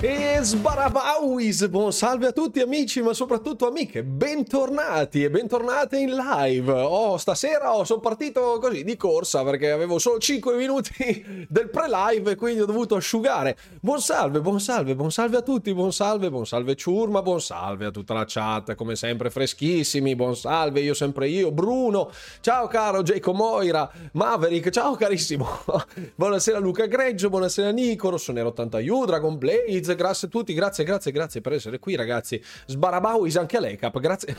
E sbarabauis, buon salve a tutti amici, ma soprattutto amiche, bentornati e bentornate in live. Oh, stasera oh, sono partito così di corsa perché avevo solo 5 minuti del pre-live e quindi ho dovuto asciugare. Buon salve, buon salve, buon salve a tutti, buon salve, buon salve Ciurma, buon salve a tutta la chat, come sempre freschissimi, buon salve, io sempre io, Bruno, ciao caro Jacob Moira, Maverick, ciao carissimo, buonasera Luca Greggio, buonasera Nico, Rossonero 81, Dragon Blaze, grazie a tutti, grazie, grazie, grazie per essere qui ragazzi. Sbarabauis anche a lei, cap, grazie.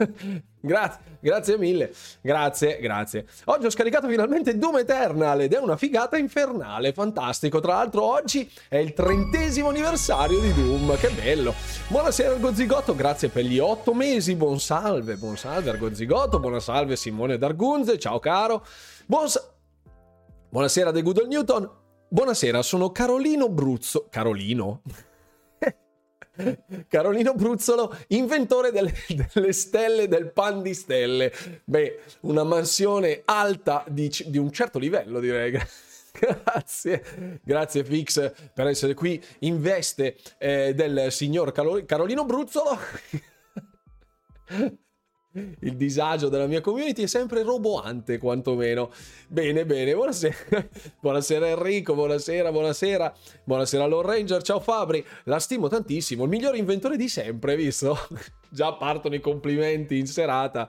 grazie, grazie mille, grazie, grazie. Oggi ho scaricato finalmente Doom Eternal ed è una figata infernale, fantastico. Tra l'altro oggi è il trentesimo anniversario di Doom, che bello. Buonasera Argozigotto, grazie per gli otto mesi, buon salve, buon salve Argozigotto, buona Simone D'Argunze, ciao caro. Buon sa- Buonasera The Good Old Newton, Buonasera, sono Carolino Bruzzo. Carolino? Carolino Bruzzolo, inventore delle, delle, stelle del pan di stelle. Beh, una mansione alta di, di un certo livello, direi. Grazie, grazie Fix per essere qui in veste eh, del signor Carolino Bruzzolo. Il disagio della mia community è sempre roboante, quantomeno. Bene, bene, buonasera. Buonasera Enrico, buonasera, buonasera. Buonasera Lord Ranger, ciao Fabri. La stimo tantissimo, il miglior inventore di sempre, visto? Già partono i complimenti in serata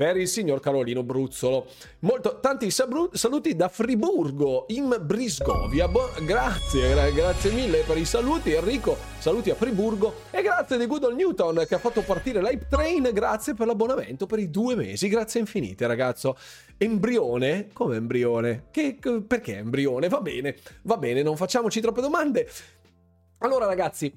per il signor Carolino Bruzzolo. Molto, tanti saluti da Friburgo in Brisgovia. Bo- grazie, grazie mille per i saluti Enrico. Saluti a Friburgo e grazie di Good Newton che ha fatto partire l'Hype Train. Grazie per l'abbonamento per i due mesi. Grazie infinite, ragazzo. Embrione? Come embrione? Che, perché embrione? Va bene, va bene, non facciamoci troppe domande. Allora, ragazzi,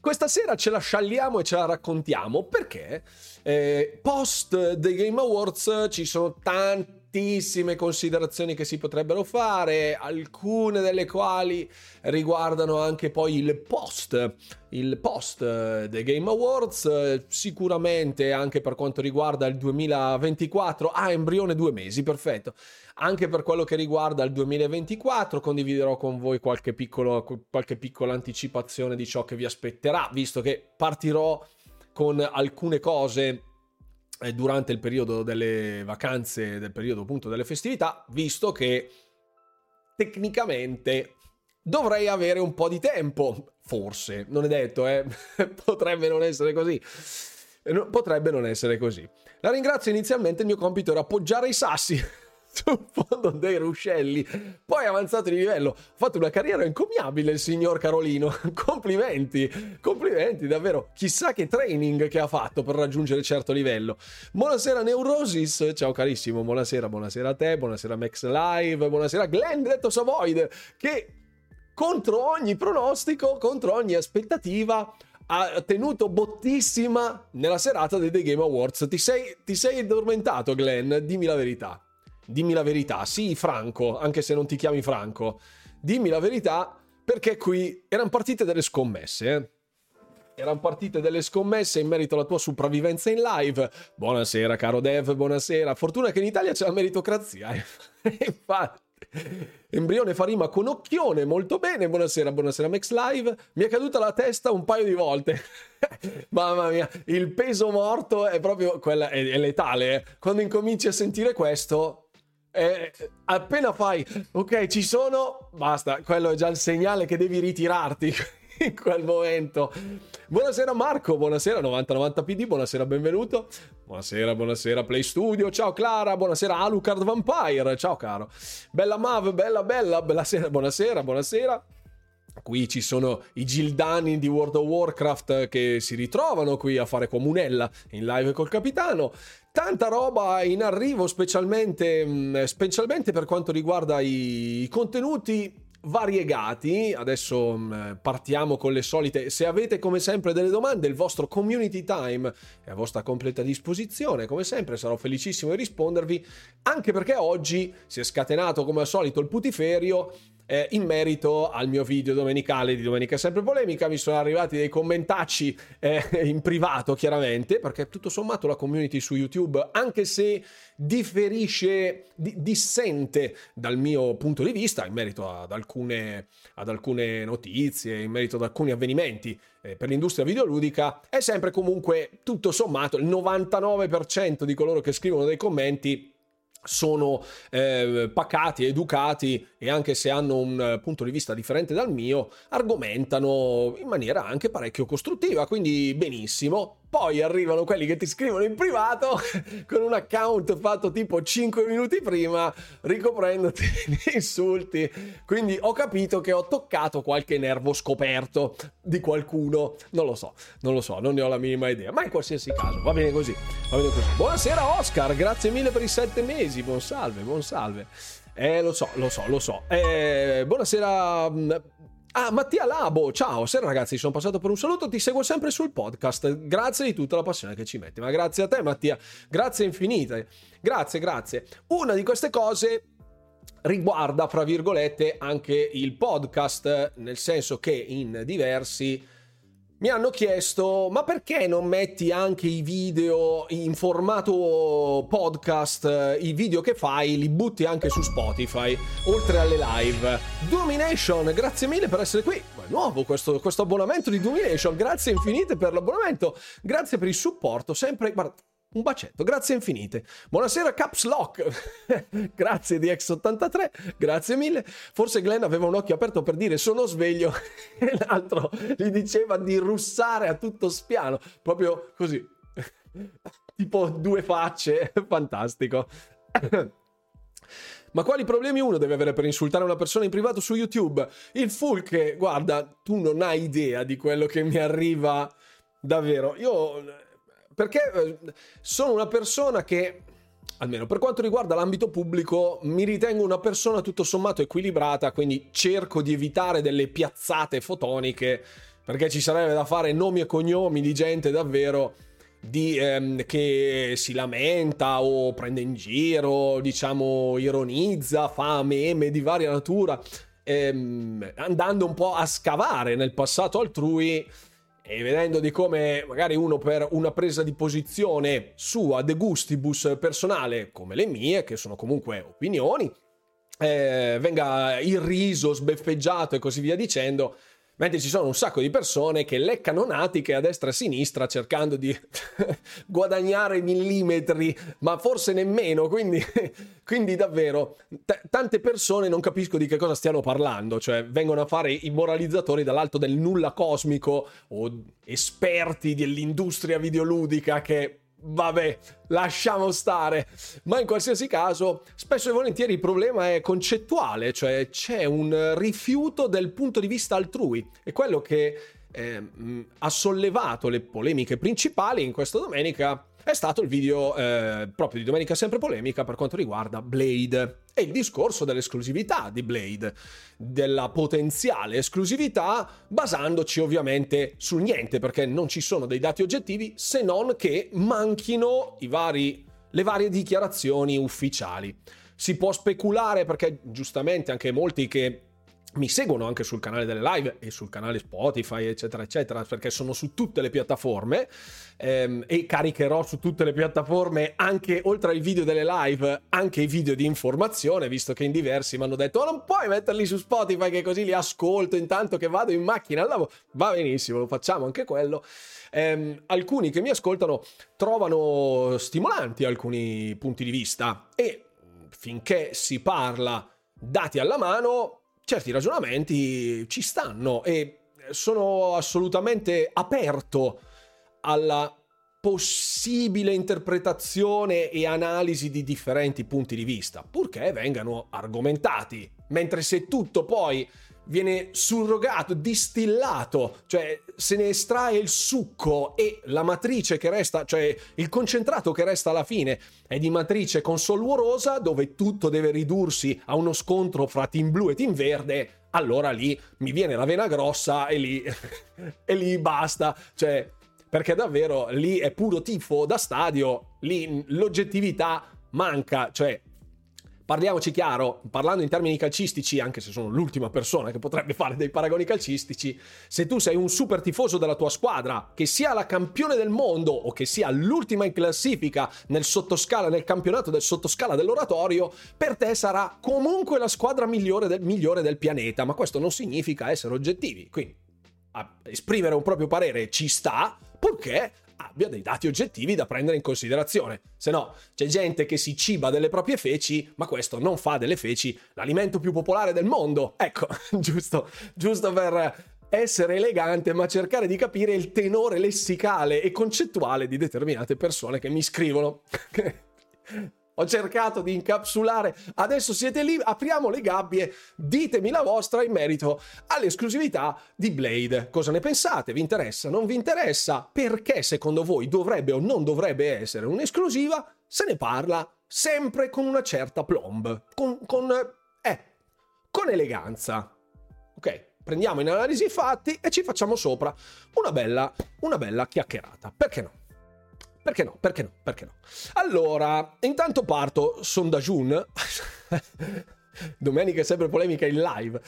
questa sera ce la scialliamo e ce la raccontiamo perché eh, post The Game Awards ci sono tantissime considerazioni che si potrebbero fare, alcune delle quali riguardano anche poi il post, il post The Game Awards, sicuramente anche per quanto riguarda il 2024, ah embrione due mesi, perfetto. Anche per quello che riguarda il 2024 condividerò con voi qualche, piccolo, qualche piccola anticipazione di ciò che vi aspetterà, visto che partirò con alcune cose eh, durante il periodo delle vacanze, del periodo appunto delle festività, visto che tecnicamente dovrei avere un po' di tempo, forse, non è detto, eh? potrebbe non essere così. Potrebbe non essere così. La ringrazio inizialmente, il mio compito era appoggiare i sassi sul fondo dei ruscelli. Poi avanzato di livello. Ha fatto una carriera incommiabile il signor Carolino. complimenti, complimenti, davvero. Chissà che training che ha fatto per raggiungere certo livello. Buonasera Neurosis, ciao carissimo, buonasera, buonasera a te, buonasera Max Live, buonasera Glenn, detto Savoid, che contro ogni pronostico, contro ogni aspettativa ha tenuto bottissima nella serata dei The Game Awards. Ti sei, ti sei addormentato, Glenn? Dimmi la verità dimmi la verità. Sì, Franco, anche se non ti chiami Franco. Dimmi la verità perché qui erano partite delle scommesse, eh? Erano partite delle scommesse in merito alla tua sopravvivenza in live. Buonasera, caro Dev, buonasera. Fortuna che in Italia c'è la meritocrazia. Eh? Infatti. Embrione fa rima con occhione, molto bene. Buonasera, buonasera Max Live. Mi è caduta la testa un paio di volte. Mamma mia, il peso morto è proprio quella, è, è letale. Eh? Quando incominci a sentire questo, eh, appena fai ok ci sono basta quello è già il segnale che devi ritirarti in quel momento. Buonasera Marco buonasera 9090 PD buonasera benvenuto. Buonasera buonasera Play Studio ciao Clara buonasera Alucard Vampire ciao caro. Bella Mav bella bella bella sera buonasera buonasera. Qui ci sono i Gildani di World of Warcraft che si ritrovano qui a fare comunella in live col capitano. Tanta roba in arrivo, specialmente, mm, specialmente per quanto riguarda i contenuti variegati. Adesso mm, partiamo con le solite. Se avete come sempre delle domande, il vostro community time è a vostra completa disposizione. Come sempre sarò felicissimo di rispondervi, anche perché oggi si è scatenato come al solito il putiferio eh, in merito al mio video domenicale di Domenica Sempre Polemica. Mi sono arrivati dei commentacci eh, in privato, chiaramente, perché tutto sommato la community su YouTube, anche se differisce, di, dissente dal mio punto di vista in merito ad alcune, ad alcune notizie, in merito ad alcuni avvenimenti eh, per l'industria videoludica, è sempre comunque tutto sommato il 99% di coloro che scrivono dei commenti sono eh, pacati, educati e anche se hanno un eh, punto di vista differente dal mio, argomentano in maniera anche parecchio costruttiva, quindi benissimo. Poi arrivano quelli che ti scrivono in privato con un account fatto tipo 5 minuti prima, ricoprendoti di insulti. Quindi ho capito che ho toccato qualche nervo scoperto di qualcuno. Non lo so, non lo so, non ne ho la minima idea. Ma in qualsiasi caso, va bene così. Va bene così. Buonasera Oscar, grazie mille per i sette mesi. Buon salve, buon salve. Eh, lo so, lo so, lo so. Eh, buonasera mm, Ah, Mattia Labo, ciao, sera ragazzi, sono passato per un saluto, ti seguo sempre sul podcast, grazie di tutta la passione che ci metti, ma grazie a te Mattia, grazie infinite, grazie, grazie. Una di queste cose riguarda, fra virgolette, anche il podcast, nel senso che in diversi mi hanno chiesto ma perché non metti anche i video in formato podcast, i video che fai li butti anche su Spotify, oltre alle live. Domination, grazie mille per essere qui. È nuovo questo, questo abbonamento di Domination, grazie infinite per l'abbonamento, grazie per il supporto, sempre... Guarda, un bacetto, grazie infinite. Buonasera Caps Lock. grazie di X83, grazie mille. Forse Glenn aveva un occhio aperto per dire sono sveglio e l'altro gli diceva di russare a tutto spiano, proprio così. tipo due facce, fantastico. Ma quali problemi uno deve avere per insultare una persona in privato su YouTube? Il che, guarda, tu non hai idea di quello che mi arriva davvero. Io perché eh, sono una persona che almeno per quanto riguarda l'ambito pubblico, mi ritengo una persona tutto sommato equilibrata, quindi cerco di evitare delle piazzate fotoniche, perché ci sarebbe da fare nomi e cognomi di gente davvero di, ehm, che si lamenta o prende in giro, diciamo, ironizza, fa meme di varia natura, ehm, andando un po' a scavare nel passato altrui e vedendo di come magari uno per una presa di posizione sua de gustibus personale come le mie, che sono comunque opinioni, eh, venga irriso, sbeffeggiato e così via dicendo, mentre ci sono un sacco di persone che leccano natiche a destra e a sinistra cercando di guadagnare millimetri, ma forse nemmeno, quindi, quindi davvero t- tante persone non capisco di che cosa stiano parlando, cioè vengono a fare i moralizzatori dall'alto del nulla cosmico o esperti dell'industria videoludica che vabbè, lasciamo stare. Ma in qualsiasi caso, spesso e volentieri il problema è concettuale, cioè c'è un rifiuto del punto di vista altrui. E quello che eh, ha sollevato le polemiche principali in questa domenica è stato il video eh, proprio di Domenica Sempre Polemica per quanto riguarda Blade e il discorso dell'esclusività di Blade, della potenziale esclusività, basandoci ovviamente sul niente, perché non ci sono dei dati oggettivi se non che manchino vari, le varie dichiarazioni ufficiali. Si può speculare perché giustamente anche molti che mi seguono anche sul canale delle live e sul canale Spotify, eccetera, eccetera, perché sono su tutte le piattaforme ehm, e caricherò su tutte le piattaforme anche oltre ai video delle live, anche i video di informazione, visto che in diversi mi hanno detto: oh, non puoi metterli su Spotify, che così li ascolto intanto che vado in macchina al lavoro. Va benissimo, lo facciamo anche quello. Ehm, alcuni che mi ascoltano trovano stimolanti alcuni punti di vista e finché si parla dati alla mano certi ragionamenti ci stanno e sono assolutamente aperto alla possibile interpretazione e analisi di differenti punti di vista, purché vengano argomentati. Mentre se tutto poi viene surrogato, distillato, cioè se ne estrae il succo e la matrice che resta, cioè il concentrato che resta alla fine è di matrice consolvuorosa dove tutto deve ridursi a uno scontro fra team blu e team verde, allora lì mi viene la vena grossa e lì, e lì basta, cioè perché davvero lì è puro tifo da stadio, lì l'oggettività manca, cioè parliamoci chiaro, parlando in termini calcistici, anche se sono l'ultima persona che potrebbe fare dei paragoni calcistici, se tu sei un super tifoso della tua squadra, che sia la campione del mondo o che sia l'ultima in classifica nel sottoscala, nel campionato del sottoscala dell'oratorio, per te sarà comunque la squadra migliore del, migliore del pianeta, ma questo non significa essere oggettivi, quindi esprimere un proprio parere ci sta, purché abbia dei dati oggettivi da prendere in considerazione. Se no, c'è gente che si ciba delle proprie feci, ma questo non fa delle feci l'alimento più popolare del mondo. Ecco, giusto, giusto per essere elegante, ma cercare di capire il tenore lessicale e concettuale di determinate persone che mi scrivono. Ho cercato di incapsulare. Adesso siete lì, apriamo le gabbie, ditemi la vostra in merito all'esclusività di Blade. Cosa ne pensate? Vi interessa? Non vi interessa? Perché secondo voi dovrebbe o non dovrebbe essere un'esclusiva? Se ne parla sempre con una certa plomb, con, con, eh, con eleganza. Ok? Prendiamo in analisi i fatti e ci facciamo sopra una bella, una bella chiacchierata. Perché no? Perché no? Perché no? Perché no? Allora, intanto parto, sondaggiun. Domenica è sempre polemica in live.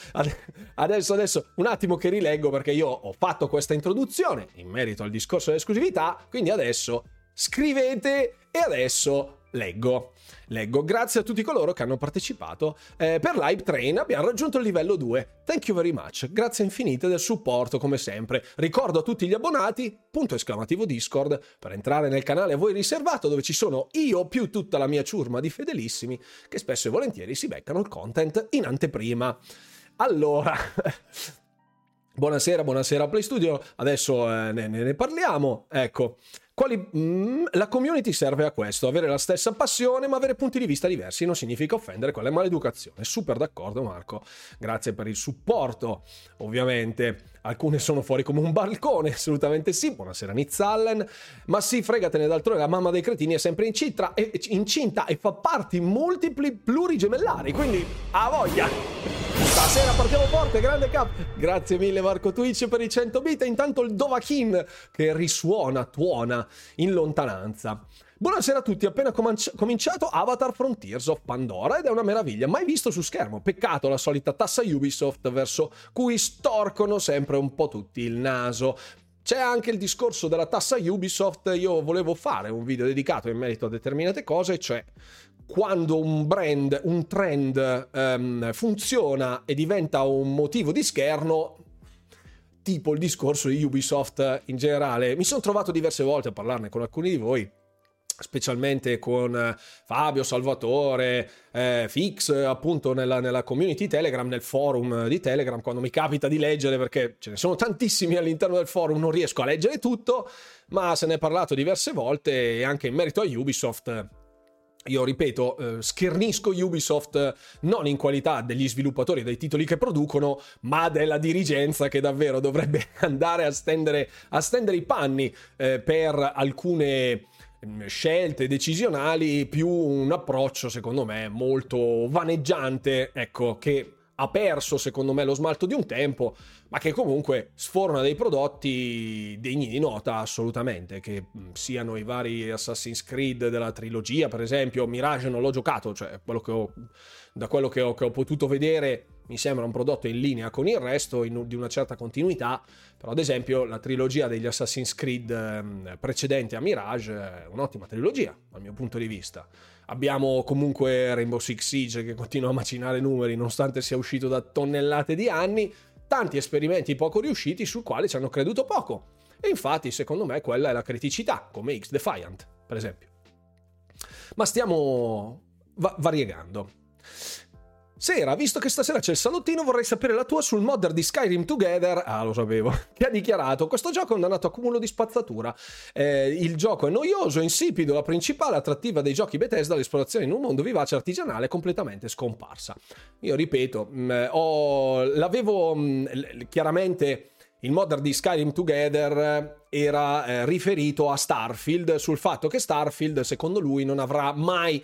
Adesso, adesso, un attimo che rileggo perché io ho fatto questa introduzione in merito al discorso dell'esclusività, quindi adesso scrivete e adesso leggo. Leggo. Grazie a tutti coloro che hanno partecipato. Eh, per Live Train abbiamo raggiunto il livello 2. Thank you very much. Grazie infinite del supporto come sempre. Ricordo a tutti gli abbonati, punto esclamativo Discord, per entrare nel canale a voi riservato dove ci sono io più tutta la mia ciurma di fedelissimi che spesso e volentieri si beccano il content in anteprima. Allora, Buonasera, buonasera Play Studio, adesso eh, ne, ne, parliamo. Ecco, quali, mm, la community serve a questo, avere la stessa passione ma avere punti di vista diversi non significa offendere, quella è maleducazione. Super d'accordo Marco, grazie per il supporto. Ovviamente alcune sono fuori come un balcone, assolutamente sì. Buonasera Nizzallen, ma sì, fregatene d'altronde, la mamma dei cretini è sempre incinta e, incinta e fa parti multipli plurigemellari, quindi a voglia! Stasera partiamo forte, grande cap. Grazie mille Marco Twitch per i 100 bit intanto il Dovahkin che risuona, tuona in lontananza. Buonasera a tutti, appena cominciato Avatar Frontiers of Pandora ed è una meraviglia, mai visto su schermo. Peccato la solita tassa Ubisoft verso cui storcono sempre un po' tutti il naso. C'è anche il discorso della tassa Ubisoft, io volevo fare un video dedicato in merito a determinate cose, cioè quando un brand, un trend um, funziona e diventa un motivo di scherno, tipo il discorso di Ubisoft in generale. Mi sono trovato diverse volte a parlarne con alcuni di voi, specialmente con Fabio, Salvatore, eh, Fix, appunto nella, nella, community Telegram, nel forum di Telegram, quando mi capita di leggere, perché ce ne sono tantissimi all'interno del forum, non riesco a leggere tutto, ma se ne è parlato diverse volte e anche in merito a Ubisoft io ripeto, eh, schernisco Ubisoft non in qualità degli sviluppatori dei titoli che producono, ma della dirigenza che davvero dovrebbe andare a stendere, a stendere i panni eh, per alcune mm, scelte decisionali, più un approccio secondo me molto vaneggiante, ecco, che ha perso secondo me lo smalto di un tempo, ma che comunque sforna dei prodotti degni di nota assolutamente, che mm, siano i vari Assassin's Creed della trilogia, per esempio, Mirage non l'ho giocato, cioè quello ho, da quello che ho, che ho, potuto vedere mi sembra un prodotto in linea con il resto, in, di una certa continuità, però ad esempio la trilogia degli Assassin's Creed eh, precedenti a Mirage è un'ottima trilogia dal mio punto di vista Abbiamo comunque Rainbow Six Siege che continua a macinare numeri nonostante sia uscito da tonnellate di anni, tanti esperimenti poco riusciti sul quale ci hanno creduto poco. E infatti, secondo me, quella è la criticità, come X Defiant, per esempio. Ma stiamo va- variegando. Sera, visto che stasera c'è il salottino, vorrei sapere la tua sul modder di Skyrim Together. Ah, lo sapevo. Che ha dichiarato: Questo gioco è un dannato accumulo di spazzatura. Eh, il gioco è noioso, insipido. La principale attrattiva dei giochi Bethesda, l'esplorazione in un mondo vivace artigianale, completamente scomparsa. Io ripeto, mh, mm, ho, l'avevo mh, mm, chiaramente il modder di Skyrim Together era eh, riferito a Starfield sul fatto che Starfield secondo lui non avrà mai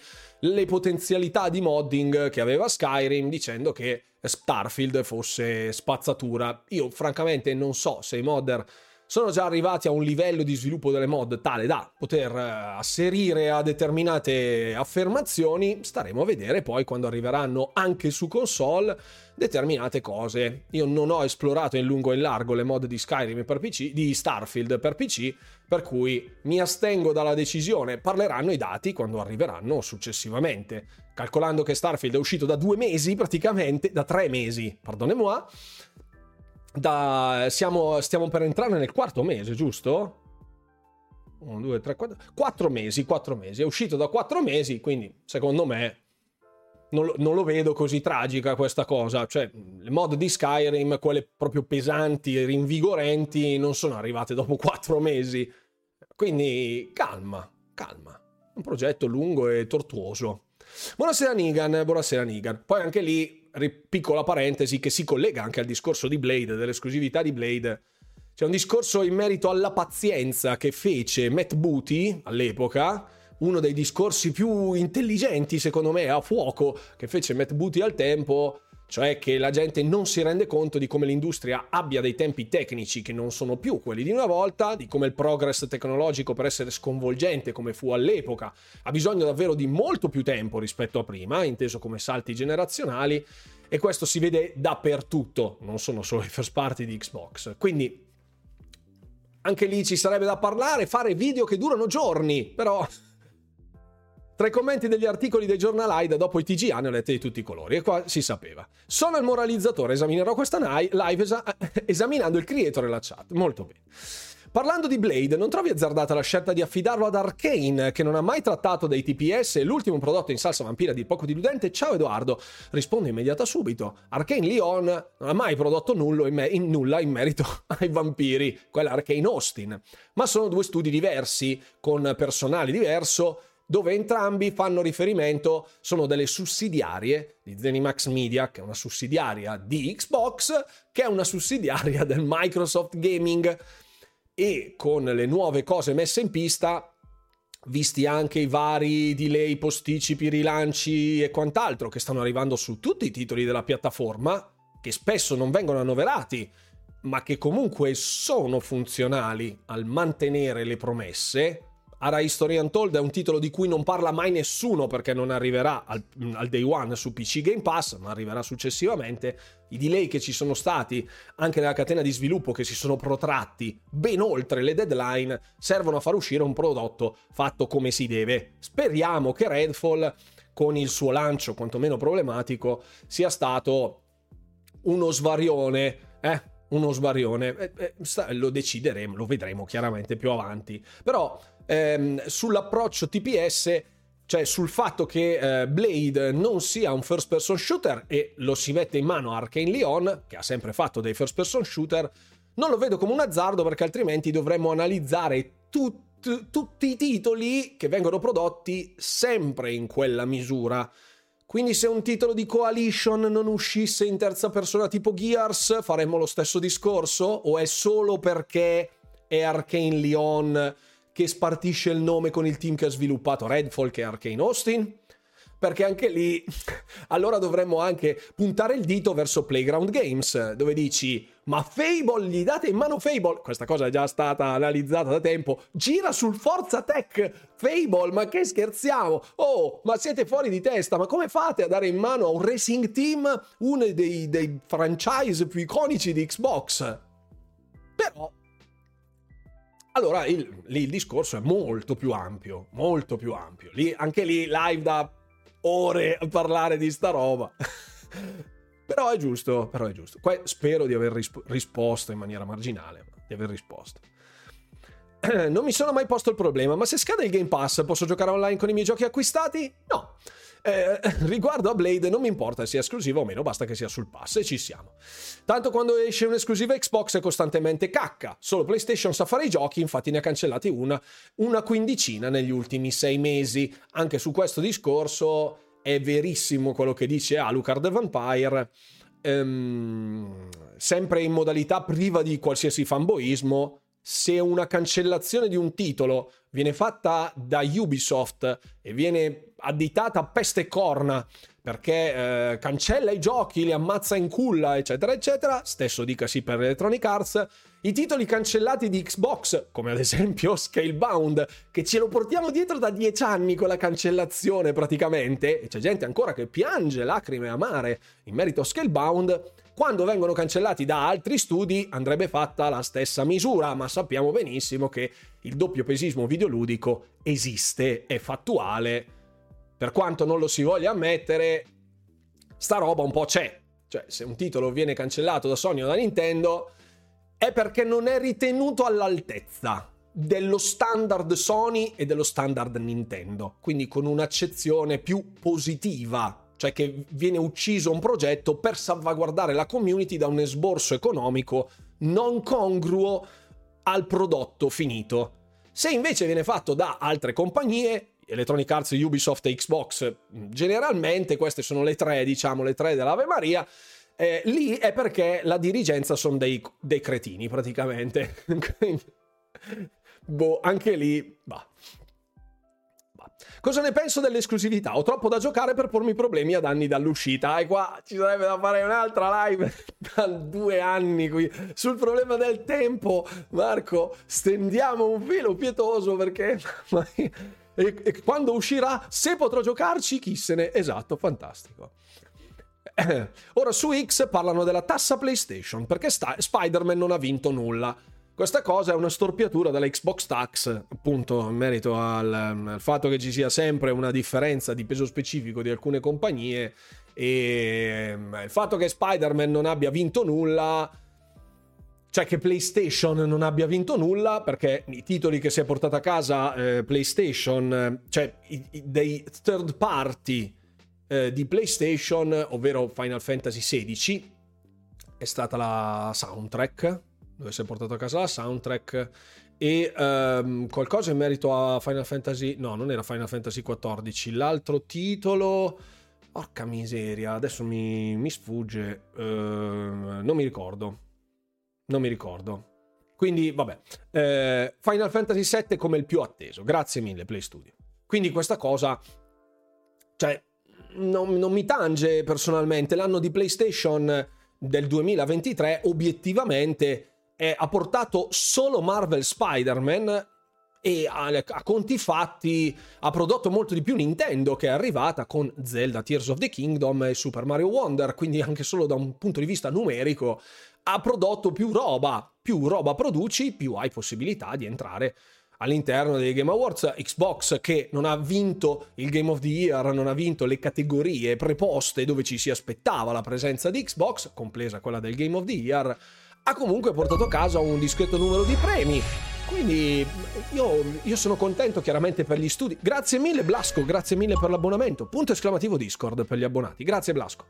le potenzialità di modding che aveva Skyrim dicendo che Starfield fosse spazzatura. Io francamente non so se i modder sono già arrivati a un livello di sviluppo delle mod tale da poter eh, asserire a determinate affermazioni, staremo a vedere poi quando arriveranno anche su console determinate cose. Io non ho esplorato in lungo e in largo le mod di Skyrim per PC, di Starfield per PC, per cui mi astengo dalla decisione. Parleranno i dati quando arriveranno successivamente. Calcolando che Starfield è uscito da due mesi praticamente, da tre mesi, pardonnez-moi, da, siamo, stiamo per entrare nel quarto mese, giusto? 1, 2, 3, 4, 4 mesi, 4 mesi. È uscito da 4 mesi, quindi secondo me non, non, lo vedo così tragica questa cosa. Cioè, le mod di Skyrim, quelle proprio pesanti e rinvigorenti, non sono arrivate dopo 4 mesi. Quindi calma, calma. Un progetto lungo e tortuoso. Buonasera Nigan, buonasera Nigan. Poi anche lì piccola parentesi che si collega anche al discorso di Blade, dell'esclusività di Blade. C'è un discorso in merito alla pazienza che fece Matt Booty all'epoca, uno dei discorsi più intelligenti secondo me a fuoco che fece Matt Booty al tempo, cioè che la gente non si rende conto di come l'industria abbia dei tempi tecnici che non sono più quelli di una volta, di come il progress tecnologico per essere sconvolgente come fu all'epoca ha bisogno davvero di molto più tempo rispetto a prima, inteso come salti generazionali, e questo si vede dappertutto, non sono solo i first party di Xbox. Quindi anche lì ci sarebbe da parlare, fare video che durano giorni, però tra i commenti degli articoli dei giornalai, dopo i TGA ne ho lette di tutti i colori e qua si sapeva. Sono il moralizzatore, esaminerò questa live esa- esaminando il creator e la chat. Molto bene. Parlando di Blade, non trovi azzardata la scelta di affidarlo ad Arkane, che non ha mai trattato dei TPS e l'ultimo prodotto in salsa vampira di poco diludente? Ciao Edoardo, rispondo immediata subito. Arkane Leon non ha mai prodotto in me- in nulla in merito ai vampiri, quella Arkane Austin, ma sono due studi diversi, con personale diverso dove entrambi fanno riferimento, sono delle sussidiarie di Zenimax Media, che è una sussidiaria di Xbox, che è una sussidiaria del Microsoft Gaming. E con le nuove cose messe in pista, visti anche i vari delay, posticipi, rilanci e quant'altro che stanno arrivando su tutti i titoli della piattaforma, che spesso non vengono annoverati, ma che comunque sono funzionali al mantenere le promesse, Ara History Untold è un titolo di cui non parla mai nessuno perché non arriverà al, al, day one su PC Game Pass, ma arriverà successivamente. I delay che ci sono stati anche nella catena di sviluppo che si sono protratti ben oltre le deadline servono a far uscire un prodotto fatto come si deve. Speriamo che Redfall con il suo lancio quantomeno problematico sia stato uno svarione, eh? Uno svarione, eh, eh, lo decideremo, lo vedremo chiaramente più avanti. Però ehm, sull'approccio TPS, cioè sul fatto che eh, Blade non sia un first person shooter e lo si mette in mano a Arkane Leon, che ha sempre fatto dei first person shooter, non lo vedo come un azzardo perché altrimenti dovremmo analizzare tut- tutti i titoli che vengono prodotti sempre in quella misura. Quindi se un titolo di Coalition non uscisse in terza persona tipo Gears, faremmo lo stesso discorso? O è solo perché è Arkane Leon che spartisce il nome con il team che ha sviluppato Redfall che è Arcane Austin? Perché anche lì allora dovremmo anche puntare il dito verso Playground Games, dove dici ma Fable, gli date in mano Fable? Questa cosa è già stata analizzata da tempo. Gira sul Forza Tech Fable, ma che scherziamo? Oh, ma siete fuori di testa? Ma come fate a dare in mano a un racing team uno dei, dei franchise più iconici di Xbox? Però allora il, lì il discorso è molto più ampio, molto più ampio. Lì, anche lì live da ore a parlare di sta roba. però è giusto, però è giusto. Qua spero di aver risp- risposto in maniera marginale, di aver risposto. non mi sono mai posto il problema, ma se scade il Game Pass posso giocare online con i miei giochi acquistati? No. Eh, riguardo a Blade non mi importa sia esclusiva o meno, basta che sia sul pass e ci siamo. Tanto quando esce un'esclusiva Xbox è costantemente cacca, solo PlayStation sa fare i giochi, infatti ne ha cancellati una, una quindicina negli ultimi sei mesi. Anche su questo discorso è verissimo quello che dice Alucard the Vampire, ehm, sempre in modalità priva di qualsiasi fanboismo, se una cancellazione di un titolo viene fatta da Ubisoft e viene additata a peste e corna perché eh, cancella i giochi, li ammazza in culla, eccetera, eccetera, stesso dicasi per Electronic Arts, i titoli cancellati di Xbox, come ad esempio Scalebound, che ce lo portiamo dietro da dieci anni con la cancellazione praticamente, e c'è gente ancora che piange lacrime amare in merito a Scalebound, quando vengono cancellati da altri studi andrebbe fatta la stessa misura, ma sappiamo benissimo che il doppio pesismo videoludico esiste, è fattuale. Per quanto non lo si voglia ammettere, sta roba un po' c'è. Cioè, se un titolo viene cancellato da Sony o da Nintendo, è perché non è ritenuto all'altezza dello standard Sony e dello standard Nintendo, quindi con un'accezione più positiva cioè che viene ucciso un progetto per salvaguardare la community da un esborso economico non congruo al prodotto finito. Se invece viene fatto da altre compagnie, Electronic Arts, Ubisoft e Xbox, generalmente queste sono le tre, diciamo, le tre dell'Ave Maria, eh, lì è perché la dirigenza sono dei, dei cretini praticamente. boh, anche lì, bah. Cosa ne penso dell'esclusività? Ho troppo da giocare per pormi problemi ad anni dall'uscita. E qua ci sarebbe da fare un'altra live da due anni qui sul problema del tempo. Marco, stendiamo un filo pietoso perché... E, e quando uscirà, se potrò giocarci, chi se ne... Esatto, fantastico. Ora su X parlano della tassa PlayStation perché sta- Spider-Man non ha vinto nulla. Questa cosa è una storpiatura della Xbox Tax, appunto, in merito al, al, fatto che ci sia sempre una differenza di peso specifico di alcune compagnie e il fatto che Spider-Man non abbia vinto nulla, cioè che PlayStation non abbia vinto nulla, perché i titoli che si è portato a casa eh, PlayStation, cioè i, i, dei third party eh, di PlayStation, ovvero Final Fantasy XVI, è stata la soundtrack dove si è portato a casa la soundtrack e um, qualcosa in merito a Final Fantasy no non era Final Fantasy XIV l'altro titolo porca miseria adesso mi, mi sfugge uh, non mi ricordo non mi ricordo. Quindi vabbè uh, Final Fantasy VII come il più atteso grazie mille Play Studio. Quindi questa cosa cioè non, non mi tange personalmente l'anno di PlayStation del 2023 obiettivamente eh, ha portato solo Marvel Spider-Man e a, a, conti fatti ha prodotto molto di più Nintendo che è arrivata con Zelda Tears of the Kingdom e Super Mario Wonder, quindi anche solo da un punto di vista numerico ha prodotto più roba, più roba produci, più hai possibilità di entrare all'interno dei Game Awards. Xbox che non ha vinto il Game of the Year, non ha vinto le categorie preposte dove ci si aspettava la presenza di Xbox, compresa quella del Game of the Year ha comunque portato a casa un discreto numero di premi. Quindi io, io, sono contento chiaramente per gli studi. Grazie mille Blasco, grazie mille per l'abbonamento. Punto esclamativo Discord per gli abbonati. Grazie Blasco.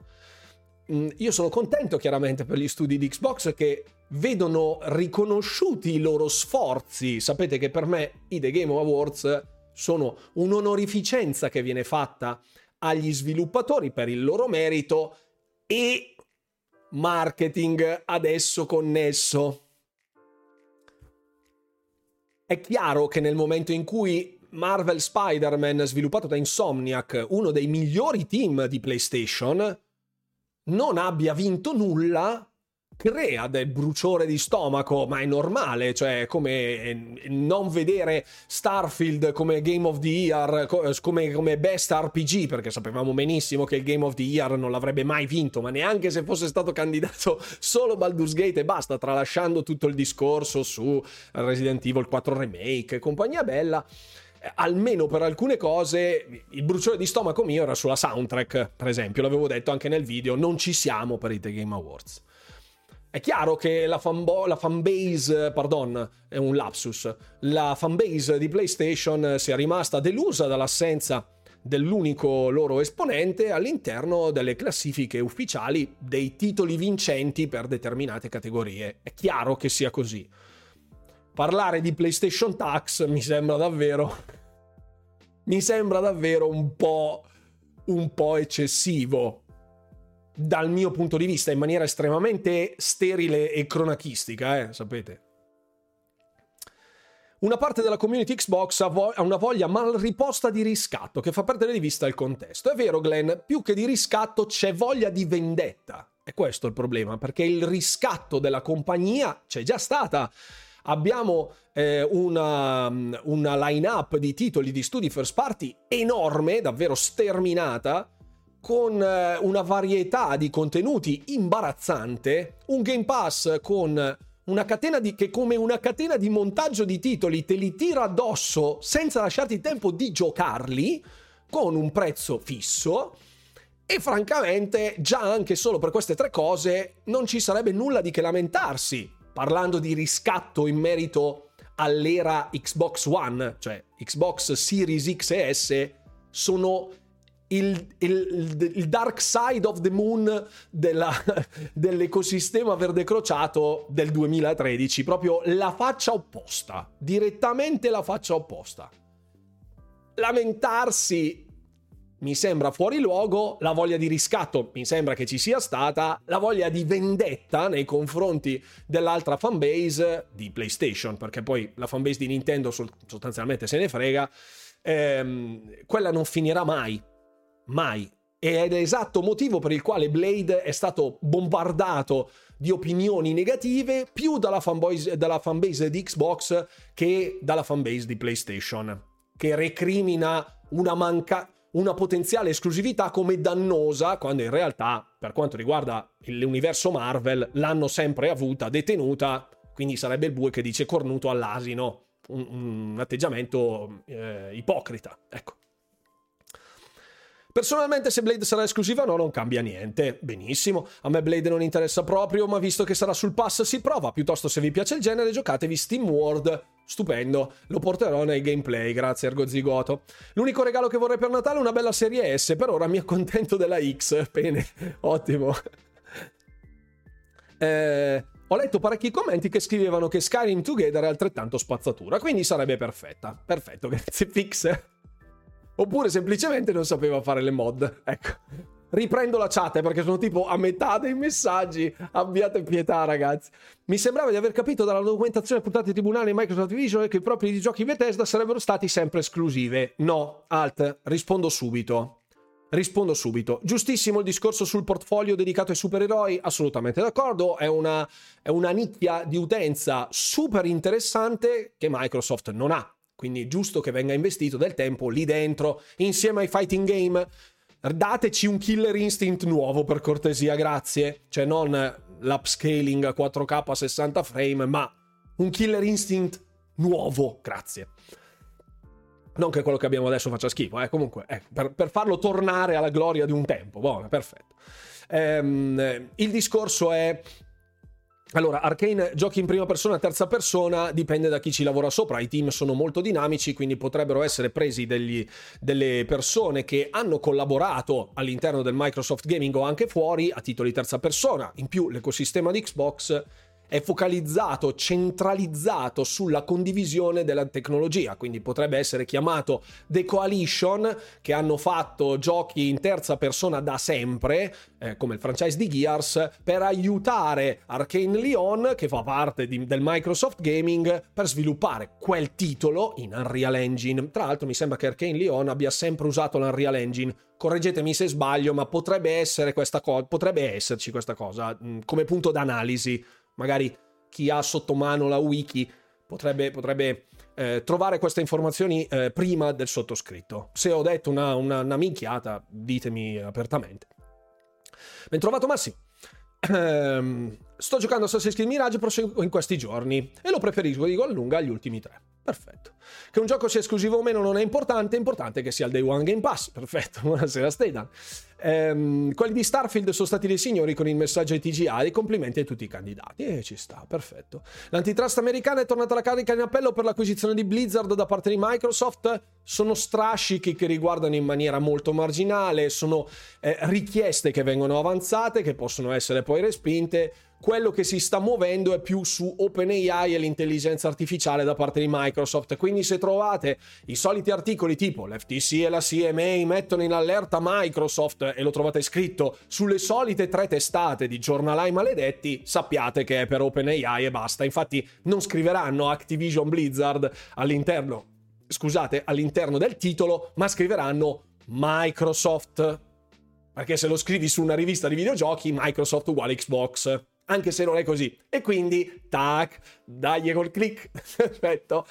Mm, io sono contento chiaramente per gli studi di Xbox che vedono riconosciuti i loro sforzi. Sapete che per me i The Game Awards sono un'onorificenza che viene fatta agli sviluppatori per il loro merito e marketing adesso connesso. È chiaro che nel momento in cui Marvel Spider-Man, sviluppato da Insomniac, uno dei migliori team di PlayStation, non abbia vinto nulla, crea del bruciore di stomaco, ma è normale, cioè come eh, non vedere Starfield come Game of the Year, come, come, best RPG, perché sapevamo benissimo che il Game of the Year non l'avrebbe mai vinto, ma neanche se fosse stato candidato solo Baldur's Gate e basta, tralasciando tutto il discorso su Resident Evil 4 Remake e compagnia bella eh, almeno per alcune cose il bruciore di stomaco mio era sulla soundtrack, per esempio, l'avevo detto anche nel video, non ci siamo per i The Game Awards. È chiaro che la, fanbo- la fanbase, pardon, è un lapsus, la fanbase di PlayStation sia rimasta delusa dall'assenza dell'unico loro esponente all'interno delle classifiche ufficiali dei titoli vincenti per determinate categorie. È chiaro che sia così. Parlare di PlayStation Tax mi sembra davvero mi sembra davvero un po' un po' eccessivo dal mio punto di vista in maniera estremamente sterile e cronachistica, eh, sapete. una parte della community Xbox ha, una voglia mal riposta di riscatto che fa perdere di vista il contesto. È vero, Glenn, più che di riscatto c'è voglia di vendetta. E questo è il problema, perché il riscatto della compagnia c'è già stata. Abbiamo eh, una, una line-up di titoli di studi first party enorme, davvero sterminata, con eh, una varietà di contenuti imbarazzante, un Game Pass con una catena di, che come una catena di montaggio di titoli te li tira addosso senza lasciarti tempo di giocarli con un prezzo fisso. E francamente già anche solo per queste tre cose non ci sarebbe nulla di che lamentarsi parlando di riscatto in merito all'era Xbox One, cioè Xbox Series X e S sono il, il, il, dark side of the moon della, dell'ecosistema verde crociato del 2013, proprio la faccia opposta, direttamente la faccia opposta. Lamentarsi mi sembra fuori luogo, la voglia di riscatto mi sembra che ci sia stata, la voglia di vendetta nei confronti dell'altra fanbase di PlayStation, perché poi la fanbase di Nintendo sostanzialmente se ne frega, ehm, quella non finirà mai mai. E è l'esatto motivo per il quale Blade è stato bombardato di opinioni negative più dalla fanbase, dalla fanbase di Xbox che dalla fanbase di PlayStation, che recrimina una manca una potenziale esclusività come dannosa, quando in realtà, per quanto riguarda l'universo Marvel, l'hanno sempre avuta detenuta, quindi sarebbe il bue che dice cornuto all'asino, un, un atteggiamento eh, ipocrita, ecco. Personalmente se Blade sarà esclusiva o no non cambia niente. Benissimo, a me Blade non interessa proprio, ma visto che sarà sul pass si prova. Piuttosto se vi piace il genere giocatevi Steam World. Stupendo, lo porterò nei gameplay, grazie Ergo Zigoto. L'unico regalo che vorrei per Natale è una bella serie S, per ora mi accontento della X. Bene, ottimo. Eh, ho letto parecchi commenti che scrivevano che Skyrim Together è altrettanto spazzatura, quindi sarebbe perfetta. Perfetto, grazie Fix. Oppure semplicemente non sapeva fare le mod. Ecco. Riprendo la chat eh, perché sono tipo a metà dei messaggi. Abbiate pietà, ragazzi. Mi sembrava di aver capito dalla documentazione portata ai tribunali Microsoft Vision che i propri giochi Bethesda sarebbero stati sempre esclusive. No, alt, rispondo subito. Rispondo subito. Giustissimo il discorso sul portfolio dedicato ai supereroi? Assolutamente d'accordo. È una, è una nicchia di utenza super interessante che Microsoft non ha. Quindi è giusto che venga investito del tempo lì dentro, insieme ai fighting game. Dateci un killer instinct nuovo per cortesia, grazie. Cioè non l'upscaling a 4K a 60 frame, ma un killer instinct nuovo, grazie. Non che quello che abbiamo adesso faccia schifo, eh. comunque, eh, per, per, farlo tornare alla gloria di un tempo. Buono, perfetto. Ehm, il discorso è allora, Arcane giochi in prima persona, terza persona, dipende da chi ci lavora sopra. I team sono molto dinamici, quindi potrebbero essere presi degli, delle persone che hanno collaborato all'interno del Microsoft Gaming o anche fuori a titoli terza persona. In più, l'ecosistema di Xbox è focalizzato, centralizzato sulla condivisione della tecnologia, quindi potrebbe essere chiamato The Coalition, che hanno fatto giochi in terza persona da sempre, eh, come il franchise di Gears, per aiutare Arcane Leon, che fa parte di, del Microsoft Gaming, per sviluppare quel titolo in Unreal Engine. Tra l'altro mi sembra che Arcane Leon abbia sempre usato l'Unreal Engine. Correggetemi se sbaglio, ma potrebbe essere questa cosa, potrebbe esserci questa cosa mh, come punto d'analisi magari chi ha sotto mano la wiki potrebbe, potrebbe eh, trovare queste informazioni eh, prima del sottoscritto. Se ho detto una, una, una minchiata, ditemi apertamente. Ben trovato Massimo. Ehm, sto giocando Assassin's Creed Mirage in questi giorni e lo preferisco di gol lunga agli ultimi tre. Perfetto. Che un gioco sia esclusivo o meno non è importante, è importante che sia il Day One Game Pass. Perfetto, buonasera Stedan. Ehm, quelli di Starfield sono stati dei signori con il messaggio ai TGA e complimenti a tutti i candidati. E ci sta, perfetto. L'antitrust americana è tornata alla carica in appello per l'acquisizione di Blizzard da parte di Microsoft. Sono strascichi che riguardano in maniera molto marginale, sono eh, richieste che vengono avanzate, che possono essere poi respinte quello che si sta muovendo è più su OpenAI e l'intelligenza artificiale da parte di Microsoft. Quindi se trovate i soliti articoli tipo l'FTC e la CMA mettono in allerta Microsoft e lo trovate scritto sulle solite tre testate di giornalai maledetti, sappiate che è per OpenAI e basta. Infatti non scriveranno Activision Blizzard all'interno scusate, all'interno del titolo, ma scriveranno Microsoft. Perché se lo scrivi su una rivista di videogiochi, Microsoft uguale Xbox. Anche se non è così. E quindi, tac, dagli col click. Perfetto.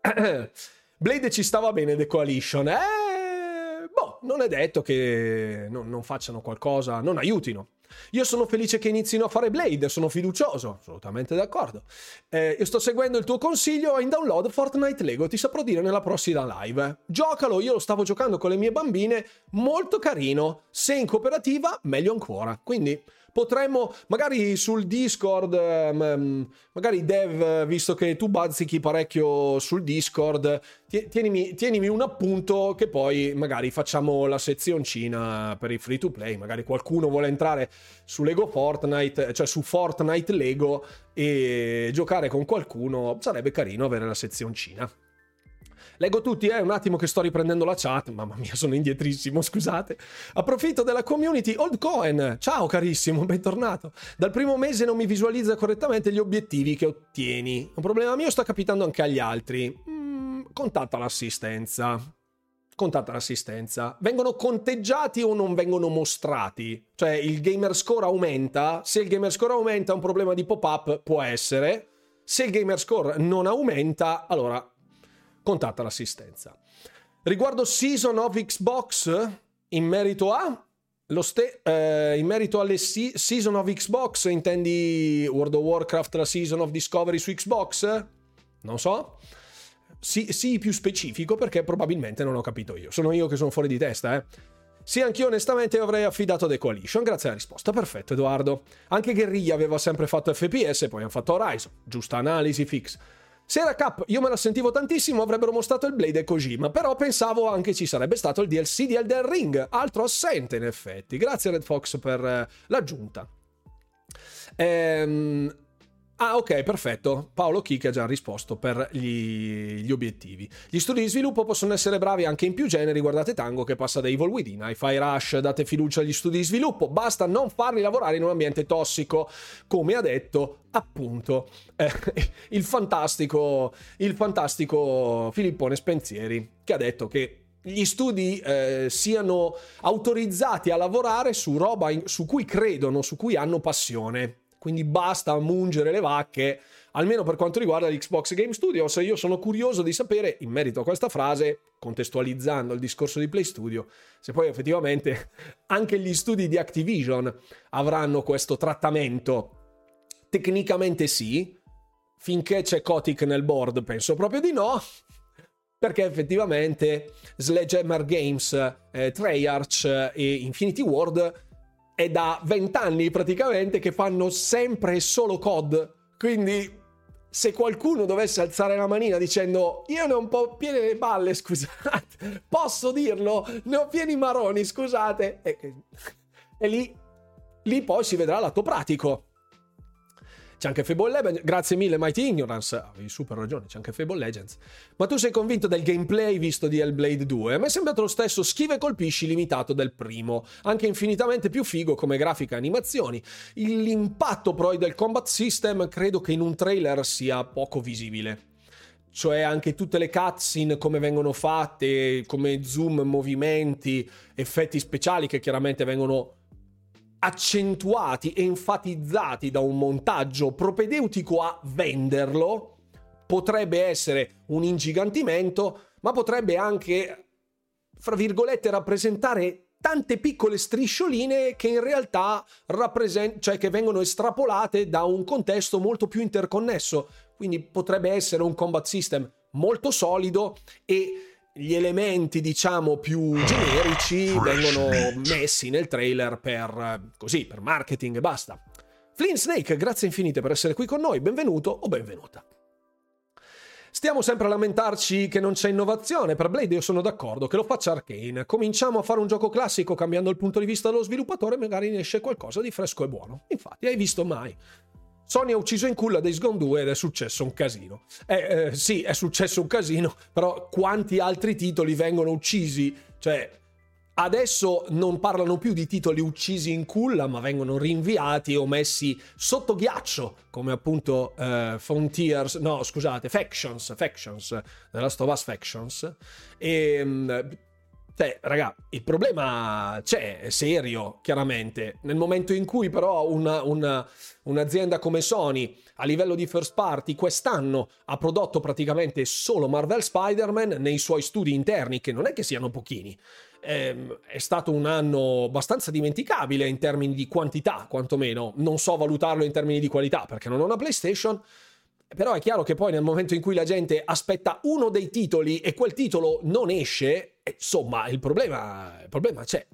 Blade ci stava bene The Coalition. Eh, boh, non è detto che non, non facciano qualcosa, non aiutino. Io sono felice che inizino a fare Blade, sono fiducioso, assolutamente d'accordo. Eh, io sto seguendo il tuo consiglio in download Fortnite Lego, ti saprò dire nella prossima live. Giocalo, io lo stavo giocando con le mie bambine, molto carino. Se in cooperativa, meglio ancora. Quindi potremmo magari sul Discord, um, magari Dev, visto che tu bazzichi parecchio sul Discord, tienimi, tienimi, un appunto che poi magari facciamo la sezioncina per i free to play, magari qualcuno vuole entrare su Lego Fortnite, cioè su Fortnite Lego e giocare con qualcuno, sarebbe carino avere la sezioncina. Leggo tutti, eh, un attimo che sto riprendendo la chat. Mamma mia, sono indietrissimo, scusate. Approfitto della community. Old Cohen, ciao carissimo, bentornato. Dal primo mese non mi visualizza correttamente gli obiettivi che ottieni. Un problema mio sta capitando anche agli altri. Mm, contatta l'assistenza. Contatta l'assistenza. Vengono conteggiati o non vengono mostrati? Cioè il gamer score aumenta? Se il gamer score aumenta un problema di pop-up può essere. Se il gamer score non aumenta, allora contatta l'assistenza. Riguardo Season of Xbox, in merito a... Ste- eh, in merito alle si- Season of Xbox, intendi World of Warcraft, la Season of Discovery su Xbox? Non so. Sì, sì, più specifico perché probabilmente non ho capito io. Sono io che sono fuori di testa, eh. Sì, anch'io onestamente avrei affidato The Coalition. Grazie alla risposta. Perfetto, Edoardo. Anche Guerriglia aveva sempre fatto FPS, poi hanno fatto Horizon. Giusta analisi, fix. Se era Cap, io me la sentivo tantissimo, avrebbero mostrato il Blade e Kojima, però pensavo anche ci sarebbe stato il DLC di Elden Ring, altro assente in effetti. Grazie Red Fox per eh, l'aggiunta. Ehm, Ah, ok, perfetto. Paolo Chic ha già risposto per gli, gli, obiettivi. Gli studi di sviluppo possono essere bravi anche in più generi. Guardate Tango che passa da Evil Within. Hi-Fi Rush, date fiducia agli studi di sviluppo. Basta non farli lavorare in un ambiente tossico, come ha detto appunto eh, il fantastico, il fantastico Filippone Spensieri, che ha detto che gli studi eh, siano autorizzati a lavorare su roba in, su cui credono, su cui hanno passione quindi basta mungere le vacche, almeno per quanto riguarda l'Xbox Game Studios. Io sono curioso di sapere, in merito a questa frase, contestualizzando il discorso di Play Studio, se poi effettivamente anche gli studi di Activision avranno questo trattamento. Tecnicamente sì, finché c'è Kotick nel board penso proprio di no, perché effettivamente Sledgehammer Games, eh, Treyarch e Infinity Ward è da vent'anni praticamente che fanno sempre e solo COD. Quindi se qualcuno dovesse alzare la manina dicendo io ne ho un po' piene le balle, scusate, posso dirlo, ne ho pieni maroni, scusate, e, e lì, lì poi si vedrà l'atto pratico. C'è anche Fable Legends. Grazie mille, Mighty Ignorance. Avevi super ragione, c'è anche Fable Legends. Ma tu sei convinto del gameplay visto di Hellblade 2? A me è sembrato lo stesso schive e colpisci limitato del primo, anche infinitamente più figo come grafica e animazioni. L'impatto poi del combat system credo che in un trailer sia poco visibile cioè anche tutte le cutscene come vengono fatte, come zoom, movimenti, effetti speciali che chiaramente vengono accentuati enfatizzati da un montaggio propedeutico a venderlo, potrebbe essere un ingigantimento, ma potrebbe anche, fra virgolette, rappresentare tante piccole striscioline che in realtà rappresent- cioè che vengono estrapolate da un contesto molto più interconnesso. Quindi potrebbe essere un combat system molto solido e gli elementi, diciamo, più generici vengono messi nel trailer per così, per marketing e basta. Flynn Snake, grazie infinite per essere qui con noi, benvenuto o benvenuta. Stiamo sempre a lamentarci che non c'è innovazione. Per Blade io sono d'accordo, che lo faccia Arkane. Cominciamo a fare un gioco classico cambiando il punto di vista dello sviluppatore, magari ne esce qualcosa di fresco e buono. Infatti, hai visto mai? Sony ha ucciso in culla Days Gone 2 ed è successo un casino. Eh, eh, sì, è successo un casino, però quanti altri titoli vengono uccisi? Cioè, Adesso non parlano più di titoli uccisi in culla, ma vengono rinviati o messi sotto ghiaccio, come appunto uh, Frontiers, no scusate, Factions, Factions, The Last of Us Factions. E, um, cioè, raga, il problema c'è, è serio, chiaramente. Nel momento in cui però una, una, un'azienda come Sony, a livello di first party, quest'anno ha prodotto praticamente solo Marvel Spider-Man nei suoi studi interni, che non è che siano pochini, ehm, è stato un anno abbastanza dimenticabile in termini di quantità, quantomeno. Non so valutarlo in termini di qualità perché non ho una PlayStation. Però è chiaro che poi nel momento in cui la gente aspetta uno dei titoli e quel titolo non esce, insomma, il problema, il problema c'è.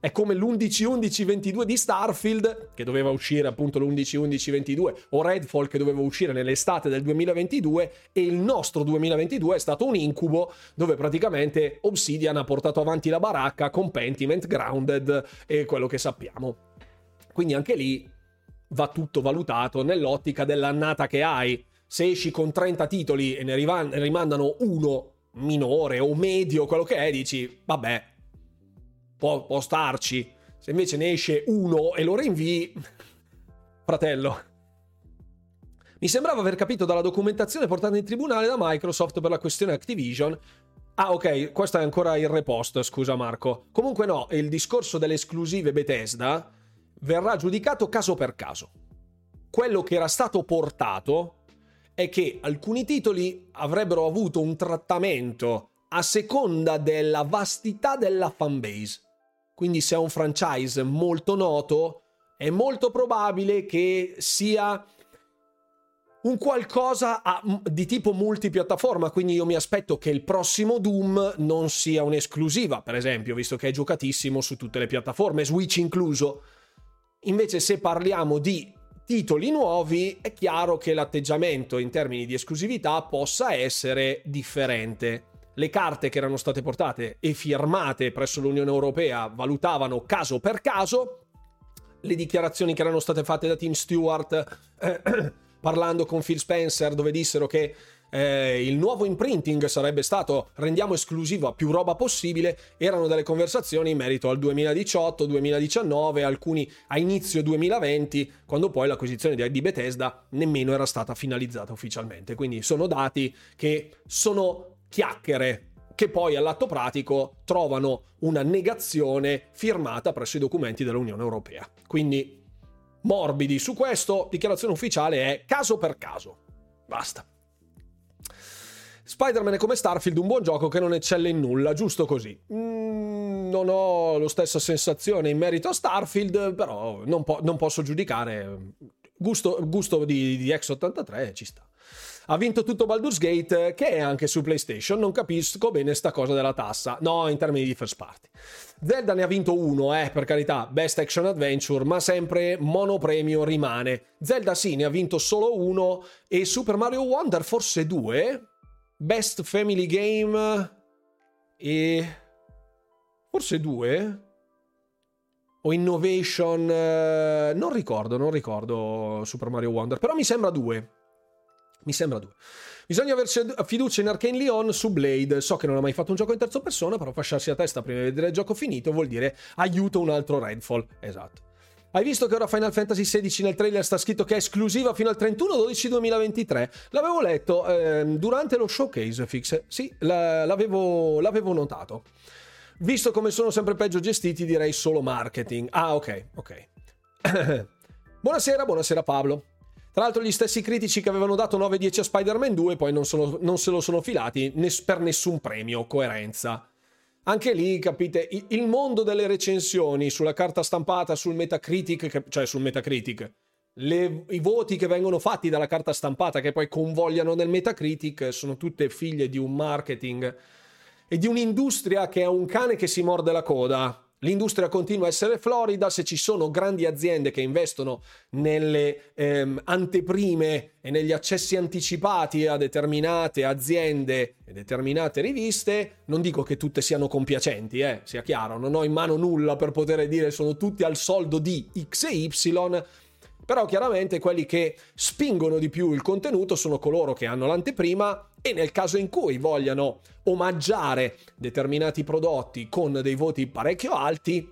È come l'11-11-22 di Starfield, che doveva uscire appunto l'11-11-22, o Redfall che doveva uscire nell'estate del 2022, e il nostro 2022 è stato un incubo dove praticamente Obsidian ha portato avanti la baracca con Pentiment, Grounded e quello che sappiamo. Quindi anche lì va tutto valutato nell'ottica dell'annata che hai. Se esci con 30 titoli e ne rimandano uno minore o medio, quello che è, dici, vabbè, può, può starci. Se invece ne esce uno e lo rinvii, fratello. Mi sembrava aver capito dalla documentazione portata in tribunale da Microsoft per la questione Activision. Ah, ok, questo è ancora il repost, scusa Marco. Comunque no, il discorso delle esclusive Bethesda verrà giudicato caso per caso. Quello che era stato portato è che alcuni titoli avrebbero avuto un trattamento a seconda della vastità della fanbase. Quindi se è un franchise molto noto, è molto probabile che sia un qualcosa a, di tipo multipiattaforma, quindi io mi aspetto che il prossimo Doom non sia un'esclusiva, per esempio, visto che è giocatissimo su tutte le piattaforme, Switch incluso. Invece se parliamo di titoli nuovi, è chiaro che l'atteggiamento in termini di esclusività possa essere differente. Le carte che erano state portate e firmate presso l'Unione Europea valutavano caso per caso, le dichiarazioni che erano state fatte da Tim Stewart eh, parlando con Phil Spencer dove dissero che eh, il nuovo imprinting sarebbe stato rendiamo esclusivo a più roba possibile, erano delle conversazioni in merito al 2018, 2019, alcuni a inizio 2020, quando poi l'acquisizione di Bethesda nemmeno era stata finalizzata ufficialmente. Quindi sono dati che sono chiacchiere che poi all'atto pratico trovano una negazione firmata presso i documenti dell'Unione Europea. Quindi morbidi su questo, dichiarazione ufficiale è caso per caso. Basta. Spider-Man è come Starfield, un buon gioco che non eccelle in nulla, giusto così. Mm, non ho la stessa sensazione in merito a Starfield, però non, po- non posso giudicare. Gusto, gusto di, di X83 ci sta ha vinto tutto Baldur's Gate, che è anche su PlayStation. Non capisco bene sta cosa della tassa. No, in termini di first party. Zelda ne ha vinto uno, eh, per carità, Best Action Adventure, ma sempre monopremio rimane. Zelda sì, ne ha vinto solo uno e Super Mario Wonder forse due. Best Family Game e... forse due? o Innovation, eh, non ricordo, non ricordo Super Mario Wonder, però mi sembra due. Mi sembra due. Bisogna aver fiducia in Arcane Leon su Blade. So che non ha mai fatto un gioco in terza persona, però fasciarsi a testa prima di vedere il gioco finito vuol dire aiuto un altro Redfall. Esatto. Hai visto che ora Final Fantasy XVI nel trailer sta scritto che è esclusiva fino al 31-12-2023? L'avevo letto eh, durante lo showcase, Fix. Sì, l'avevo, l'avevo notato. Visto come sono sempre peggio gestiti, direi solo marketing. Ah, ok, ok. buonasera, buonasera Pablo. Tra l'altro gli stessi critici che avevano dato 9-10 a Spider-Man 2 poi non, sono, non se lo sono filati per nessun premio, coerenza. Anche lì, capite, il mondo delle recensioni sulla carta stampata, sul Metacritic, cioè sul Metacritic, le, i voti che vengono fatti dalla carta stampata che poi convogliano nel Metacritic sono tutte figlie di un marketing e di un'industria che è un cane che si morde la coda L'industria continua a essere florida, se ci sono grandi aziende che investono nelle ehm, anteprime e negli accessi anticipati a determinate aziende e determinate riviste, non dico che tutte siano compiacenti, eh, sia chiaro, non ho in mano nulla per poter dire sono tutti al soldo di X e Y, però chiaramente quelli che spingono di più il contenuto sono coloro che hanno l'anteprima e nel caso in cui vogliano omaggiare determinati prodotti con dei voti parecchio alti,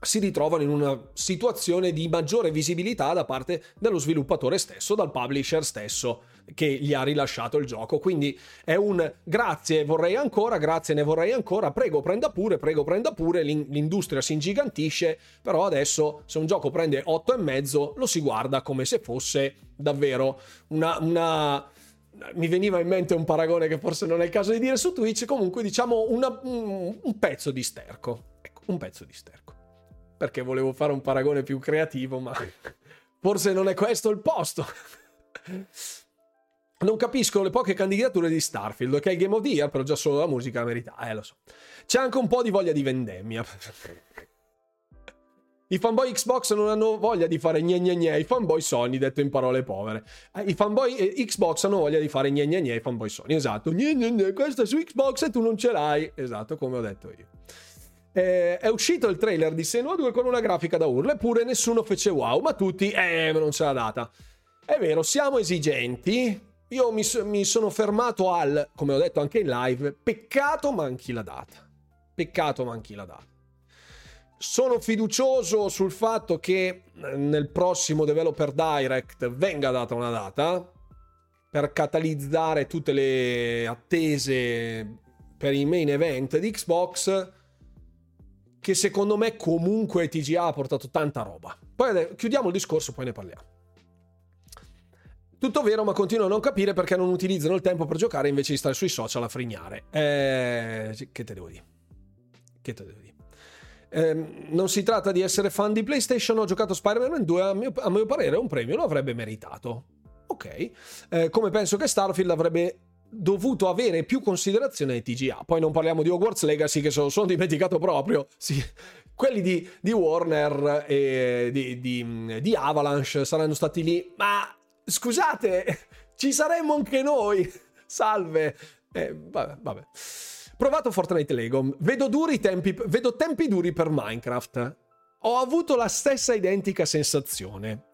si ritrovano in una situazione di maggiore visibilità da parte dello sviluppatore stesso, dal publisher stesso che gli ha rilasciato il gioco. Quindi è un grazie, vorrei ancora, grazie, ne vorrei ancora, prego, prenda pure, prego, prenda pure. L'industria si ingigantisce, però adesso se un gioco prende 8,5 lo si guarda come se fosse davvero una, una mi veniva in mente un paragone che forse non è il caso di dire su Twitch, comunque diciamo una, un, un, pezzo di sterco. Ecco, un pezzo di sterco. Perché volevo fare un paragone più creativo, ma forse non è questo il posto. Non capisco le poche candidature di Starfield, che è il Game of the Year, però già solo la musica la merita. Eh, lo so. C'è anche un po' di voglia di vendemmia. I fanboy Xbox non hanno voglia di fare gne gne gne, i fanboy Sony, detto in parole povere. Eh, I fanboy eh, Xbox hanno voglia di fare gne gne gne, i fanboy Sony, esatto. Gne gne gne, questo è su Xbox e tu non ce l'hai. Esatto, come ho detto io. Eh, è uscito il trailer di Senua 2 con una grafica da urlo, eppure nessuno fece wow, ma tutti, eh, non ce l'ha data. È vero, siamo esigenti. Io mi, mi sono fermato al, come ho detto anche in live, peccato manchi la data. Peccato manchi la data. Sono fiducioso sul fatto che eh, nel prossimo Developer Direct venga data una data per catalizzare tutte le attese per i main event di Xbox che secondo me comunque TGA ha portato tanta roba. Poi chiudiamo il discorso, poi ne parliamo. Tutto vero, ma continuo a non capire perché non utilizzano il tempo per giocare invece di stare sui social a frignare. Eh, che te devo dire? Che te devo dire? Eh, non si tratta di essere fan di PlayStation, ho giocato Spider-Man 2, a mio, a mio parere un premio lo avrebbe meritato. Ok, eh, come penso che Starfield avrebbe dovuto avere più considerazione ai TGA. Poi non parliamo di Hogwarts Legacy che sono, sono dimenticato proprio. Sì. Quelli di, di Warner e di, di, di, Avalanche saranno stati lì. Ma scusate, ci saremmo anche noi. Salve. Eh, vabbè, vabbè. Provato Fortnite Lego, vedo, duri tempi, vedo tempi duri per Minecraft. Ho avuto la stessa identica sensazione.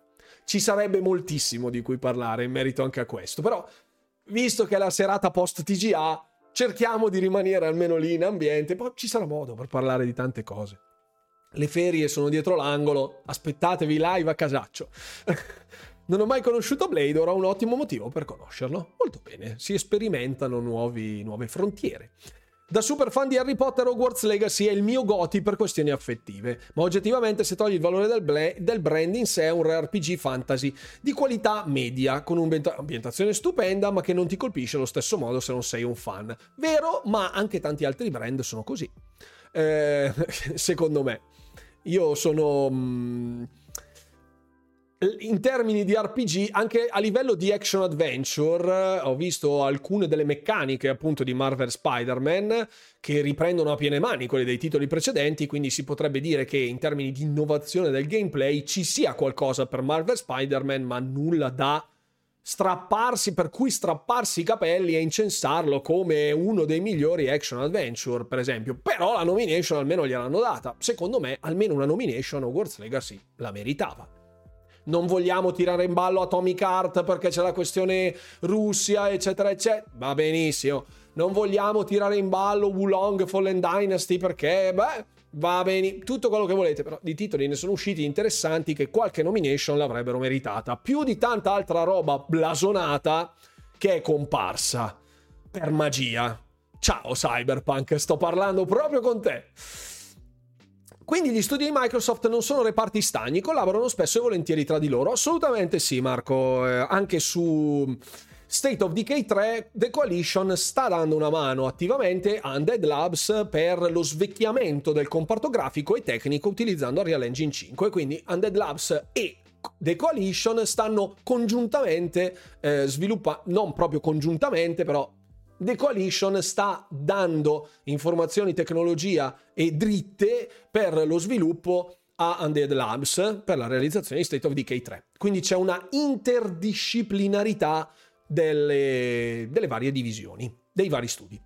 Ci sarebbe moltissimo di cui parlare in merito anche a questo, però visto che è la serata post TGA, cerchiamo di rimanere almeno lì in ambiente, poi ci sarà modo per parlare di tante cose. Le ferie sono dietro l'angolo, aspettatevi live a casaccio. non ho mai conosciuto Blade, ora ho un ottimo motivo per conoscerlo. Molto bene, si sperimentano nuovi, nuove frontiere. Da super fan di Harry Potter, Hogwarts Legacy è il mio goti per questioni affettive, ma oggettivamente se togli il valore del, bla- del brand in sé è un RPG fantasy di qualità media, con un'ambientazione stupenda ma che non ti colpisce allo stesso modo se non sei un fan. Vero, ma anche tanti altri brand sono così. Eh, secondo me. Io sono... Mh, mm, in termini di RPG, anche a livello di action adventure, ho visto alcune delle meccaniche appunto di Marvel Spider-Man che riprendono a piene mani quelle dei titoli precedenti, quindi si potrebbe dire che in termini di innovazione del gameplay ci sia qualcosa per Marvel Spider-Man, ma nulla da strapparsi, per cui strapparsi i capelli e incensarlo come uno dei migliori action adventure, per esempio. Però la nomination almeno gliel'hanno data. Secondo me, almeno una nomination Hogwarts Legacy la meritava non vogliamo tirare in ballo Atomic Heart perché c'è la questione Russia, eccetera, eccetera. Va benissimo. Non vogliamo tirare in ballo Wulong Fallen Dynasty perché, beh, va bene, tutto quello che volete, però di titoli ne sono usciti interessanti che qualche nomination l'avrebbero meritata. Più di tanta altra roba blasonata che è comparsa per magia. Ciao Cyberpunk, sto parlando proprio con te. Quindi gli studi di Microsoft non sono reparti stagni, collaborano spesso e volentieri tra di loro. Assolutamente sì, Marco. Eh, anche su State of Decay 3, The Coalition sta dando una mano attivamente a Undead Labs per lo svecchiamento del comparto grafico e tecnico utilizzando Unreal Engine 5. Quindi Undead Labs e The Coalition stanno congiuntamente eh, sviluppando, non proprio congiuntamente, però The Coalition sta dando informazioni, tecnologia e dritte per lo sviluppo a Undead Labs per la realizzazione di State of Decay 3. Quindi c'è una interdisciplinarità delle, delle varie divisioni, dei vari studi.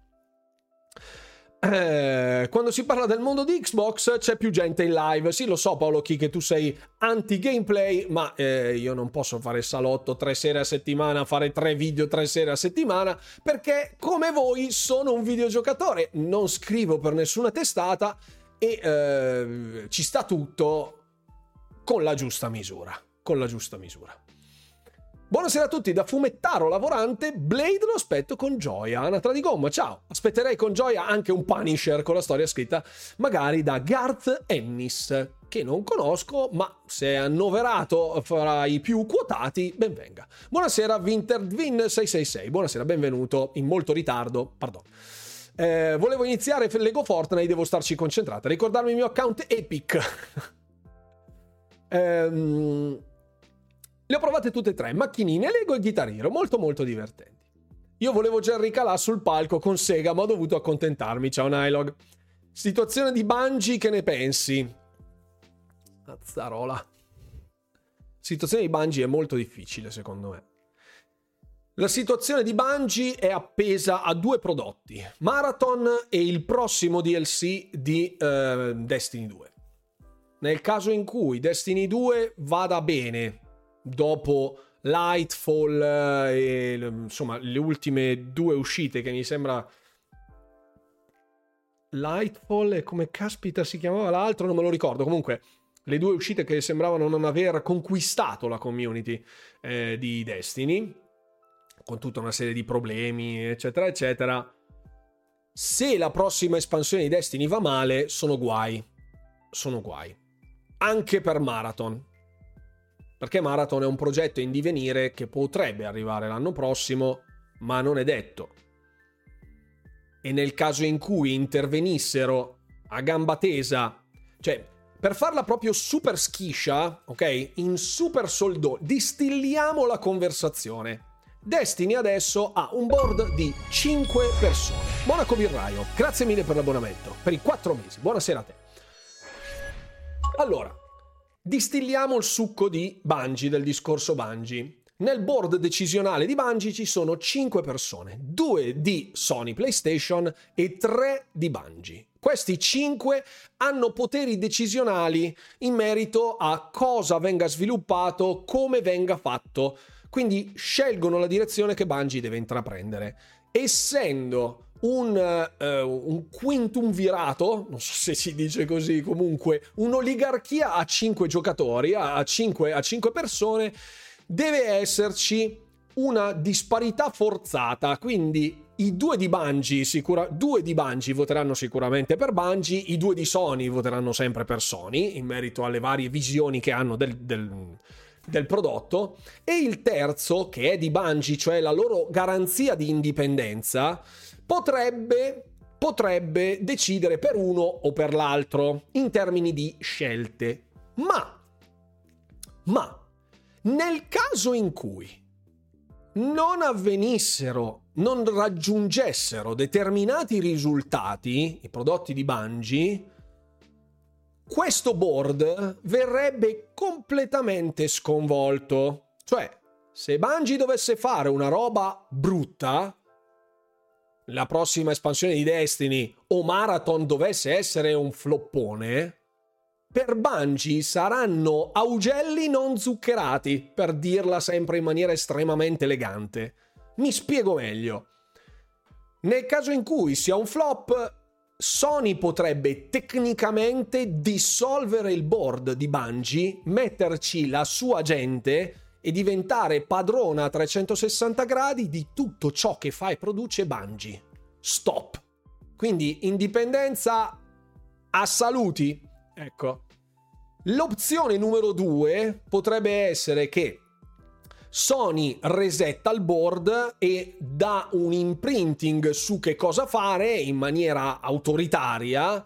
Eh, quando si parla del mondo di Xbox c'è più gente in live. Sì, lo so, Paolo Chi, che tu sei anti-gameplay, ma eh, io non posso fare salotto tre sere a settimana, fare tre video tre sere a settimana, perché come voi sono un videogiocatore. Non scrivo per nessuna testata e eh, ci sta tutto con la giusta misura. Con la giusta misura. Buonasera a tutti, da fumettaro lavorante, Blade lo aspetto con gioia. Anatra di gomma, ciao! Aspetterei con gioia anche un Punisher con la storia scritta magari da Garth Ennis, che non conosco, ma se è annoverato fra i più quotati, ben venga. Buonasera Winterdvin666, buonasera, benvenuto, in molto ritardo, pardon. Eh, volevo iniziare Lego Fortnite, devo starci concentrata. Ricordarmi il mio account Epic. ehm le ho provate tutte e tre, macchinine, Lego e Guitar Hero, molto molto divertenti. Io volevo Jerry Calà sul palco con Sega, ma ho dovuto accontentarmi. Ciao Nylog. Situazione di Bungie, che ne pensi? Azzarola. Situazione di Bungie è molto difficile, secondo me. La situazione di Bungie è appesa a due prodotti, Marathon e il prossimo DLC di uh, Destiny 2. Nel caso in cui Destiny 2 vada bene, dopo Lightfall e insomma le ultime due uscite che mi sembra Lightfall e come caspita si chiamava l'altro non me lo ricordo. Comunque le due uscite che sembravano non aver conquistato la community eh, di Destiny con tutta una serie di problemi eccetera eccetera se la prossima espansione di Destiny va male sono guai. Sono guai. Anche per Marathon perché Marathon è un progetto in divenire che potrebbe arrivare l'anno prossimo, ma non è detto. E nel caso in cui intervenissero a gamba tesa, cioè per farla proprio super schiscia, ok? In super soldo, distilliamo la conversazione. Destiny adesso ha un board di 5 persone. Monaco Birraio, grazie mille per l'abbonamento, per i 4 mesi. Buonasera a te. Allora, Distilliamo il succo di Bungie, del discorso Bungie. Nel board decisionale di Bungie ci sono 5 persone, 2 di Sony PlayStation e 3 di Bungie. Questi 5 hanno poteri decisionali in merito a cosa venga sviluppato, come venga fatto, quindi scelgono la direzione che Bungie deve intraprendere. Essendo un, uh, un quintum virato, non so se si dice così, comunque un'oligarchia a 5 giocatori, a 5, a 5 persone, deve esserci una disparità forzata, quindi i due di Bungie, sicura, due di Bungie voteranno sicuramente per Bungie, i due di Sony voteranno sempre per Sony, in merito alle varie visioni che hanno del, del, del prodotto, e il terzo, che è di Bungie, cioè la loro garanzia di indipendenza, potrebbe, potrebbe decidere per uno o per l'altro in termini di scelte. Ma, ma, nel caso in cui non avvenissero, non raggiungessero determinati risultati, i prodotti di Bungie, questo board verrebbe completamente sconvolto. Cioè, se Bungie dovesse fare una roba brutta, la prossima espansione di Destiny o Marathon dovesse essere un floppone, per Bungie saranno augelli non zuccherati, per dirla sempre in maniera estremamente elegante. Mi spiego meglio. Nel caso in cui sia un flop, Sony potrebbe tecnicamente dissolvere il board di Bungie, metterci la sua gente e diventare padrona a 360 gradi di tutto ciò che fa e produce Bungie. Stop. Quindi indipendenza a saluti. Ecco. L'opzione numero due potrebbe essere che Sony resetta il board e dà un imprinting su che cosa fare in maniera autoritaria,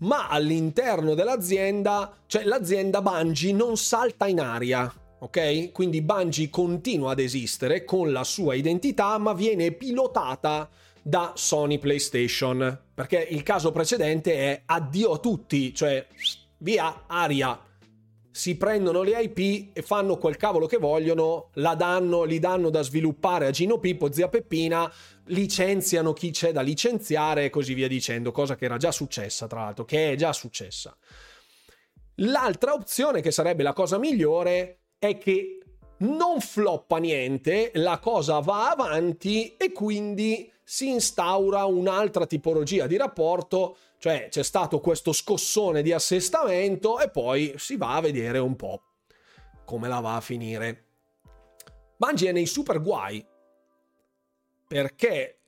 ma all'interno dell'azienda, cioè l'azienda Bungie non salta in aria ok? Quindi Bungie continua ad esistere con la sua identità, ma viene pilotata da Sony PlayStation. Perché il caso precedente è addio a tutti, cioè via aria. Si prendono le IP e fanno quel cavolo che vogliono, la danno, li danno da sviluppare a Gino Pippo, zia Peppina, licenziano chi c'è da licenziare e così via dicendo, cosa che era già successa tra l'altro, che è già successa. L'altra opzione, che sarebbe la cosa migliore, è che non floppa niente, la cosa va avanti e quindi si instaura un'altra tipologia di rapporto, cioè c'è stato questo scossone di assestamento e poi si va a vedere un po' come la va a finire. Bungie è nei super guai perché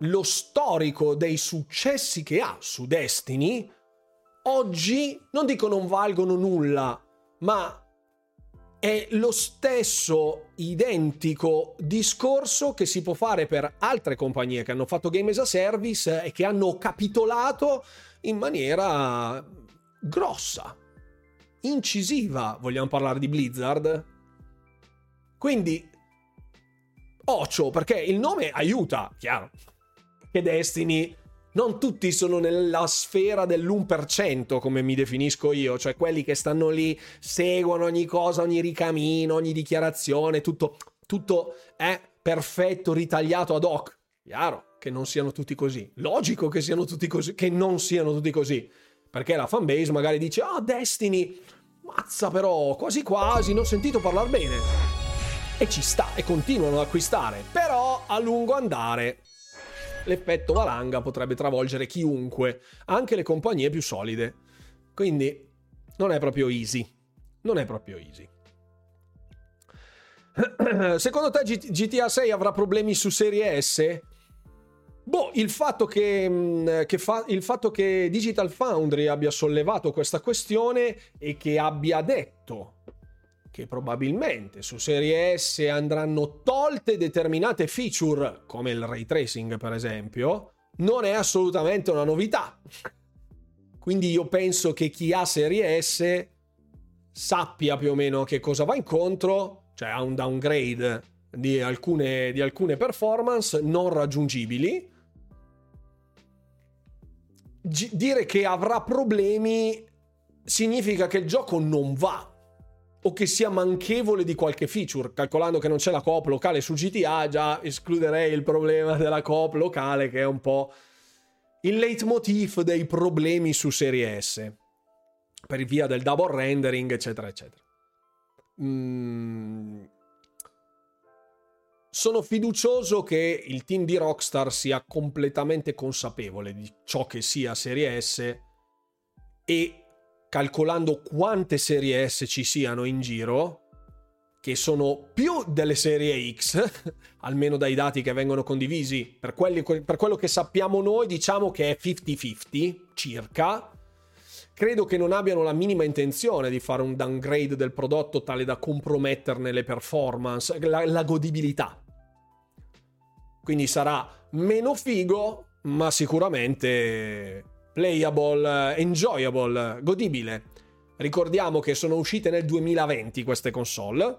lo storico dei successi che ha su Destiny oggi non dico non valgono nulla, ma è lo stesso identico discorso che si può fare per altre compagnie che hanno fatto game as a service e che hanno capitolato in maniera grossa, incisiva. Vogliamo parlare di Blizzard? Quindi, ocio, perché il nome aiuta, chiaro. Che Destiny non tutti sono nella sfera dell'1% come mi definisco io, cioè quelli che stanno lì, seguono ogni cosa, ogni ricamino, ogni dichiarazione, tutto, tutto è perfetto, ritagliato ad hoc. Chiaro che non siano tutti così. Logico che siano tutti così, che non siano tutti così. Perché la fanbase magari dice, ah, oh, Destiny, mazza però, quasi quasi, ne ho sentito parlare bene. E ci sta, e continuano ad acquistare. Però a lungo andare l'effetto valanga potrebbe travolgere chiunque, anche le compagnie più solide. Quindi non è proprio easy. Non è proprio easy. Secondo te GTA 6 avrà problemi su serie S? Boh, il fatto che, mm, che fa, il fatto che Digital Foundry abbia sollevato questa questione e che abbia detto che probabilmente su Serie S andranno tolte determinate feature, come il ray tracing per esempio, non è assolutamente una novità. Quindi io penso che chi ha Serie S sappia più o meno che cosa va incontro, cioè ha un downgrade di alcune, di alcune performance non raggiungibili. G- dire che avrà problemi significa che il gioco non va o che sia manchevole di qualche feature, calcolando che non c'è la coop locale su GTA, già escluderei il problema della coop locale che è un po' il leitmotiv dei problemi su Serie S, per via del double rendering, eccetera, eccetera. Mm. Sono fiducioso che il team di Rockstar sia completamente consapevole di ciò che sia Serie S e calcolando quante serie S ci siano in giro, che sono più delle serie X, almeno dai dati che vengono condivisi, per, quelli, per quello che sappiamo noi diciamo che è 50-50 circa, credo che non abbiano la minima intenzione di fare un downgrade del prodotto tale da comprometterne le performance, la, la godibilità. Quindi sarà meno figo, ma sicuramente playable, enjoyable, godibile. Ricordiamo che sono uscite nel 2020 queste console.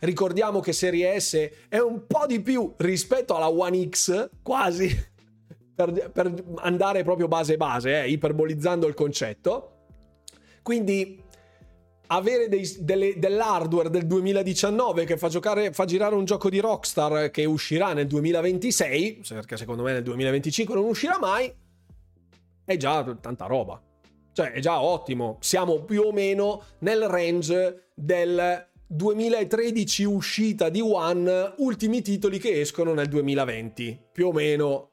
Ricordiamo che Serie S è un po' di più rispetto alla One X, quasi, per, per andare proprio base base, eh, iperbolizzando il concetto. Quindi avere dei, delle, dell'hardware del 2019 che fa, giocare, fa girare un gioco di Rockstar che uscirà nel 2026, perché secondo me nel 2025 non uscirà mai, è già tanta roba. Cioè, è già ottimo. Siamo più o meno nel range del 2013 uscita di One, ultimi titoli che escono nel 2020. Più o meno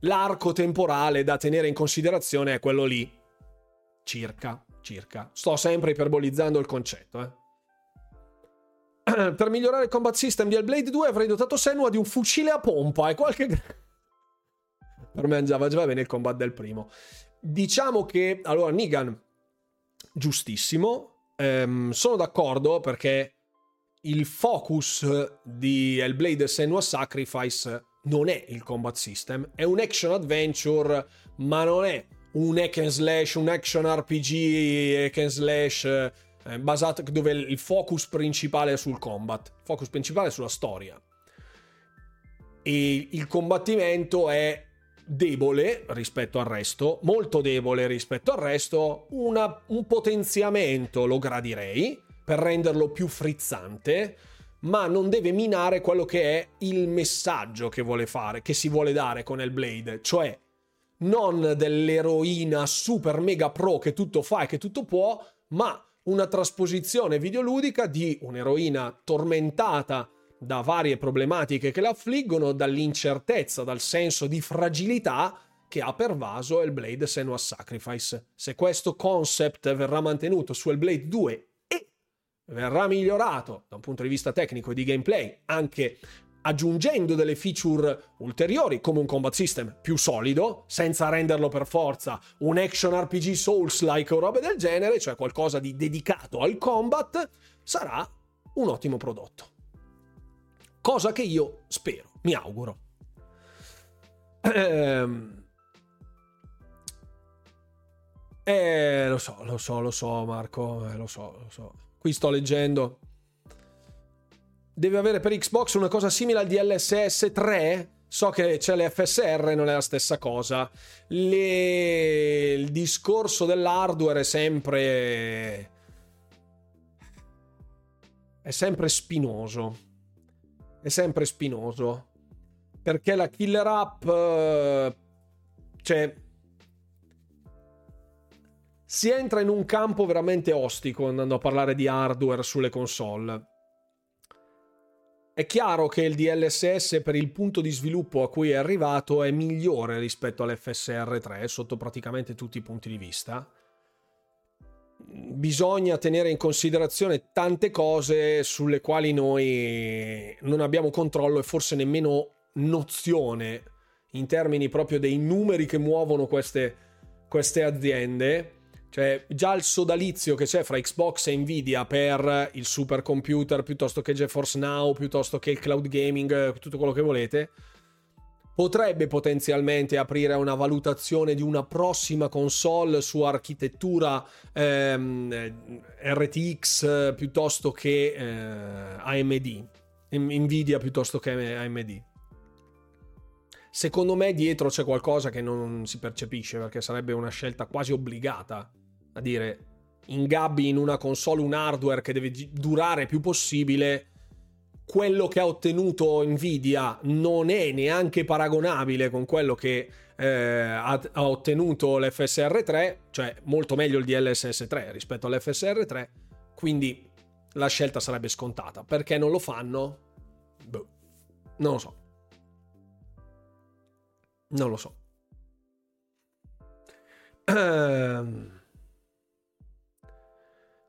l'arco temporale da tenere in considerazione è quello lì. Circa, circa. Sto sempre iperbolizzando il concetto, eh. per migliorare il combat system di Hellblade 2 avrei dotato Senua di un fucile a pompa e qualche per me già va bene il combat del primo. Diciamo che, allora, Nigan, giustissimo, ehm, sono d'accordo perché il focus di Hellblade Senua Sacrifice non è il combat system, è un action adventure, ma non è un hack and slash, un action RPG hack and slash eh, basato dove il focus principale è sul combat, il focus principale è sulla storia e il combattimento è debole rispetto al resto, molto debole rispetto al resto, una, un potenziamento lo gradirei per renderlo più frizzante, ma non deve minare quello che è il messaggio che vuole fare, che si vuole dare con Hellblade, cioè non dell'eroina super mega pro che tutto fa e che tutto può, ma una trasposizione videoludica di un'eroina tormentata da varie problematiche che la affliggono, dall'incertezza, dal senso di fragilità che ha pervaso Hellblade Senua's Sacrifice. Se questo concept verrà mantenuto su Hellblade 2 e verrà migliorato da un punto di vista tecnico e di gameplay, anche aggiungendo delle feature ulteriori come un combat system più solido, senza renderlo per forza un action RPG Souls-like o robe del genere, cioè qualcosa di dedicato al combat, sarà un ottimo prodotto. Cosa che io spero, mi auguro. Ehm... Eh, lo so, lo so, lo so, Marco, eh, lo so, lo so. Qui sto leggendo. Deve avere per Xbox una cosa simile al DLSS 3? So che c'è l'FSR, non è la stessa cosa. Le... Il discorso dell'hardware è sempre... è sempre spinoso è sempre spinoso. Perché la killer app... Eh, cioè... Si entra in un campo veramente ostico andando a parlare di hardware sulle console. È chiaro che il DLSS per il punto di sviluppo a cui è arrivato è migliore rispetto all'FSR 3 sotto praticamente tutti i punti di vista bisogna tenere in considerazione tante cose sulle quali noi non abbiamo controllo e forse nemmeno nozione in termini proprio dei numeri che muovono queste, queste aziende. Cioè, già il sodalizio che c'è fra Xbox e Nvidia per il supercomputer piuttosto che GeForce Now, piuttosto che il cloud gaming, tutto quello che volete, potrebbe potenzialmente aprire una valutazione di una prossima console su architettura ehm, RTX piuttosto che eh, AMD, Nvidia piuttosto che AMD. Secondo me dietro c'è qualcosa che non si percepisce perché sarebbe una scelta quasi obbligata a dire ingabbi in una console un hardware che deve durare più possibile quello che ha ottenuto Nvidia non è neanche paragonabile con quello che eh, ha, ha, ottenuto l'FSR 3, cioè molto meglio il DLSS 3 rispetto all'FSR 3, quindi la scelta sarebbe scontata. Perché non lo fanno? Boh, non lo so. Non lo so. Ehm...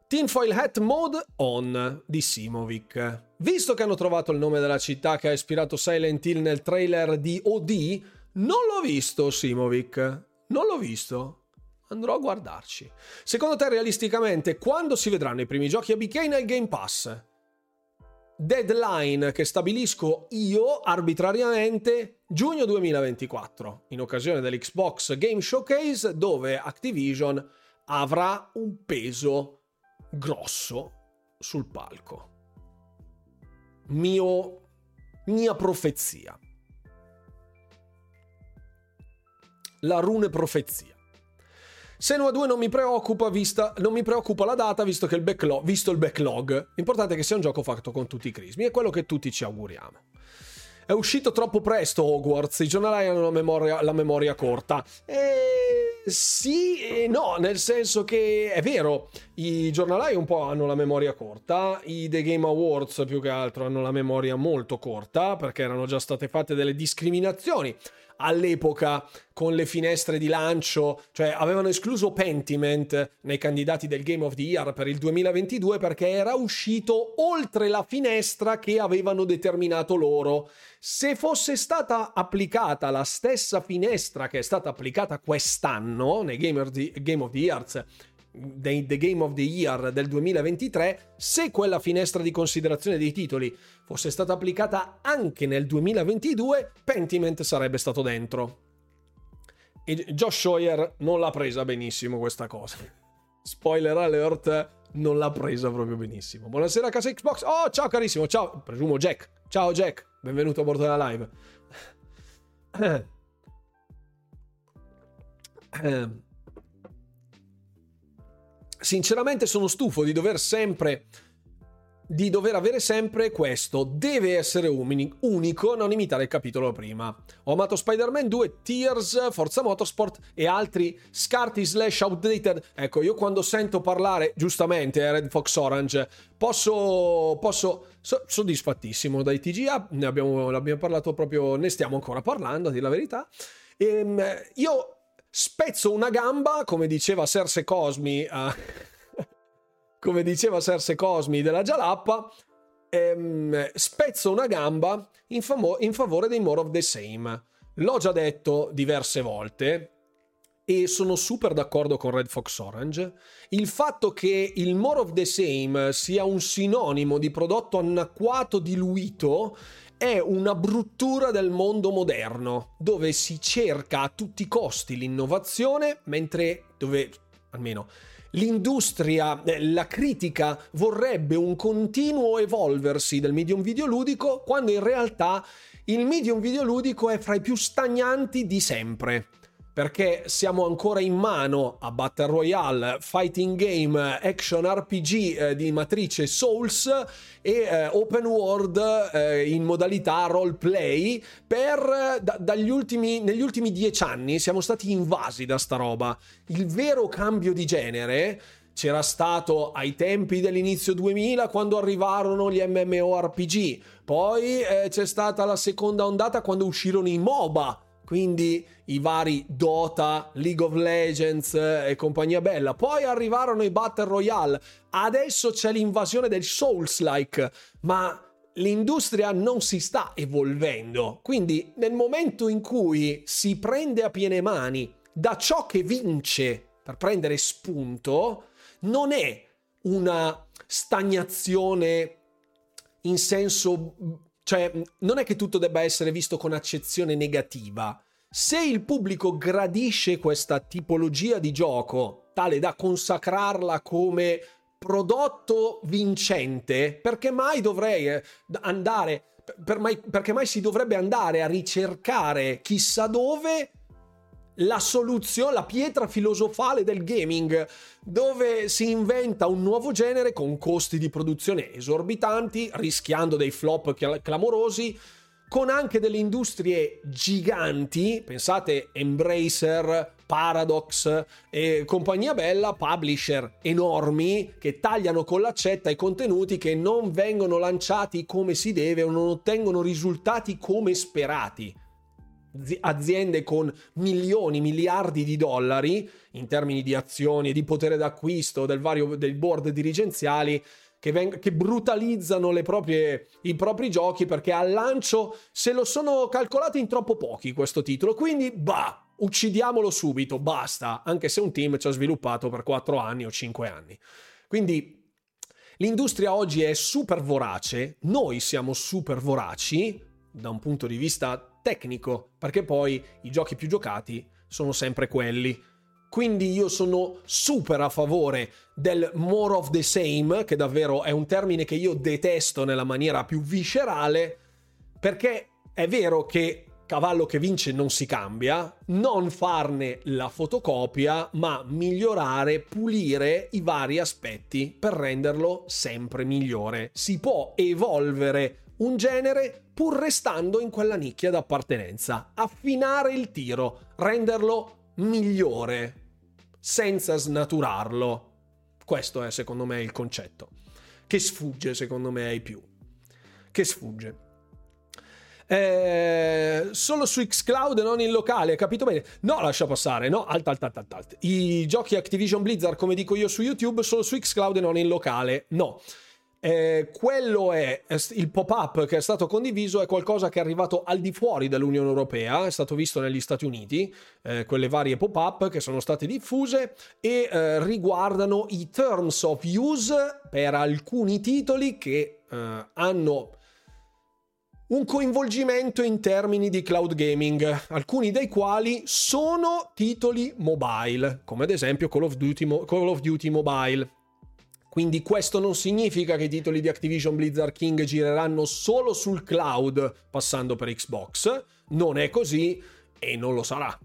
Tinfoil Hat Mode On di Simovic. Visto che hanno trovato il nome della città che ha ispirato Silent Hill nel trailer di OD, non l'ho visto Simovic. Non l'ho visto. Andrò a guardarci. Secondo te, realisticamente, quando si vedranno i primi giochi a BK nel Game Pass? Deadline che stabilisco io arbitrariamente giugno 2024, in occasione dell'Xbox Game Showcase, dove Activision avrà un peso grosso sul palco. Mio, mia profezia. La rune profezia. Senua 2 non mi preoccupa, vista, non mi preoccupa la data visto, il backlog, visto il backlog. L'importante è che sia un gioco fatto con tutti i crismi, è quello che tutti ci auguriamo. È uscito troppo presto Hogwarts, i giornali hanno la memoria, la memoria corta. E sì e no, nel senso che è vero, i giornalai un po' hanno la memoria corta, i The Game Awards più che altro hanno la memoria molto corta perché erano già state fatte delle discriminazioni all'epoca con le finestre di lancio, cioè avevano escluso Pentiment nei candidati del Game of the Year per il 2022 perché era uscito oltre la finestra che avevano determinato loro. Se fosse stata applicata la stessa finestra che è stata applicata quest'anno nei Game of the, Years The Game of the Year del 2023, se quella finestra di considerazione dei titoli fosse stata applicata anche nel 2022, Pentiment sarebbe stato dentro. E Josh Sawyer non l'ha presa benissimo questa cosa. Spoiler alert, non l'ha presa proprio benissimo. Buonasera casa Xbox. Oh, ciao carissimo, ciao. Presumo Jack. Ciao Jack, benvenuto a bordo della live. Eh. Eh. Sinceramente sono stufo di dover sempre di dover avere sempre questo. Deve essere unico, non imitare il capitolo prima. Ho amato Spider-Man 2, Tears, Forza Motorsport e altri scarti slash outdated. Ecco, io quando sento parlare, giustamente, eh, Red Fox Orange, posso... posso so, soddisfattissimo dai TGA, ne abbiamo, abbiamo parlato proprio, ne stiamo ancora parlando, a dire la verità. Ehm, io spezzo una gamba, come diceva Serse Cosmi... Uh, come diceva Serse Cosmi della Jalappa, ehm, spezzo una gamba in, famo- in favore dei more of the same. L'ho già detto diverse volte e sono super d'accordo con Red Fox Orange. Il fatto che il more of the same sia un sinonimo di prodotto anacquato diluito è una bruttura del mondo moderno, dove si cerca a tutti i costi l'innovazione, mentre dove almeno l'industria, eh, la critica vorrebbe un continuo evolversi del medium videoludico, quando in realtà il medium videoludico è fra i più stagnanti di sempre perché siamo ancora in mano a Battle Royale, Fighting Game, Action RPG eh, di matrice Souls e eh, Open World eh, in modalità roleplay per da, dagli ultimi, negli ultimi dieci anni siamo stati invasi da sta roba. Il vero cambio di genere c'era stato ai tempi dell'inizio 2000 quando arrivarono gli MMORPG, poi eh, c'è stata la seconda ondata quando uscirono i MOBA quindi i vari Dota, League of Legends eh, e compagnia bella. Poi arrivarono i Battle Royale, adesso c'è l'invasione del Souls-like, ma l'industria non si sta evolvendo. Quindi nel momento in cui si prende a piene mani da ciò che vince per prendere spunto, non è una stagnazione in senso cioè, non è che tutto debba essere visto con accezione negativa. Se il pubblico gradisce questa tipologia di gioco, tale da consacrarla come prodotto vincente, perché mai dovrei eh, andare, per mai, perché mai si dovrebbe andare a ricercare chissà dove la soluzione, la pietra filosofale del gaming, dove si inventa un nuovo genere con costi di produzione esorbitanti, rischiando dei flop clamorosi, con anche delle industrie giganti, pensate Embracer, Paradox e compagnia bella, publisher enormi che tagliano con l'accetta i contenuti che non vengono lanciati come si deve o non ottengono risultati come sperati. Aziende con milioni, miliardi di dollari in termini di azioni e di potere d'acquisto del vario, dei board dirigenziali che, veng- che brutalizzano proprie, i propri giochi perché al lancio se lo sono calcolati in troppo pochi questo titolo. Quindi, bah, uccidiamolo subito, basta, anche se un team ci ha sviluppato per 4 anni o 5 anni. Quindi l'industria oggi è super vorace, noi siamo super voraci da un punto di vista tecnico, perché poi i giochi più giocati sono sempre quelli. Quindi io sono super a favore del more of the same, che davvero è un termine che io detesto nella maniera più viscerale, perché è vero che cavallo che vince non si cambia, non farne la fotocopia, ma migliorare, pulire i vari aspetti per renderlo sempre migliore. Si può evolvere un genere pur restando in quella nicchia d'appartenenza, affinare il tiro, renderlo migliore, senza snaturarlo. Questo è secondo me il concetto, che sfugge secondo me ai più. Che sfugge. Eh, solo su Xcloud e non in locale, capito bene? No, lascia passare, no? Alt, alt, alt, alt, alt. I giochi Activision Blizzard, come dico io su YouTube, solo su Xcloud e non in locale. No. Eh, quello è il pop-up che è stato condiviso, è qualcosa che è arrivato al di fuori dell'Unione Europea, è stato visto negli Stati Uniti, eh, quelle varie pop-up che sono state diffuse e eh, riguardano i terms of use per alcuni titoli che eh, hanno un coinvolgimento in termini di cloud gaming, alcuni dei quali sono titoli mobile, come ad esempio Call of Duty, Call of Duty Mobile Quindi questo non significa che i titoli di Activision Blizzard King gireranno solo sul cloud passando per Xbox. Non è così e non lo sarà.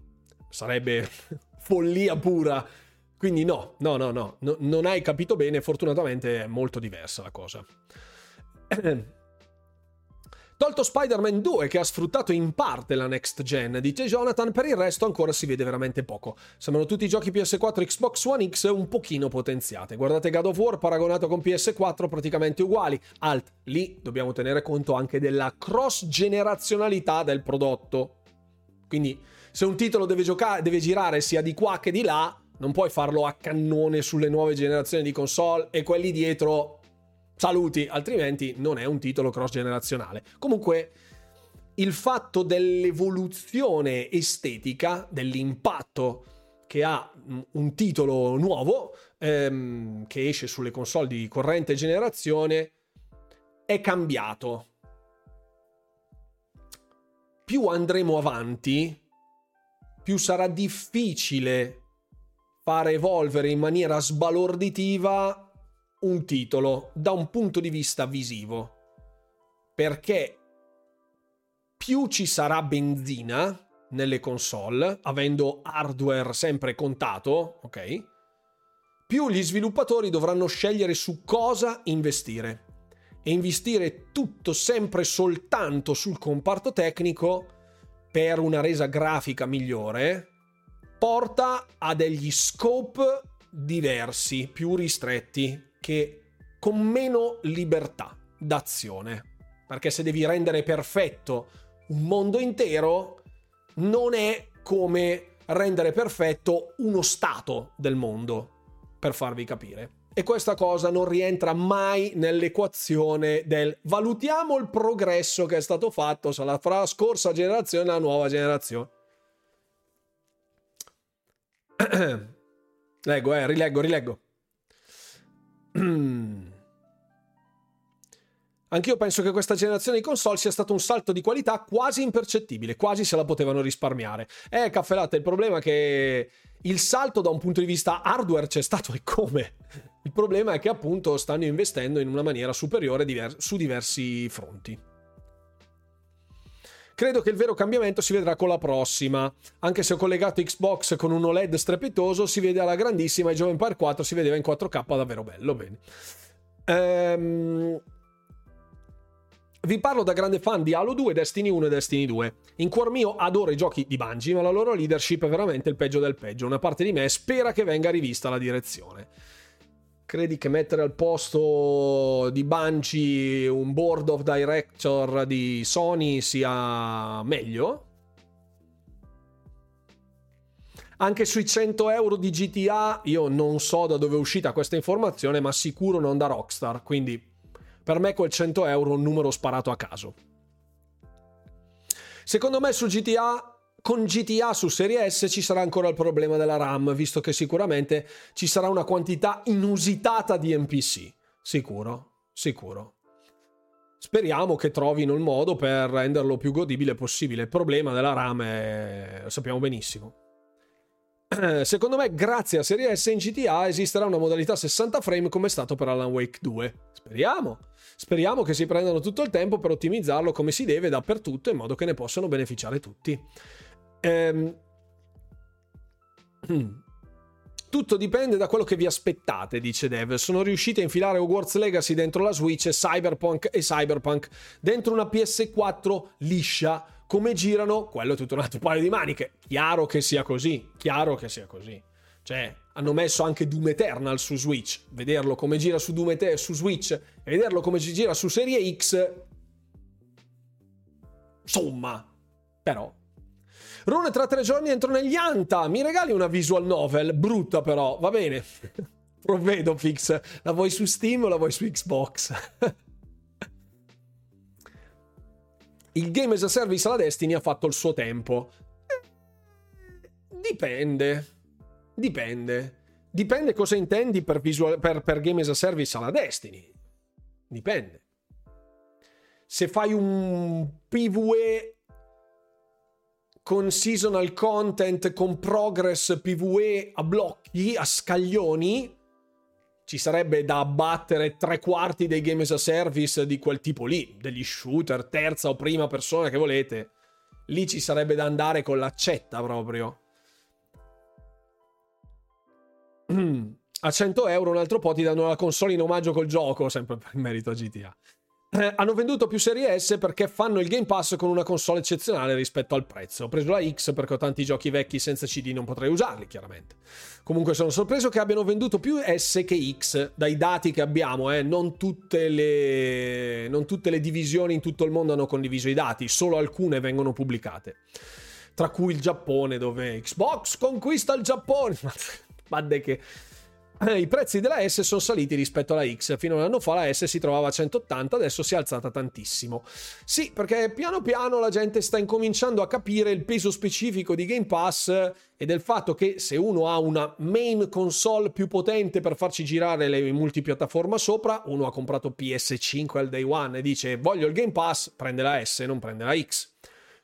Sarebbe follia pura. Quindi no, no, no, no, no non hai capito bene, fortunatamente è molto diversa la cosa. Tolto Spider-Man 2 che ha sfruttato in parte la next gen, dice Jonathan, per il resto ancora si vede veramente poco. Sembrano tutti i giochi PS4 e Xbox One X un pochino potenziate. Guardate God of War paragonato con PS4 praticamente uguali. Alt, lì dobbiamo tenere conto anche della cross generazionalità del prodotto. Quindi se un titolo deve, giocare, deve girare sia di qua che di là, non puoi farlo a cannone sulle nuove generazioni di console e quelli dietro saluti, altrimenti non è un titolo cross generazionale. Comunque il fatto dell'evoluzione estetica, dell'impatto che ha un titolo nuovo ehm, che esce sulle console di corrente generazione è cambiato. Più andremo avanti, più sarà difficile fare evolvere in maniera sbalorditiva un titolo da un punto di vista visivo. Perché più ci sarà benzina nelle console, avendo hardware sempre contato, ok? Più gli sviluppatori dovranno scegliere su cosa investire. E investire tutto sempre soltanto sul comparto tecnico per una resa grafica migliore porta a degli scope diversi, più ristretti, che con meno libertà d'azione. Perché se devi rendere perfetto un mondo intero, non è come rendere perfetto uno stato del mondo, per farvi capire. E questa cosa non rientra mai nell'equazione del valutiamo il progresso che è stato fatto fra la scorsa generazione e la nuova generazione. Leggo, eh, rileggo, rileggo. Anch'io penso che questa generazione di console sia stato un salto di qualità quasi impercettibile, quasi se la potevano risparmiare. Eh, caffè latte, il problema è che il salto da un punto di vista hardware c'è stato e come? Il problema è che appunto stanno investendo in una maniera superiore diver- su diversi fronti. Credo che il vero cambiamento si vedrà con la prossima. Anche se ho collegato Xbox con un OLED strepitoso, si vede alla grandissima e Jove Empire 4 si vedeva in 4K davvero bello. Bene. Ehm... Vi parlo da grande fan di Halo 2, Destiny 1 e Destiny 2. In cuor mio adoro i giochi di Bungie, ma la loro leadership è veramente il peggio del peggio. Una parte di me spera che venga rivista la direzione. Credi che mettere al posto di Bungie un board of director di Sony sia meglio? Anche sui 100 euro di GTA io non so da dove è uscita questa informazione, ma sicuro non da Rockstar, quindi per me quel 100 euro è un numero sparato a caso. Secondo me su GTA con GTA su Serie S ci sarà ancora il problema della RAM, visto che sicuramente ci sarà una quantità inusitata di NPC. Sicuro, sicuro. Speriamo che trovino il modo per renderlo più godibile possibile. Il problema della RAM è... lo sappiamo benissimo. Secondo me, grazie a Serie S in GTA esisterà una modalità 60 frame come è stato per Alan Wake 2. Speriamo. Speriamo che si prendano tutto il tempo per ottimizzarlo come si deve dappertutto in modo che ne possano beneficiare tutti. Ehm... Tutto dipende da quello che vi aspettate, dice Dev. Sono riusciti a infilare Hogwarts Legacy dentro la Switch e Cyberpunk e Cyberpunk dentro una PS4 liscia. Come girano? Quello è tutto un altro paio di maniche. Chiaro che sia così, chiaro che sia così. Cioè, hanno messo anche Doom Eternal su Switch. Vederlo come gira su Doom Eternal su Switch e vederlo come gira su Serie X. Insomma, però Rune, tra tre giorni entro negli Anta. Mi regali una visual novel? Brutta però, va bene. Provvedo, Fix. La vuoi su Steam o la vuoi su Xbox? il game as a service alla Destiny ha fatto il suo tempo. Dipende. Dipende. Dipende cosa intendi per, visual, per, per game as a service alla Destiny. Dipende. Se fai un PvE con seasonal content, con progress PvE a blocchi, a scaglioni, ci sarebbe da abbattere tre quarti dei game as a service di quel tipo lì, degli shooter, terza o prima persona che volete. Lì ci sarebbe da andare con l'accetta proprio. A 100 euro un altro po' ti danno la console in omaggio col gioco, sempre per merito a GTA eh, hanno venduto più serie S perché fanno il Game Pass con una console eccezionale rispetto al prezzo. Ho preso la X perché ho tanti giochi vecchi senza CD, non potrei usarli, chiaramente. Comunque sono sorpreso che abbiano venduto più S che X, dai dati che abbiamo, eh. non, tutte le... non tutte le divisioni in tutto il mondo hanno condiviso i dati, solo alcune vengono pubblicate. Tra cui il Giappone, dove Xbox conquista il Giappone. Ma che i prezzi della S sono saliti rispetto alla X. Fino a un anno fa la S si trovava a 180, adesso si è alzata tantissimo. Sì, perché piano piano la gente sta incominciando a capire il peso specifico di Game Pass e del fatto che se uno ha una main console più potente per farci girare le multipiattaforma sopra, uno ha comprato PS5 al day one e dice voglio il Game Pass, prende la S, non prende la X.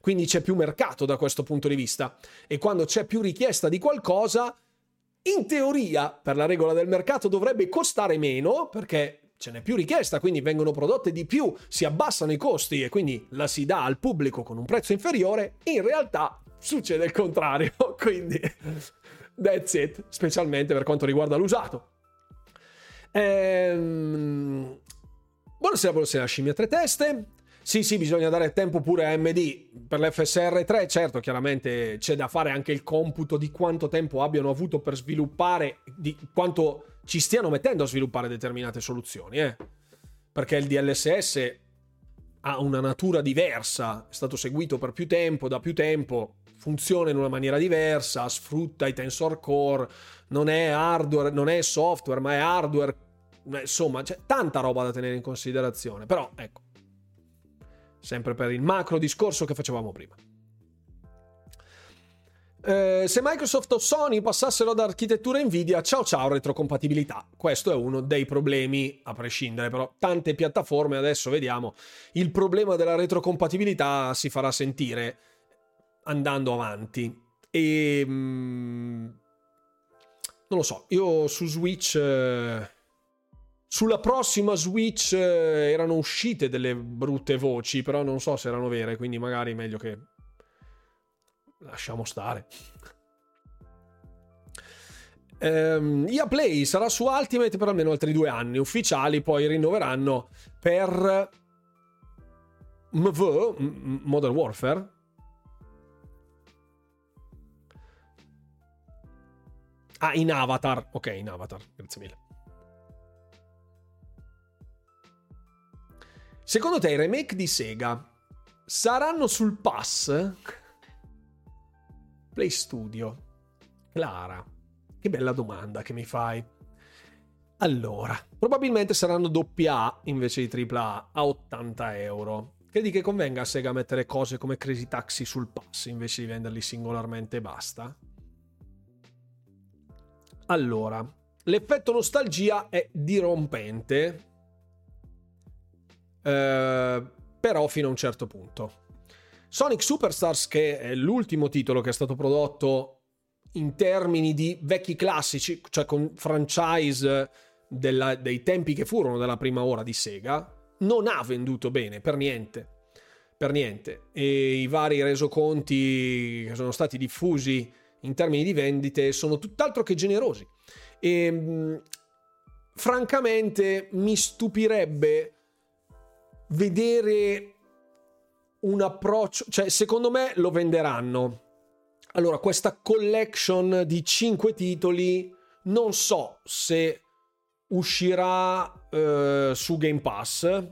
Quindi c'è più mercato da questo punto di vista. E quando c'è più richiesta di qualcosa, in teoria, per la regola del mercato, dovrebbe costare meno perché ce n'è più richiesta, quindi vengono prodotte di più, si abbassano i costi e quindi la si dà al pubblico con un prezzo inferiore. In realtà succede il contrario, quindi that's it, specialmente per quanto riguarda l'usato. Ehm... Buonasera, buonasera, scimmia tre teste. Sì, sì, bisogna dare tempo pure a AMD per l'FSR 3. Certo, chiaramente c'è da fare anche il computo di quanto tempo abbiano avuto per sviluppare, di quanto ci stiano mettendo a sviluppare determinate soluzioni, eh. Perché il DLSS ha una natura diversa, è stato seguito per più tempo, da più tempo, funziona in una maniera diversa, sfrutta i tensor core, non è hardware, non è software, ma è hardware. Insomma, c'è tanta roba da tenere in considerazione. Però, ecco, sempre per il macro discorso che facevamo prima. Eh, se Microsoft o Sony passassero ad architettura Nvidia, ciao ciao retrocompatibilità. Questo è uno dei problemi, a prescindere, però tante piattaforme adesso vediamo il problema della retrocompatibilità si farà sentire andando avanti. E mm, non lo so, io su Switch eh, sulla prossima Switch eh, erano uscite delle brutte voci, però non so se erano vere, quindi magari meglio che lasciamo stare. Um, EA Play sarà su Ultimate per almeno altri due anni ufficiali, poi rinnoveranno per MV, Modern Warfare. Ah, in Avatar. Ok, in Avatar, grazie mille. Secondo te i remake di Sega saranno sul pass? Play Studio. Clara, che bella domanda che mi fai. Allora, probabilmente saranno doppia invece di AAA a 80 euro. Credi che convenga a Sega mettere cose come Crazy Taxi sul pass invece di venderli singolarmente e basta? Allora, l'effetto nostalgia è dirompente eh, però fino a un certo punto. Sonic Superstars, che è l'ultimo titolo che è stato prodotto in termini di vecchi classici, cioè con franchise della, dei tempi che furono della prima ora di Sega, non ha venduto bene per niente. Per niente. E i vari resoconti che sono stati diffusi in termini di vendite sono tutt'altro che generosi. E francamente mi stupirebbe vedere un approccio, cioè secondo me lo venderanno. Allora, questa collection di 5 titoli non so se uscirà eh, su Game Pass.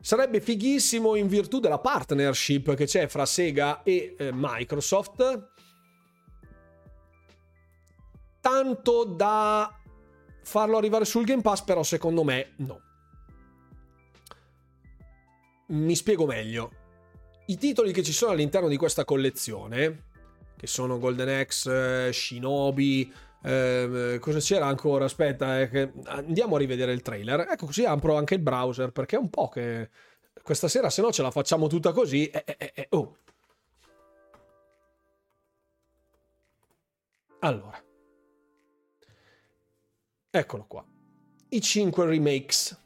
Sarebbe fighissimo in virtù della partnership che c'è fra Sega e eh, Microsoft. Tanto da farlo arrivare sul Game Pass, però secondo me no. Mi spiego meglio. I titoli che ci sono all'interno di questa collezione, che sono Golden Axe, Shinobi, eh, cosa c'era ancora? Aspetta, eh, andiamo a rivedere il trailer. Ecco, così apro anche il browser perché è un po' che questa sera, se no, ce la facciamo tutta così. Eh, eh, eh oh. Allora, eccolo qua. i 5 remakes.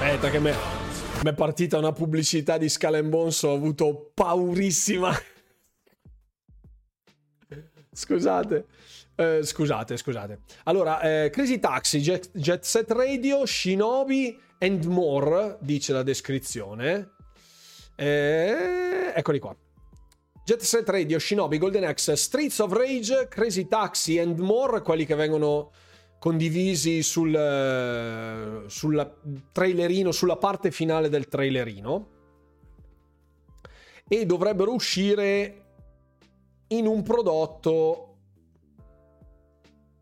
Aspetta che mi è partita una pubblicità di Skull Bones, ho avuto paurissima. Scusate. Eh, scusate, scusate. Allora, eh, Crazy Taxi, Jet, Jet Set Radio, Shinobi and More, dice la descrizione. Eh, eccoli qua. Jet Set Radio, Shinobi, Golden Axe, Streets of Rage, Crazy Taxi and More, quelli che vengono condivisi sul, uh, sul trailerino, sulla parte finale del trailerino. E dovrebbero uscire in un prodotto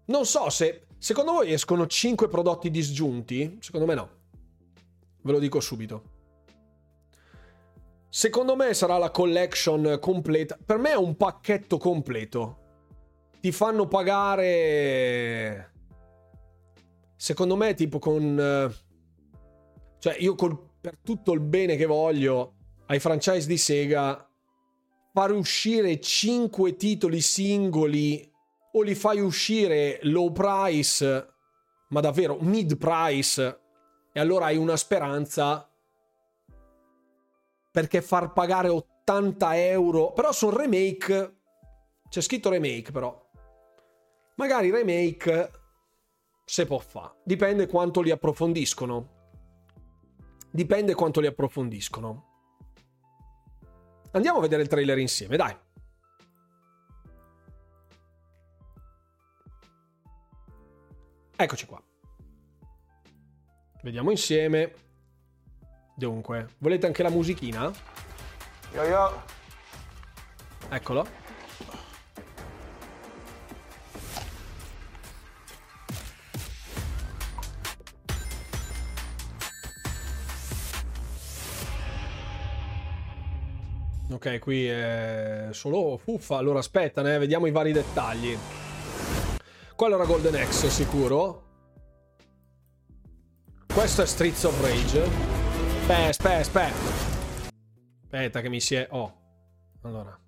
non so se... Secondo voi escono 5 prodotti disgiunti? Secondo me no. Ve lo dico subito. Secondo me sarà la collection completa. Per me è un pacchetto completo. Ti fanno pagare... Secondo me tipo con... Cioè io col... per tutto il bene che voglio ai franchise di Sega fare uscire 5 titoli singoli o li fai uscire low price, ma davvero mid price, e allora hai una speranza perché far pagare 80 euro, però sono remake, c'è scritto remake però, magari remake se può fare, dipende quanto li approfondiscono, dipende quanto li approfondiscono. Andiamo a vedere il trailer insieme, dai. Eccoci qua. Vediamo insieme. Dunque, volete anche la musichina? Yo yo. Eccolo. Ok, qui è solo fuffa. Allora aspetta, ne vediamo i vari dettagli. Quello era Golden Axe, sicuro. Questo è Streets of Rage. Aspetta, aspetta, aspetta. Aspetta che mi si è... Oh. Allora.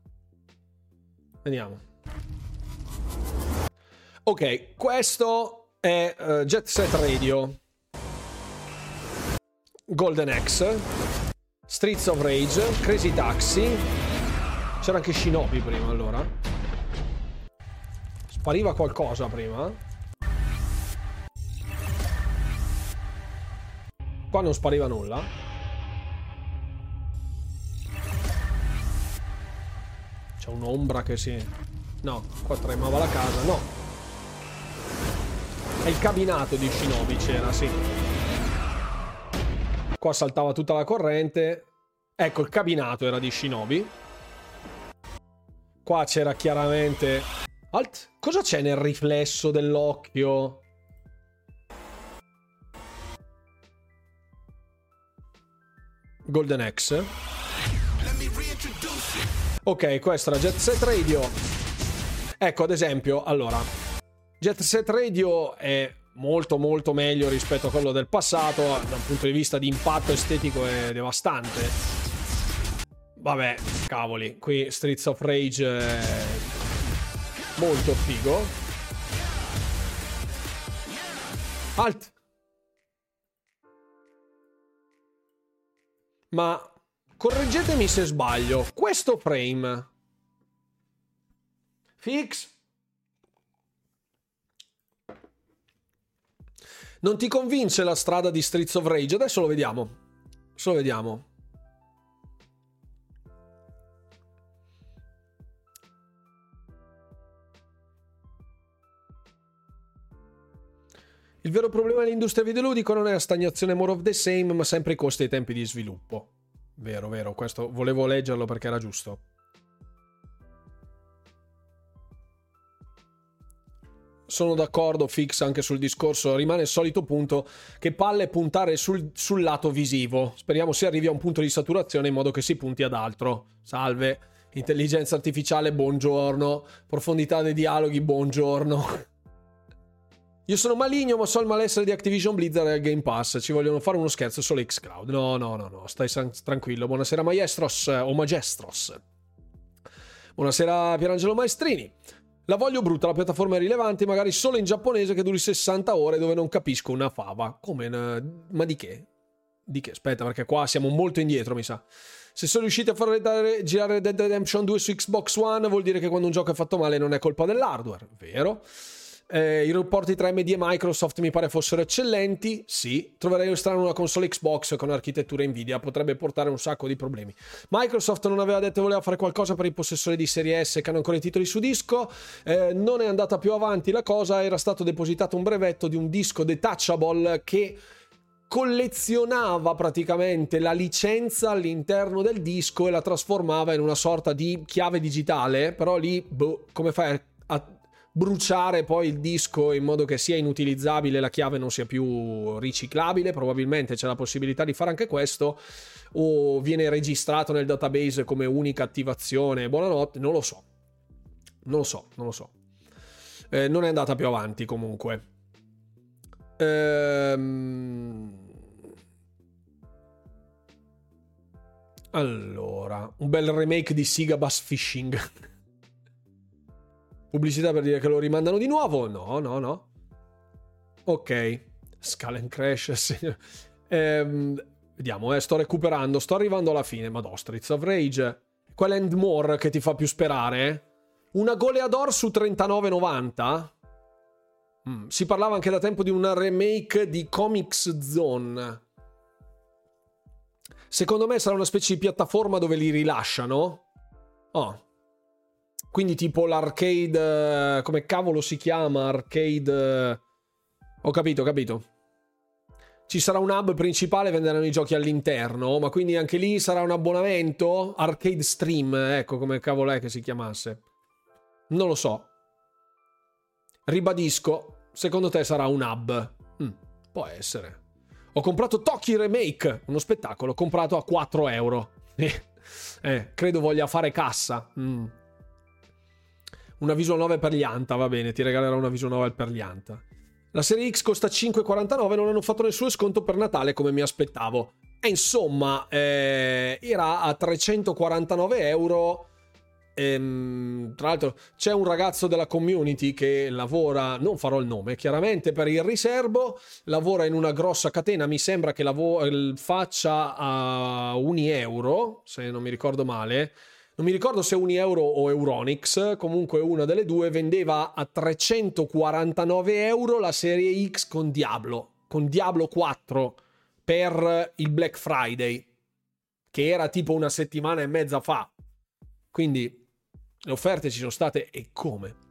Vediamo. Ok, questo è uh, Jet Set Radio. Golden Axe. Streets of Rage. Crazy Taxi. C'era anche Shinobi prima, allora. Spariva qualcosa prima. Qua non spariva nulla. C'è un'ombra che si... No, qua tremava la casa. No. È il cabinato di Shinobi c'era, sì. Qua saltava tutta la corrente. Ecco, il cabinato era di Shinobi. Qua c'era chiaramente Alt, cosa c'è nel riflesso dell'occhio? Golden X. Ok, questo era Jet Set Radio. Ecco, ad esempio, allora, Jet Set Radio è molto molto meglio rispetto a quello del passato, da un punto di vista di impatto estetico è devastante. Vabbè, cavoli, qui Streets of Rage è Molto figo. Alt. Ma correggetemi se sbaglio. Questo frame. Fix. Non ti convince la strada di Streets of Rage? Adesso lo vediamo. Adesso lo vediamo. Il vero problema dell'industria videoludico non è la stagnazione more of the same, ma sempre i costi e i tempi di sviluppo. Vero, vero, questo volevo leggerlo perché era giusto. Sono d'accordo, Fix, anche sul discorso. Rimane il solito punto che palle puntare sul, sul lato visivo. Speriamo si arrivi a un punto di saturazione in modo che si punti ad altro. Salve. Intelligenza artificiale, buongiorno. Profondità dei dialoghi, buongiorno. Io sono maligno, ma so il malessere di Activision Blizzard e Game Pass. Ci vogliono fare uno scherzo solo Xcloud. No, no, no, no. Stai tranquillo. Buonasera, Maestros o Magestros. Buonasera, Pierangelo Maestrini. La voglio brutta, la piattaforma è rilevante, magari solo in giapponese che duri 60 ore dove non capisco una fava. Come? Ma di che? Di che? Aspetta, perché qua siamo molto indietro, mi sa. Se sono riusciti a far girare Dead Redemption 2 su Xbox One, vuol dire che quando un gioco è fatto male non è colpa dell'hardware, vero? Eh, I rapporti tra AMD e Microsoft mi pare fossero eccellenti. Sì, troverei strano una console Xbox con architettura Nvidia, potrebbe portare un sacco di problemi. Microsoft non aveva detto che voleva fare qualcosa per i possessori di serie S che hanno ancora i titoli su disco. Eh, non è andata più avanti la cosa, era stato depositato un brevetto di un disco detachable che collezionava praticamente la licenza all'interno del disco e la trasformava in una sorta di chiave digitale, però lì boh, come fai a bruciare poi il disco in modo che sia inutilizzabile, la chiave non sia più riciclabile, probabilmente c'è la possibilità di fare anche questo, o viene registrato nel database come unica attivazione, buonanotte, non lo so, non lo so, non lo so. Eh, non è andata più avanti comunque. Ehm... Allora, un bel remake di Sigabus Fishing. Pubblicità per dire che lo rimandano di nuovo? No, no, no. Ok. Skull and Crash. Ehm, vediamo, eh, sto recuperando, sto arrivando alla fine. Madò, Streets of Rage. Quell'end more che ti fa più sperare? Una goleador su 39,90? Mm, si parlava anche da tempo di una remake di Comics Zone. Secondo me sarà una specie di piattaforma dove li rilasciano. Oh, quindi tipo l'arcade... Come cavolo si chiama? Arcade... Ho capito, ho capito. Ci sarà un hub principale, venderanno i giochi all'interno, ma quindi anche lì sarà un abbonamento? Arcade Stream, ecco come cavolo è che si chiamasse. Non lo so. Ribadisco, secondo te sarà un hub? Mm, può essere. Ho comprato Toki Remake, uno spettacolo, comprato a 4 euro. eh, credo voglia fare cassa. Mm. Una visual 9 per gli Anta, va bene, ti regalerò una visual 9 per gli Anta. La serie X costa 5,49, non hanno fatto nessuno sconto per Natale come mi aspettavo. E insomma, eh, era a 349 euro. Ehm, tra l'altro c'è un ragazzo della community che lavora, non farò il nome chiaramente, per il riservo, lavora in una grossa catena, mi sembra che lav- faccia a 1 euro, se non mi ricordo male non mi ricordo se Unieuro o Euronix, comunque una delle due vendeva a 349 euro la serie X con Diablo, con Diablo 4 per il Black Friday, che era tipo una settimana e mezza fa. Quindi le offerte ci sono state e come?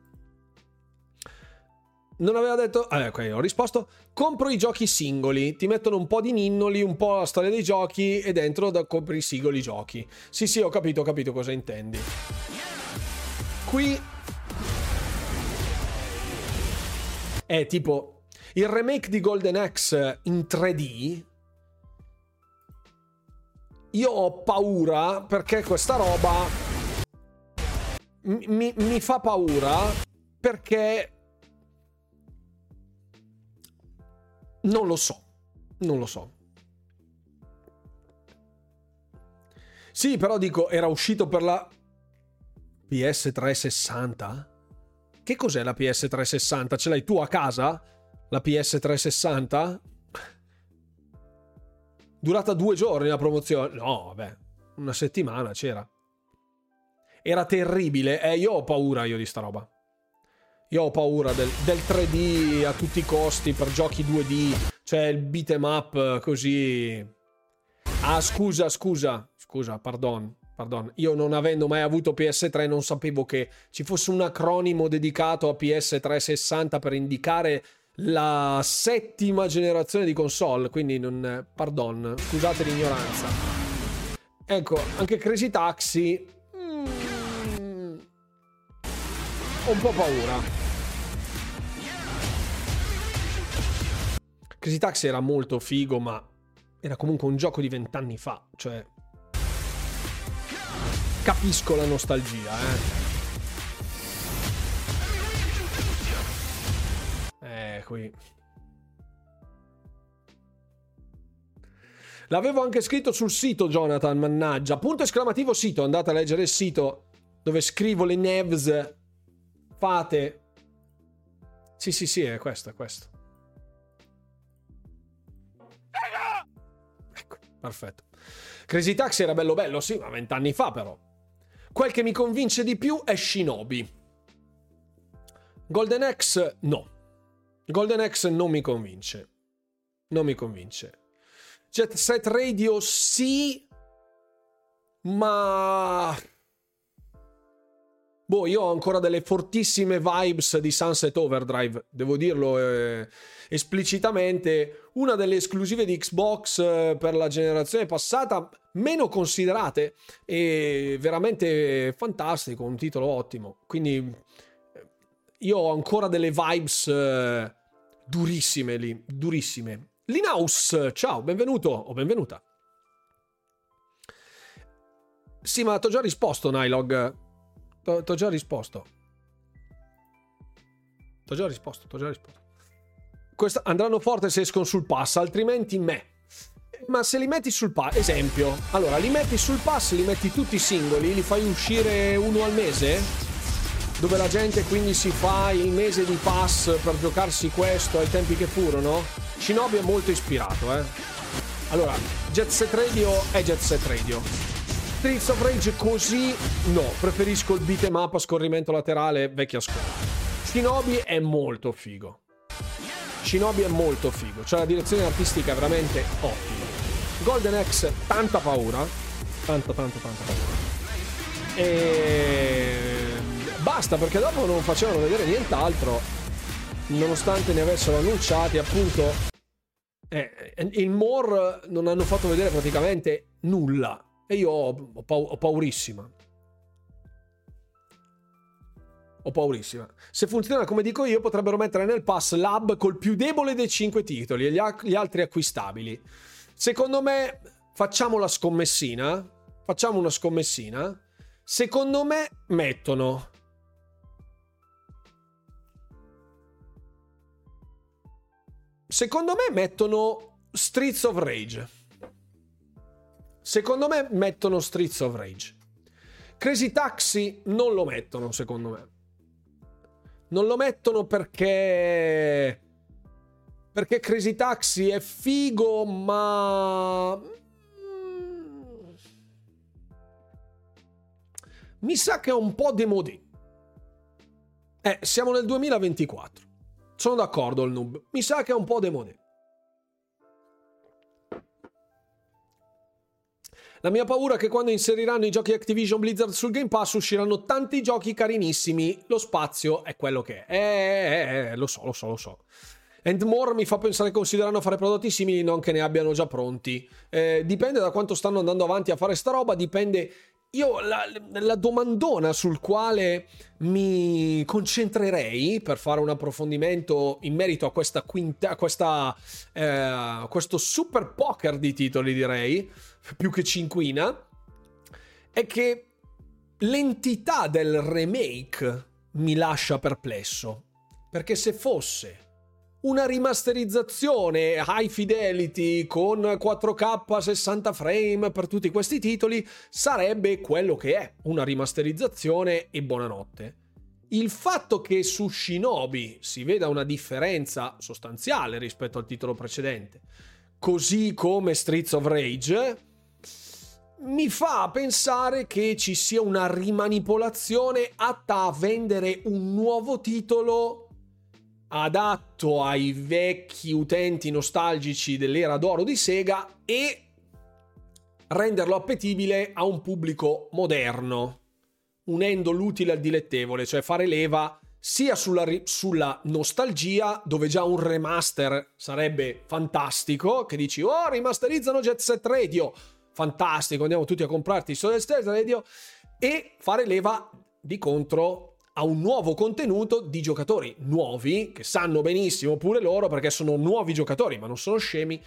Non aveva detto. Ah, ok, ho risposto. Compro i giochi singoli. Ti mettono un po' di ninnoli, un po' la storia dei giochi e dentro da compri i singoli giochi. Sì, sì, ho capito, ho capito cosa intendi. Qui. È tipo. Il remake di Golden Axe in 3D. Io ho paura perché questa roba. mi, mi fa paura perché Non lo so, non lo so. Sì, però dico, era uscito per la PS360? Che cos'è la PS360? Ce l'hai tu a casa? La PS360? Durata due giorni la promozione? No, vabbè, una settimana c'era. Era terribile. Eh, io ho paura io di sta roba. Io ho paura del, del 3D a tutti i costi per giochi 2D, cioè il beat'em up così. Ah, scusa, scusa, scusa, pardon, pardon. Io non avendo mai avuto PS3 non sapevo che ci fosse un acronimo dedicato a PS360 per indicare la settima generazione di console, quindi non... pardon, scusate l'ignoranza. Ecco, anche Crazy Taxi ho un po' paura. Crazy Taxi era molto figo, ma era comunque un gioco di vent'anni fa, cioè... Capisco la nostalgia, eh. Eh, qui... L'avevo anche scritto sul sito, Jonathan, mannaggia. Punto esclamativo sito, andate a leggere il sito dove scrivo le nevs fate... Sì, sì, sì, è questo, è questo. Perfetto. Crazy Taxi era bello bello, sì, ma vent'anni fa però. Quel che mi convince di più è Shinobi. Golden X no. Golden X non mi convince. Non mi convince. Jet Set Radio sì, ma Boh, io ho ancora delle fortissime vibes di Sunset Overdrive, devo dirlo eh, esplicitamente. Una delle esclusive di Xbox eh, per la generazione passata, meno considerate e veramente fantastico, un titolo ottimo. Quindi eh, io ho ancora delle vibes eh, durissime lì, durissime. Linaus, ciao, benvenuto o benvenuta. Sì, ma ti ho già risposto, Nylog. T'ho già risposto. T'ho già risposto, t'ho già risposto. Questa, andranno forte se escono sul pass, altrimenti me. Ma se li metti sul pass, esempio, allora li metti sul pass, li metti tutti singoli, li fai uscire uno al mese, dove la gente quindi si fa il mese di pass per giocarsi questo ai tempi che furono. Shinobi è molto ispirato, eh. Allora, Jet Set Radio è Jet Set Radio Streets of Rage così no, preferisco il beat'em up a scorrimento laterale vecchia scuola. Shinobi è molto figo. Shinobi è molto figo, cioè la direzione artistica è veramente ottima. Golden X, tanta paura. Tanta, tanta, tanta paura. E basta perché dopo non facevano vedere nient'altro. Nonostante ne avessero annunciati, appunto. Eh, in More non hanno fatto vedere praticamente nulla. E io ho, ho, pau- ho paurissima. Ho paurissima. Se funziona come dico io, potrebbero mettere nel pass l'hub col più debole dei 5 titoli e gli, a- gli altri acquistabili. Secondo me, facciamo la scommessina. Facciamo una scommessina. Secondo me, mettono. Secondo me, mettono Streets of Rage. Secondo me mettono Streets of Rage. Crazy Taxi non lo mettono, secondo me. Non lo mettono perché... Perché Crazy Taxi è figo, ma... Mm, mi sa che è un po' demodé. Eh, siamo nel 2024. Sono d'accordo il noob. Mi sa che è un po' demodé. La mia paura è che quando inseriranno i giochi Activision Blizzard sul Game Pass usciranno tanti giochi carinissimi. Lo spazio è quello che è. Eh, eh, eh, lo so, lo so, lo so. And More mi fa pensare che considerano fare prodotti simili, non che ne abbiano già pronti. Eh, dipende da quanto stanno andando avanti a fare sta roba, dipende. Io la, la, domandona sul quale mi concentrerei per fare un approfondimento in merito a questa quinta, a questa, eh, questo super poker di titoli, direi, più che cinquina, è che l'entità del remake mi lascia perplesso. Perché se fosse una rimasterizzazione high fidelity con 4K 60 frame per tutti questi titoli sarebbe quello che è, una rimasterizzazione e buonanotte. Il fatto che su Shinobi si veda una differenza sostanziale rispetto al titolo precedente, così come Streets of Rage, mi fa pensare che ci sia una rimanipolazione atta a vendere un nuovo titolo adatto ai vecchi utenti nostalgici dell'era d'oro di Sega e renderlo appetibile a un pubblico moderno, unendo l'utile al dilettevole, cioè fare leva sia sulla, sulla, nostalgia, dove già un remaster sarebbe fantastico, che dici, oh, rimasterizzano Jet Set Radio, fantastico, andiamo tutti a comprarti Soul State Radio e fare leva di contro a un nuovo contenuto di giocatori nuovi, che sanno benissimo pure loro perché sono nuovi giocatori, ma non sono scemi,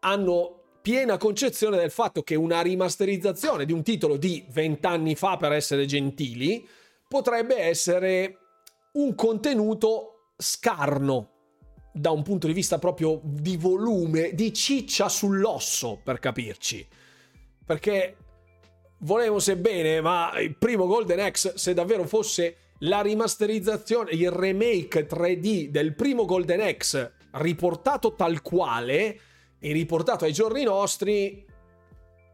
hanno piena concezione del fatto che una rimasterizzazione di un titolo di vent'anni fa, per essere gentili, potrebbe essere un contenuto scarno da un punto di vista proprio di volume, di ciccia sull'osso, per capirci perché volevo sebbene, ma il primo Golden X, se davvero fosse la rimasterizzazione, il remake 3D del primo Golden X riportato tal quale e riportato ai giorni nostri,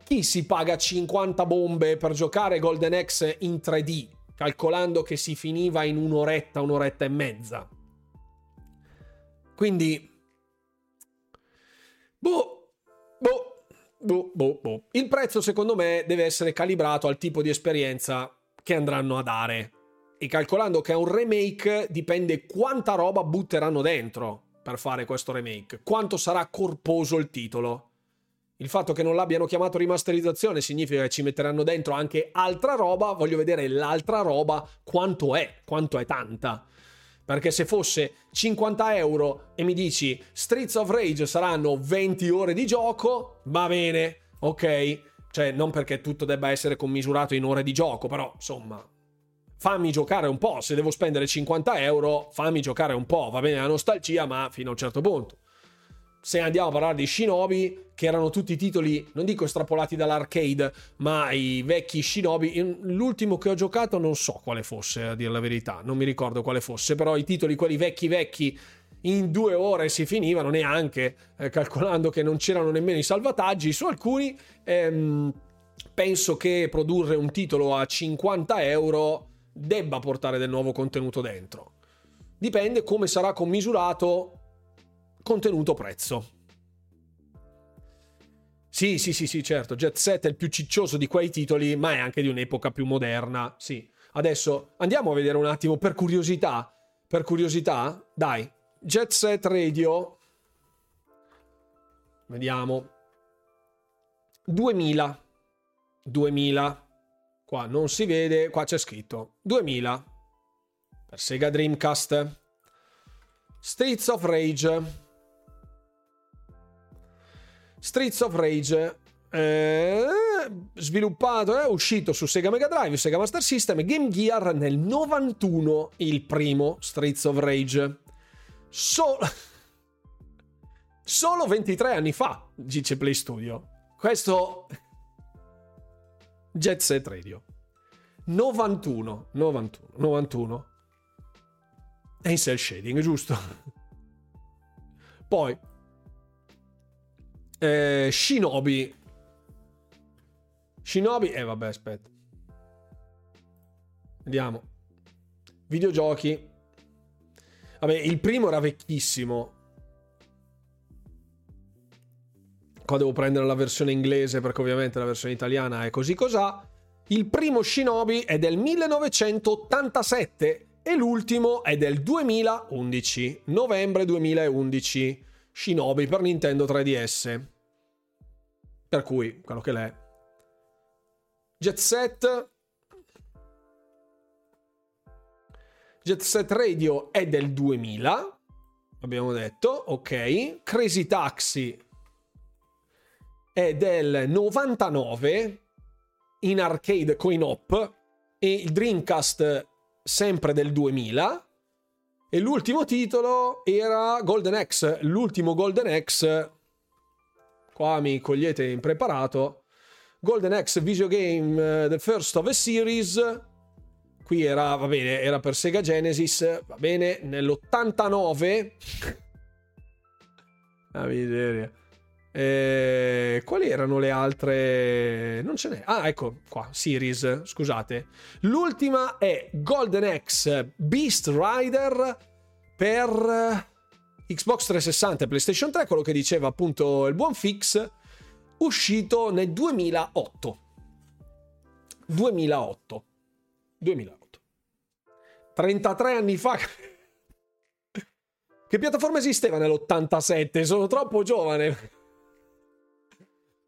chi si paga 50 bombe per giocare Golden X in 3D, calcolando che si finiva in un'oretta, un'oretta e mezza? Quindi, boh, boh, boh, boh, boh. Il prezzo secondo me deve essere calibrato al tipo di esperienza che andranno a dare. E calcolando che è un remake, dipende quanta roba butteranno dentro per fare questo remake, quanto sarà corposo il titolo. Il fatto che non l'abbiano chiamato rimasterizzazione significa che ci metteranno dentro anche altra roba, voglio vedere l'altra roba quanto è, quanto è tanta. Perché se fosse 50 euro e mi dici Streets of Rage saranno 20 ore di gioco, va bene, ok? Cioè, non perché tutto debba essere commisurato in ore di gioco, però insomma, fammi giocare un po'. Se devo spendere 50 euro, fammi giocare un po'. Va bene la nostalgia, ma fino a un certo punto. Se andiamo a parlare di Shinobi, che erano tutti titoli, non dico estrapolati dall'arcade, ma i vecchi Shinobi. L'ultimo che ho giocato non so quale fosse, a dire la verità, non mi ricordo quale fosse, però i titoli, quelli vecchi vecchi, in due ore si finivano, neanche, eh, calcolando che non c'erano nemmeno i salvataggi. Su alcuni ehm, penso che produrre un titolo a 50 euro debba portare del nuovo contenuto dentro. Dipende come sarà commisurato contenuto-prezzo. Sì, sì, sì, sì, certo. Jet Set è il più ciccioso di quei titoli, ma è anche di un'epoca più moderna. Sì. Adesso andiamo a vedere un attimo per curiosità. Per curiosità, dai. Jet Set Radio. Vediamo. 2000. 2000. Qua non si vede, qua c'è scritto 2000 per Sega Dreamcast. Streets of Rage. Streets of Rage eh, sviluppato, è eh, uscito su Sega Mega Drive, Sega Master System e Game Gear nel 91 il primo Streets of Rage. Solo Solo 23 anni fa, dice Play Studio. Questo Jet Set Radio. 91, 91, 91. È in cell shading, giusto? Poi eh, Shinobi. Shinobi, eh vabbè, aspetta. Vediamo. Videogiochi. Vabbè, il primo era vecchissimo. Qua devo prendere la versione inglese perché ovviamente la versione italiana è così cos'ha. Il primo Shinobi è del 1987 e l'ultimo è del 2011, novembre 2011. Shinobi per Nintendo 3DS. Per cui, quello che l'è. Jet Set. Jet Set Radio è del 2000. Abbiamo detto, ok. Crazy Taxi è del 99 in arcade coin op e il Dreamcast sempre del 2000 e l'ultimo titolo era Golden X, l'ultimo Golden X qua mi cogliete impreparato. Golden X Video Game uh, The First of a Series. Qui era, va bene, era per Sega Genesis va bene, nell'89 la miseria eh, quali erano le altre? Non ce n'è. Ah, ecco qua, series, scusate. L'ultima è Golden X Beast Rider per Xbox 360 e PlayStation 3, quello che diceva appunto il buon Fix, uscito nel 2008. 2008. 2008. 33 anni fa. Che piattaforma esisteva nell'87? Sono troppo giovane.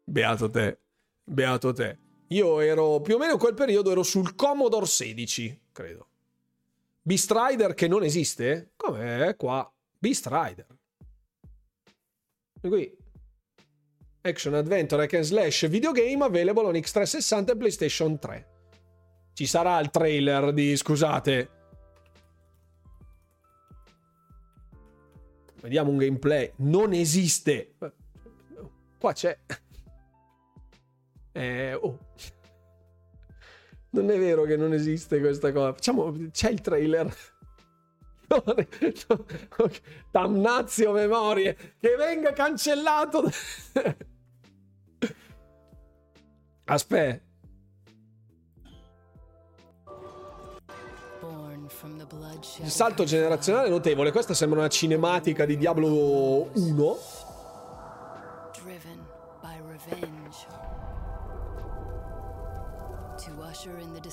Beato te, beato te. Io ero più o meno in quel periodo ero sul Commodore 16, credo. Beast Rider che non esiste? Com'è qua? Beast Rider. E qui Action Adventure Hack and Slash Videogame available on X360 e PlayStation 3. Ci sarà il trailer di, scusate. Vediamo un gameplay. Non esiste. Qua c'è. Eh, oh. Non è vero che non esiste questa cosa. Facciamo, c'è il trailer. Damnazio memorie, che venga cancellato. Aspetta. Il salto generazionale notevole. Questa sembra una cinematica di Diablo 1.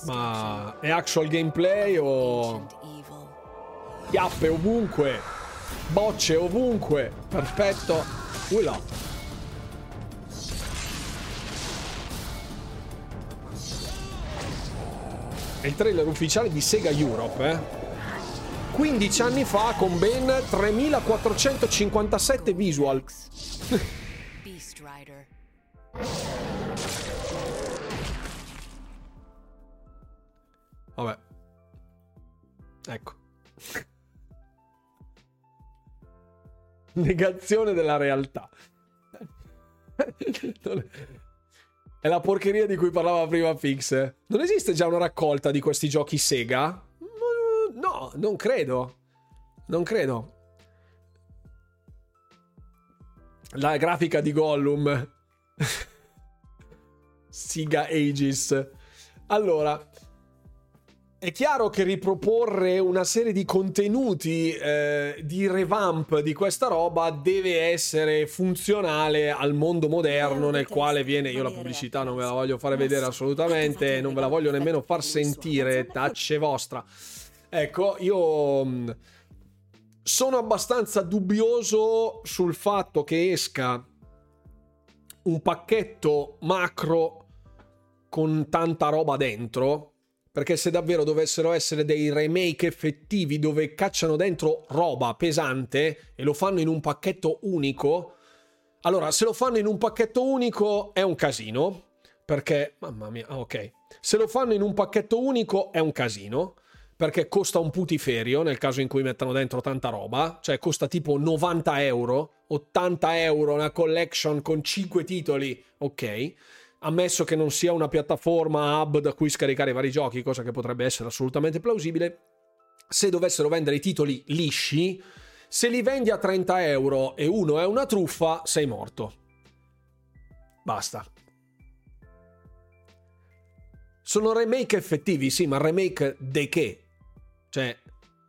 Ma è actual gameplay o chiappe ovunque, bocce ovunque, perfetto. Ulla. È il trailer ufficiale di Sega Europe, eh? 15 anni fa con ben 3457 visual. Vabbè. Ecco. Negazione della realtà. È la porcheria di cui parlava prima Fix. Non esiste già una raccolta di questi giochi Sega? No, non credo. Non credo. La grafica di Gollum. Siga Aegis. Allora, è chiaro che riproporre una serie di contenuti eh, di revamp di questa roba deve essere funzionale al mondo moderno nel quale viene. Io la pubblicità non ve la voglio fare vedere assolutamente, non ve la voglio nemmeno far sentire, tacce vostra. Ecco, io mm, sono abbastanza dubbioso sul fatto che esca un pacchetto macro con tanta roba dentro perché se davvero dovessero essere dei remake effettivi dove cacciano dentro roba pesante e lo fanno in un pacchetto unico, allora se lo fanno in un pacchetto unico è un casino, perché mamma mia, ah, ok. Se lo fanno in un pacchetto unico è un casino, perché costa un putiferio nel caso in cui mettano dentro tanta roba, cioè costa tipo 90 euro, 80 euro una collection con 5 titoli, ok ammesso che non sia una piattaforma hub da cui scaricare vari giochi, cosa che potrebbe essere assolutamente plausibile, se dovessero vendere i titoli lisci, se li vendi a 30 euro e uno è una truffa, sei morto. Basta. Sono remake effettivi, sì, ma remake de che? Cioè,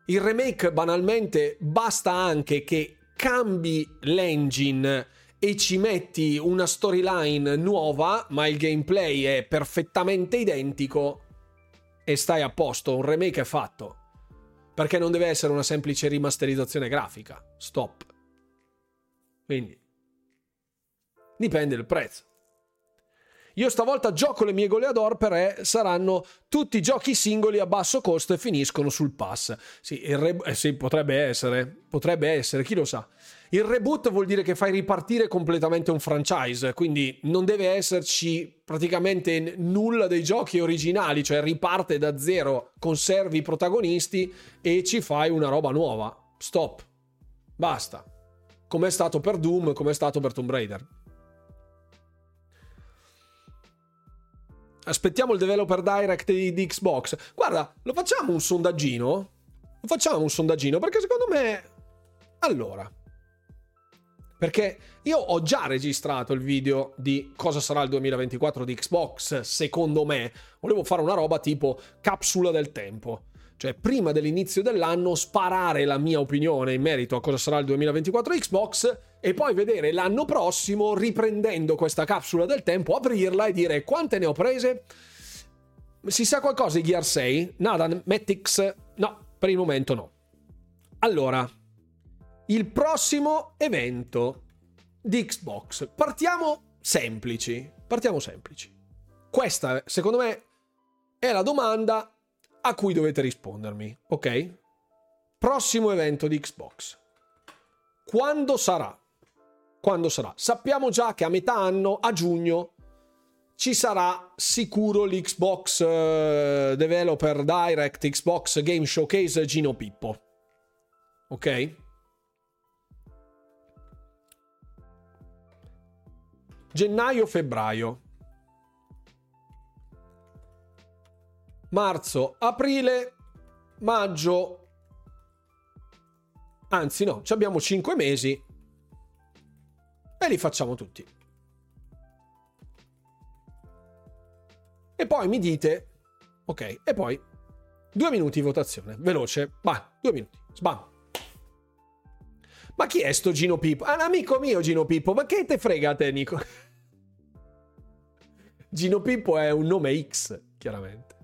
il remake banalmente basta anche che cambi l'engine e ci metti una storyline nuova, ma il gameplay è perfettamente identico e stai a posto, un remake è fatto. Perché non deve essere una semplice rimasterizzazione grafica. Stop. Quindi dipende il prezzo. Io stavolta gioco le mie goleador perché saranno tutti giochi singoli a basso costo e finiscono sul pass. Sì, re- eh sì, potrebbe essere, potrebbe essere, chi lo sa. Il reboot vuol dire che fai ripartire completamente un franchise, quindi non deve esserci praticamente nulla dei giochi originali, cioè riparte da zero, conservi i protagonisti e ci fai una roba nuova. Stop. Basta. Come è stato per Doom, come è stato per Tomb Raider. Aspettiamo il developer direct di, di Xbox. Guarda, lo facciamo un sondaggino? Lo facciamo un sondaggino perché secondo me... Allora, perché io ho già registrato il video di cosa sarà il 2024 di Xbox, secondo me. Volevo fare una roba tipo capsula del tempo. Cioè, prima dell'inizio dell'anno, sparare la mia opinione in merito a cosa sarà il 2024 Xbox e poi vedere l'anno prossimo, riprendendo questa capsula del tempo, aprirla e dire quante ne ho prese. Si sa qualcosa di Gear 6? Nada, Metix? No, per il momento no. Allora, il prossimo evento di Xbox. Partiamo semplici. Partiamo semplici. Questa, secondo me, è la domanda a cui dovete rispondermi, ok? Prossimo evento di Xbox. Quando sarà? Quando sarà? Sappiamo già che a metà anno, a giugno, ci sarà sicuro l'Xbox uh, Developer Direct, Xbox Game Showcase Gino Pippo. Ok? Gennaio-febbraio. marzo, aprile, maggio. Anzi, no, ci abbiamo 5 mesi e li facciamo tutti. E poi mi dite, ok, e poi due minuti di votazione, veloce, va, due minuti, sbam. Ma chi è sto Gino Pippo? Ah, un amico mio Gino Pippo, ma che te frega a te Nico? Gino Pippo è un nome X, chiaramente.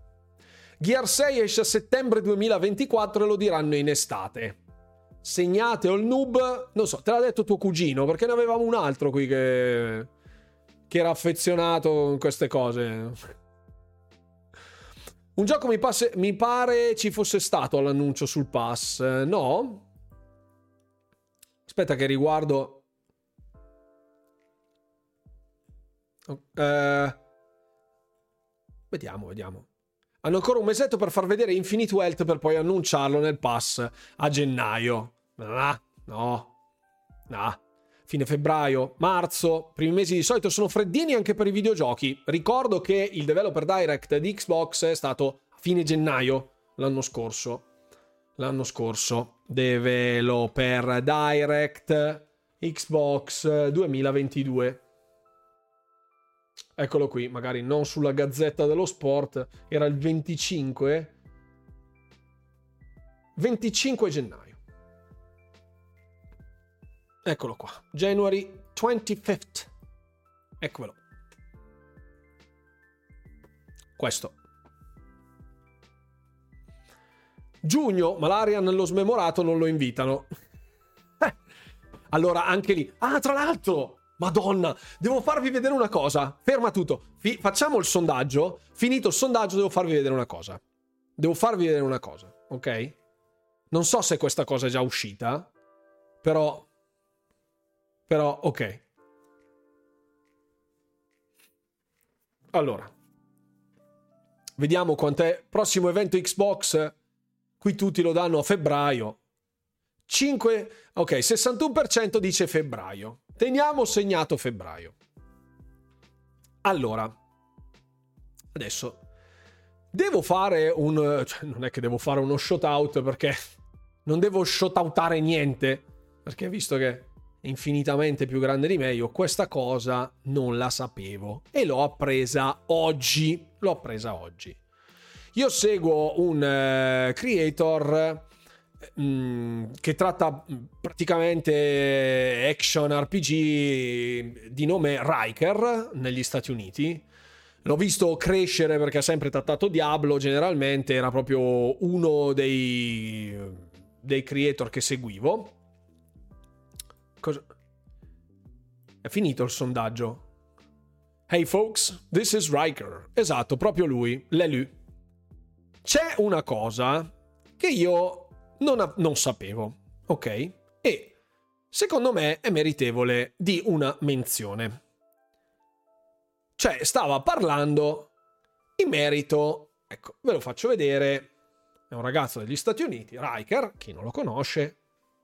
Gear 6 esce a settembre 2024 e lo diranno in estate. Segnate il noob, non so, te l'ha detto tuo cugino, perché ne avevamo un altro qui che, che era affezionato in queste cose. Un gioco mi, passe, mi pare ci fosse stato all'annuncio sul pass, no? Aspetta che riguardo... Uh, vediamo, vediamo. Hanno ancora un mesetto per far vedere Infinite Wealth per poi annunciarlo nel pass a gennaio. Ah, no, no. Fine febbraio, marzo, primi mesi di solito sono freddini anche per i videogiochi. Ricordo che il Developer Direct di Xbox è stato a fine gennaio l'anno scorso. L'anno scorso. Developer Direct Xbox 2022. Eccolo qui, magari non sulla Gazzetta dello Sport, era il 25 25 gennaio. Eccolo qua, January 25th. Eccolo. Questo. Giugno, Malaria nello smemorato non lo invitano. Eh. Allora, anche lì. Ah, tra l'altro, Madonna, devo farvi vedere una cosa. Ferma tutto. Fi- facciamo il sondaggio. Finito il sondaggio, devo farvi vedere una cosa. Devo farvi vedere una cosa, ok? Non so se questa cosa è già uscita, però... Però, ok. Allora. Vediamo quant'è. Prossimo evento Xbox. Qui tutti lo danno a febbraio. 5... Ok, 61% dice febbraio. Teniamo segnato febbraio. Allora, adesso devo fare un... Cioè, non è che devo fare uno shoutout perché non devo shoutoutare niente, perché visto che è infinitamente più grande di me, io questa cosa non la sapevo e l'ho appresa oggi. L'ho appresa oggi. Io seguo un uh, creator Mm, che tratta praticamente action RPG di nome Riker negli Stati Uniti. L'ho visto crescere perché ha sempre trattato Diablo, generalmente era proprio uno dei, dei creator che seguivo. Cosa... È finito il sondaggio. Hey folks, this is Riker. Esatto, proprio lui, l'Elu. C'è una cosa che io non, non sapevo, ok? E secondo me è meritevole di una menzione. Cioè, stava parlando in merito, ecco, ve lo faccio vedere, è un ragazzo degli Stati Uniti, Riker, chi non lo conosce,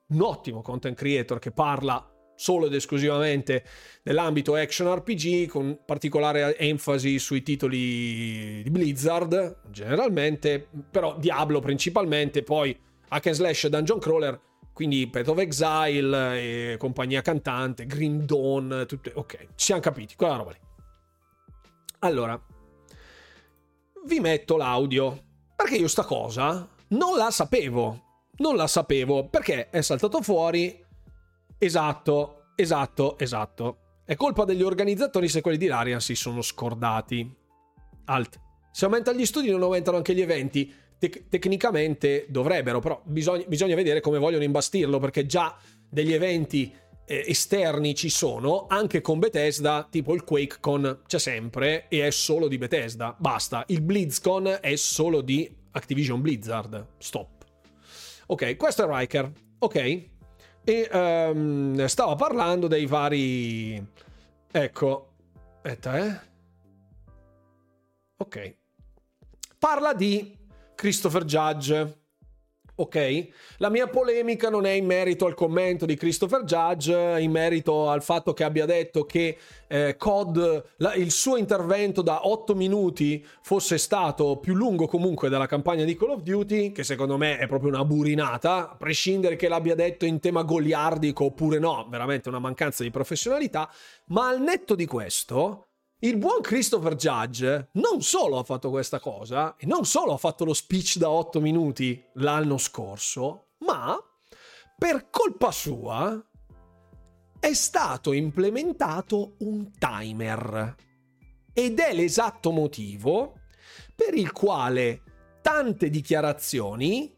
un ottimo content creator che parla solo ed esclusivamente nell'ambito action RPG, con particolare enfasi sui titoli di Blizzard, generalmente, però Diablo principalmente, poi hack and slash dungeon crawler, quindi Path of Exile, compagnia cantante, Green Dawn, tutte, ok, ci siamo capiti, quella roba lì. Allora, vi metto l'audio, perché io sta cosa non la sapevo, non la sapevo, perché è saltato fuori, esatto, esatto, esatto. È colpa degli organizzatori se quelli di Larian si sono scordati. Alt. Se aumenta gli studi non aumentano anche gli eventi tec- tecnicamente dovrebbero, però bisogna, bisogna, vedere come vogliono imbastirlo, perché già degli eventi eh, esterni ci sono, anche con Bethesda, tipo il QuakeCon c'è sempre e è solo di Bethesda, basta. Il BlizzCon è solo di Activision Blizzard, stop. Ok, questo è Riker, ok? E um, stava parlando dei vari... Ecco, aspetta, eh? Ok. Parla di Christopher Judge. Ok? La mia polemica non è in merito al commento di Christopher Judge, in merito al fatto che abbia detto che eh, COD, la, il suo intervento da 8 minuti fosse stato più lungo comunque della campagna di Call of Duty, che secondo me è proprio una burinata, a prescindere che l'abbia detto in tema goliardico oppure no, veramente una mancanza di professionalità, ma al netto di questo il buon Christopher Judge non solo ha fatto questa cosa, e non solo ha fatto lo speech da 8 minuti l'anno scorso, ma per colpa sua è stato implementato un timer. Ed è l'esatto motivo per il quale tante dichiarazioni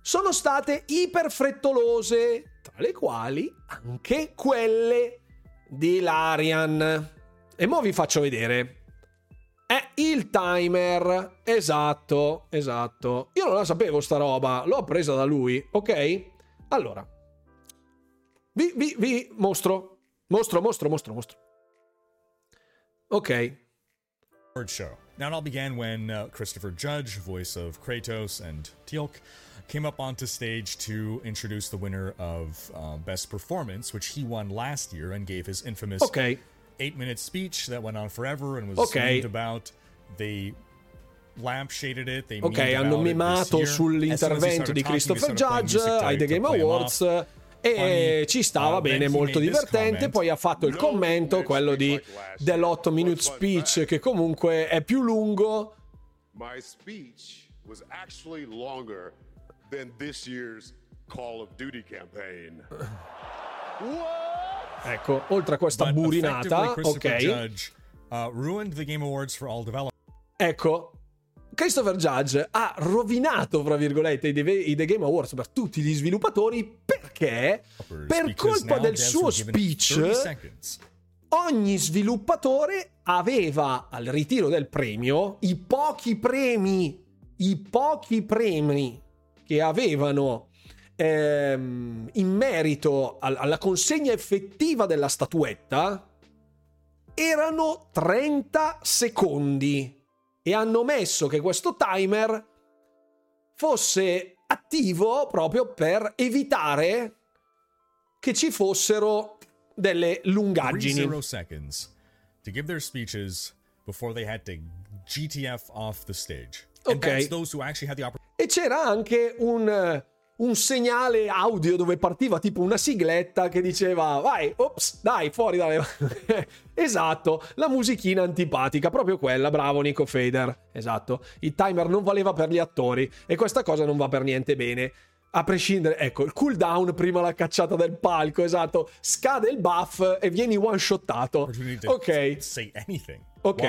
sono state iperfrettolose, tra le quali anche quelle di Larian. E mo vi faccio vedere. È il timer. Esatto, esatto. Io non la sapevo sta roba, l'ho presa da lui, ok? Allora. Vi, vi, vi mostro. Mostro, mostro, mostro, mostro. Ok. Show. Now it all began when uh, Christopher Judge, voice of Kratos and Teal'c, came up onto stage to introduce the winner of uh, Best Performance, which he won last year and gave his infamous Ok. Eight minute speech that went on forever and was Ok. memed about. They lampshaded it. They Ok, hanno mimato sull'intervento di Christopher Judge ai The Game Awards off. e ci stava bene, molto divertente. Poi ha fatto il commento, quello di, dell'8 minute speech, che comunque è più lungo. My speech was actually longer than this year's Call of Duty campaign. Ecco, oltre a questa burinata, ok. Judge uh. Ecco, Christopher Judge ha rovinato, fra virgolette, i The, Game Awards per tutti gli sviluppatori perché, per colpa del suo were given 30 speech, ogni sviluppatore aveva al ritiro del premio i pochi premi, i pochi premi che avevano ehm, in merito al- alla consegna effettiva della statuetta erano 30 secondi e hanno messo che questo timer fosse attivo proprio per evitare che ci fossero delle lungaggini. 30 seconds to give their speeches before they had to GTF off the stage. And Okay. that's those who actually had the opportunity. E c'era anche un, un segnale audio dove partiva tipo una sigletta che diceva vai, ops, dai, fuori dalle... esatto, la musichina antipatica, proprio quella, bravo Nico Fader, esatto. Il timer non valeva per gli attori e questa cosa non va per niente bene. A prescindere, ecco, il cooldown prima la cacciata del palco, esatto, scade il buff e vieni one-shottato. opportunity to Ok. say anything Ok,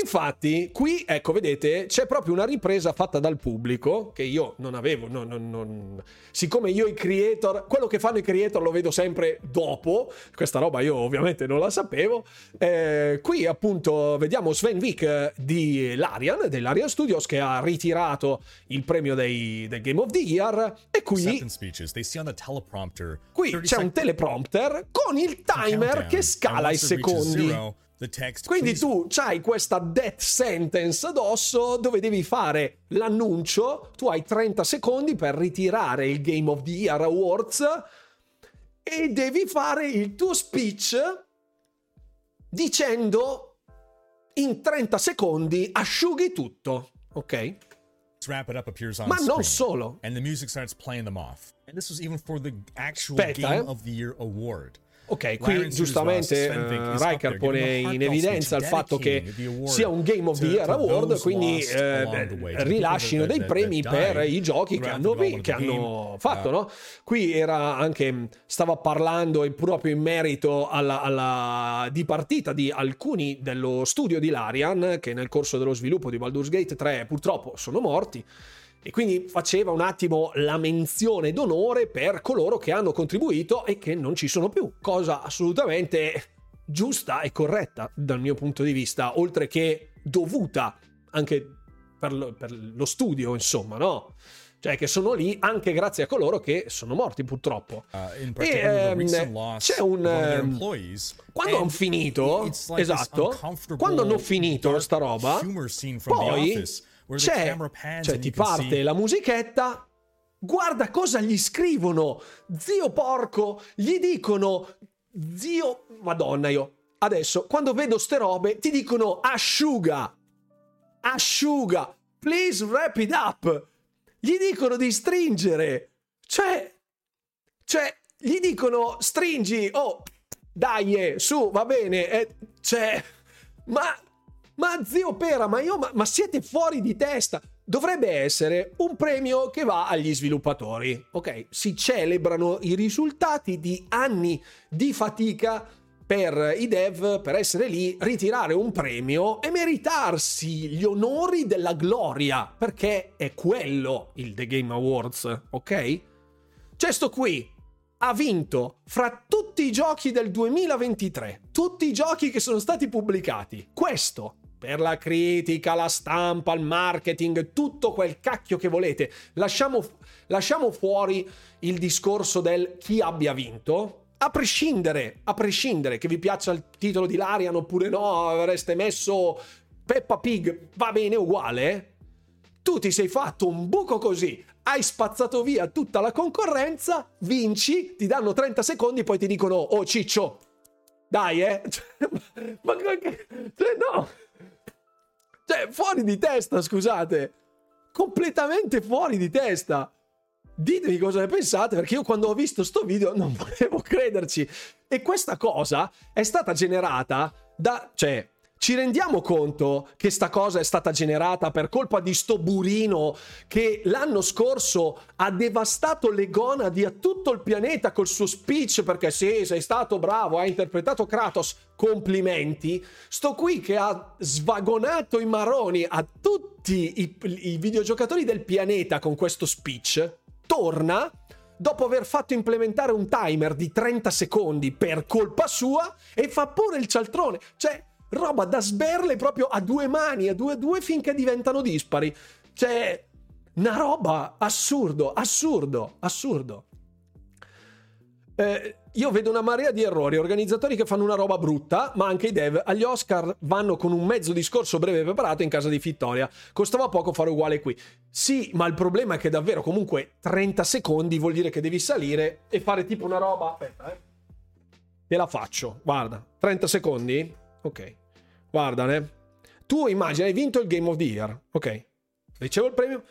infatti qui, ecco, vedete, c'è proprio una ripresa fatta dal pubblico che io non avevo, non- non- non- siccome io i creator, quello che fanno i creator lo vedo sempre dopo, questa roba io ovviamente non la sapevo, Eh, qui appunto vediamo Sven Vick eh, di Larian, dell'Arian Studios, che ha ritirato il premio dei, del Game of the Year e qui, acceptance speeches. They see on the teleprompter. qui 30 c'è un teleprompter con il timer che scala i secondi. Quindi "Please tu hai questa death sentence addosso dove devi fare l'annuncio, tu hai 30 secondi per ritirare il Game of the Year Awards e devi fare il tuo speech dicendo in 30 secondi asciughi tutto, ok? wrap it up appears on Ma non solo. and the music starts playing them off. And this was even for the actual Aspetta, Game eh. of the Year award. Ok, qui giustamente Vick eh, Riker pone in evidenza il fatto che sia un Game of the Year Award, quindi eh, rilascino dei premi per i giochi che hanno, che hanno fatto, Uh, no? Qui era anche, stava parlando proprio in merito alla, alla dipartita di alcuni dello studio di Larian che nel corso dello sviluppo di Baldur's Gate 3 purtroppo sono morti. E quindi faceva un attimo la menzione d'onore per coloro che hanno contribuito e che non ci sono più, cosa assolutamente giusta e corretta dal mio punto di vista, oltre che dovuta anche per lo, per lo studio, insomma, no? Cioè che sono lì anche grazie a coloro che sono morti purtroppo. Uh, E ehm, c'è un... ehm, quando And hanno finito, like esatto, quando hanno finito sta roba, poi c'è, cioè ti parte see la musichetta Guarda cosa gli scrivono. Zio porco, gli dicono zio Madonna io. Adesso quando vedo ste robe ti dicono asciuga. Asciuga. Please wrap it up. Gli dicono di stringere. Cioè cioè gli dicono stringi. Oh, dai, eh, su, va bene. Eh, cioè ma ma zio Pera, ma io ma, ma siete fuori di testa dovrebbe essere un premio che va agli sviluppatori. Ok, si celebrano i risultati di anni di fatica per i dev per essere lì, ritirare un premio e meritarsi gli onori della gloria, perché è quello il The Game Awards, ok? C'è sto qui, ha vinto fra tutti i giochi del 2023, tutti i giochi che sono stati pubblicati. Questo per la critica, la stampa, il marketing, tutto quel cacchio che volete. Lasciamo, lasciamo fuori il discorso del chi abbia vinto. A prescindere, a prescindere che vi piaccia il titolo di Larian oppure no, avreste messo Peppa Pig, va bene uguale. Tu ti sei fatto un buco così, hai spazzato via tutta la concorrenza, vinci, ti danno 30 secondi, poi ti dicono, oh ciccio, dai eh, ma, ma cioè, no, cioè, fuori di testa, scusate. Completamente fuori di testa. Ditemi cosa ne pensate, perché io quando ho visto sto video non volevo crederci. E questa cosa è stata generata da... cioè, ci rendiamo conto che sta cosa è stata generata per colpa di sto burino che l'anno scorso ha devastato le gonadi a tutto il pianeta col suo speech perché sì, sei stato bravo, hai interpretato Kratos, complimenti. Sto qui che ha svagonato i maroni a tutti i, i videogiocatori del pianeta con questo speech, torna dopo aver fatto implementare un timer di 30 secondi per colpa sua e fa pure il cialtrone. Cioè roba da sberle proprio a due mani, a due a due finché diventano dispari. Cioè, una roba assurdo, assurdo, assurdo. Eh, io vedo una marea di errori, organizzatori che fanno una roba brutta, ma anche i dev agli Oscar vanno con un mezzo discorso breve preparato in casa di Vittoria. Costava poco fare uguale qui. Sì, ma il problema è che davvero comunque 30 secondi vuol dire che devi salire e fare tipo una roba... Aspetta, eh. Te la faccio, guarda, 30 secondi Ok. Guardane. Tu immagina, hai vinto il Game of the Year. Ok. Ricevo il premio.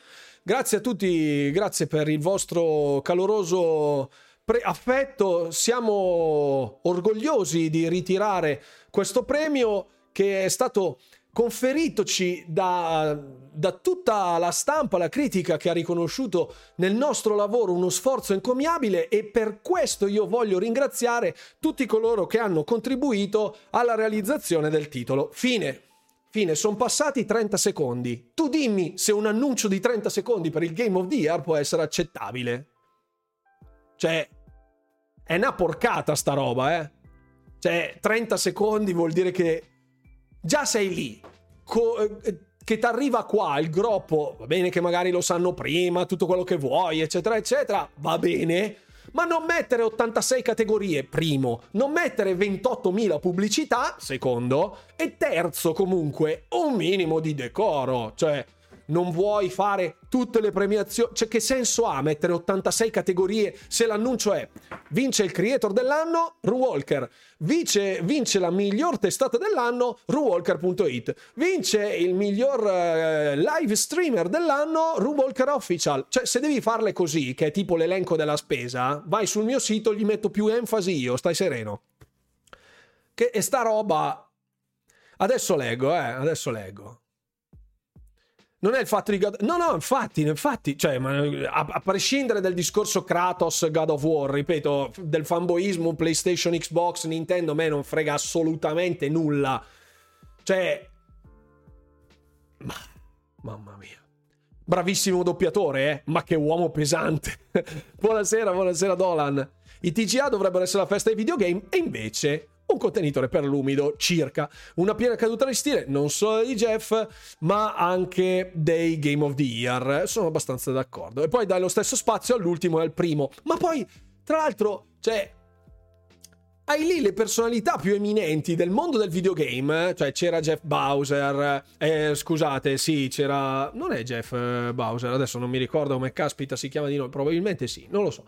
Grazie a tutti, grazie per il vostro caloroso pre- affetto. Siamo orgogliosi di ritirare questo premio che è stato conferitoci da, da, tutta la stampa, la critica che ha riconosciuto nel nostro lavoro uno sforzo encomiabile e per questo io voglio ringraziare tutti coloro che hanno contribuito alla realizzazione del titolo. Fine. Fine, sono passati 30 secondi. Tu dimmi se un annuncio di 30 secondi per il Game of the Year può essere accettabile. Cioè, è una porcata sta roba, eh. Cioè, 30 secondi vuol dire che già sei lì, co- eh, che ti arriva qua il groppo, va bene che magari lo sanno prima, tutto quello che vuoi, eccetera, eccetera, va bene, ma non mettere 86 categorie, primo, non mettere 28.000 pubblicità, secondo, e terzo comunque un minimo di decoro, cioè non vuoi fare tutte le premiazioni. Cioè, che senso ha mettere 86 categorie se l'annuncio è vince il creator dell'anno, Ruwalker, vince, vince la miglior testata dell'anno, ruwalker.it, vince il miglior eh, live streamer dell'anno, Ruwalker Official. Cioè, se devi farle così, che è tipo l'elenco della spesa, vai sul mio sito, gli metto più enfasi io, stai sereno. Che è sta roba. Adesso leggo, eh, adesso leggo non è il fatto di God... No, no, infatti, infatti, cioè, a, a, prescindere dal discorso Kratos God of War, ripeto, del fanboismo PlayStation, Xbox, Nintendo, a me non frega assolutamente nulla. Cioè... Ma... Mamma mia. Bravissimo doppiatore, eh? Ma che uomo pesante. buonasera, buonasera Dolan. I TGA dovrebbero essere la festa dei videogame e invece un contenitore per l'umido circa. Una piena caduta di stile non solo di Jeff, ma anche dei Game of the Year. Sono abbastanza d'accordo. E poi dai lo stesso spazio all'ultimo e al primo. Ma poi, tra l'altro, cioè, hai lì le personalità più eminenti del mondo del videogame, cioè c'era Jeff Bowser, eh, scusate, sì, c'era... non è Jeff eh, Bowser, adesso non mi ricordo come caspita si chiama di nome, probabilmente sì, non lo so.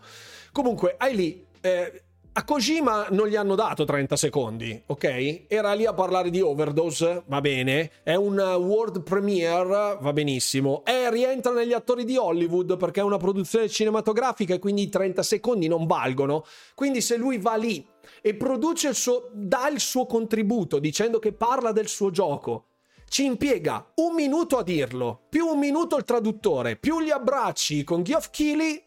Comunque, hai lì... Eh, a Kojima non gli hanno dato 30 secondi, ok? Era lì a parlare di Overdose, va bene. È un world premiere, va benissimo. E rientra negli attori di Hollywood perché è una produzione cinematografica e quindi i 30 secondi non valgono. Quindi se lui va lì e produce il suo, dà il suo contributo dicendo che parla del suo gioco, ci impiega un minuto a dirlo, più un minuto il traduttore, più gli abbracci con Geoff Keighley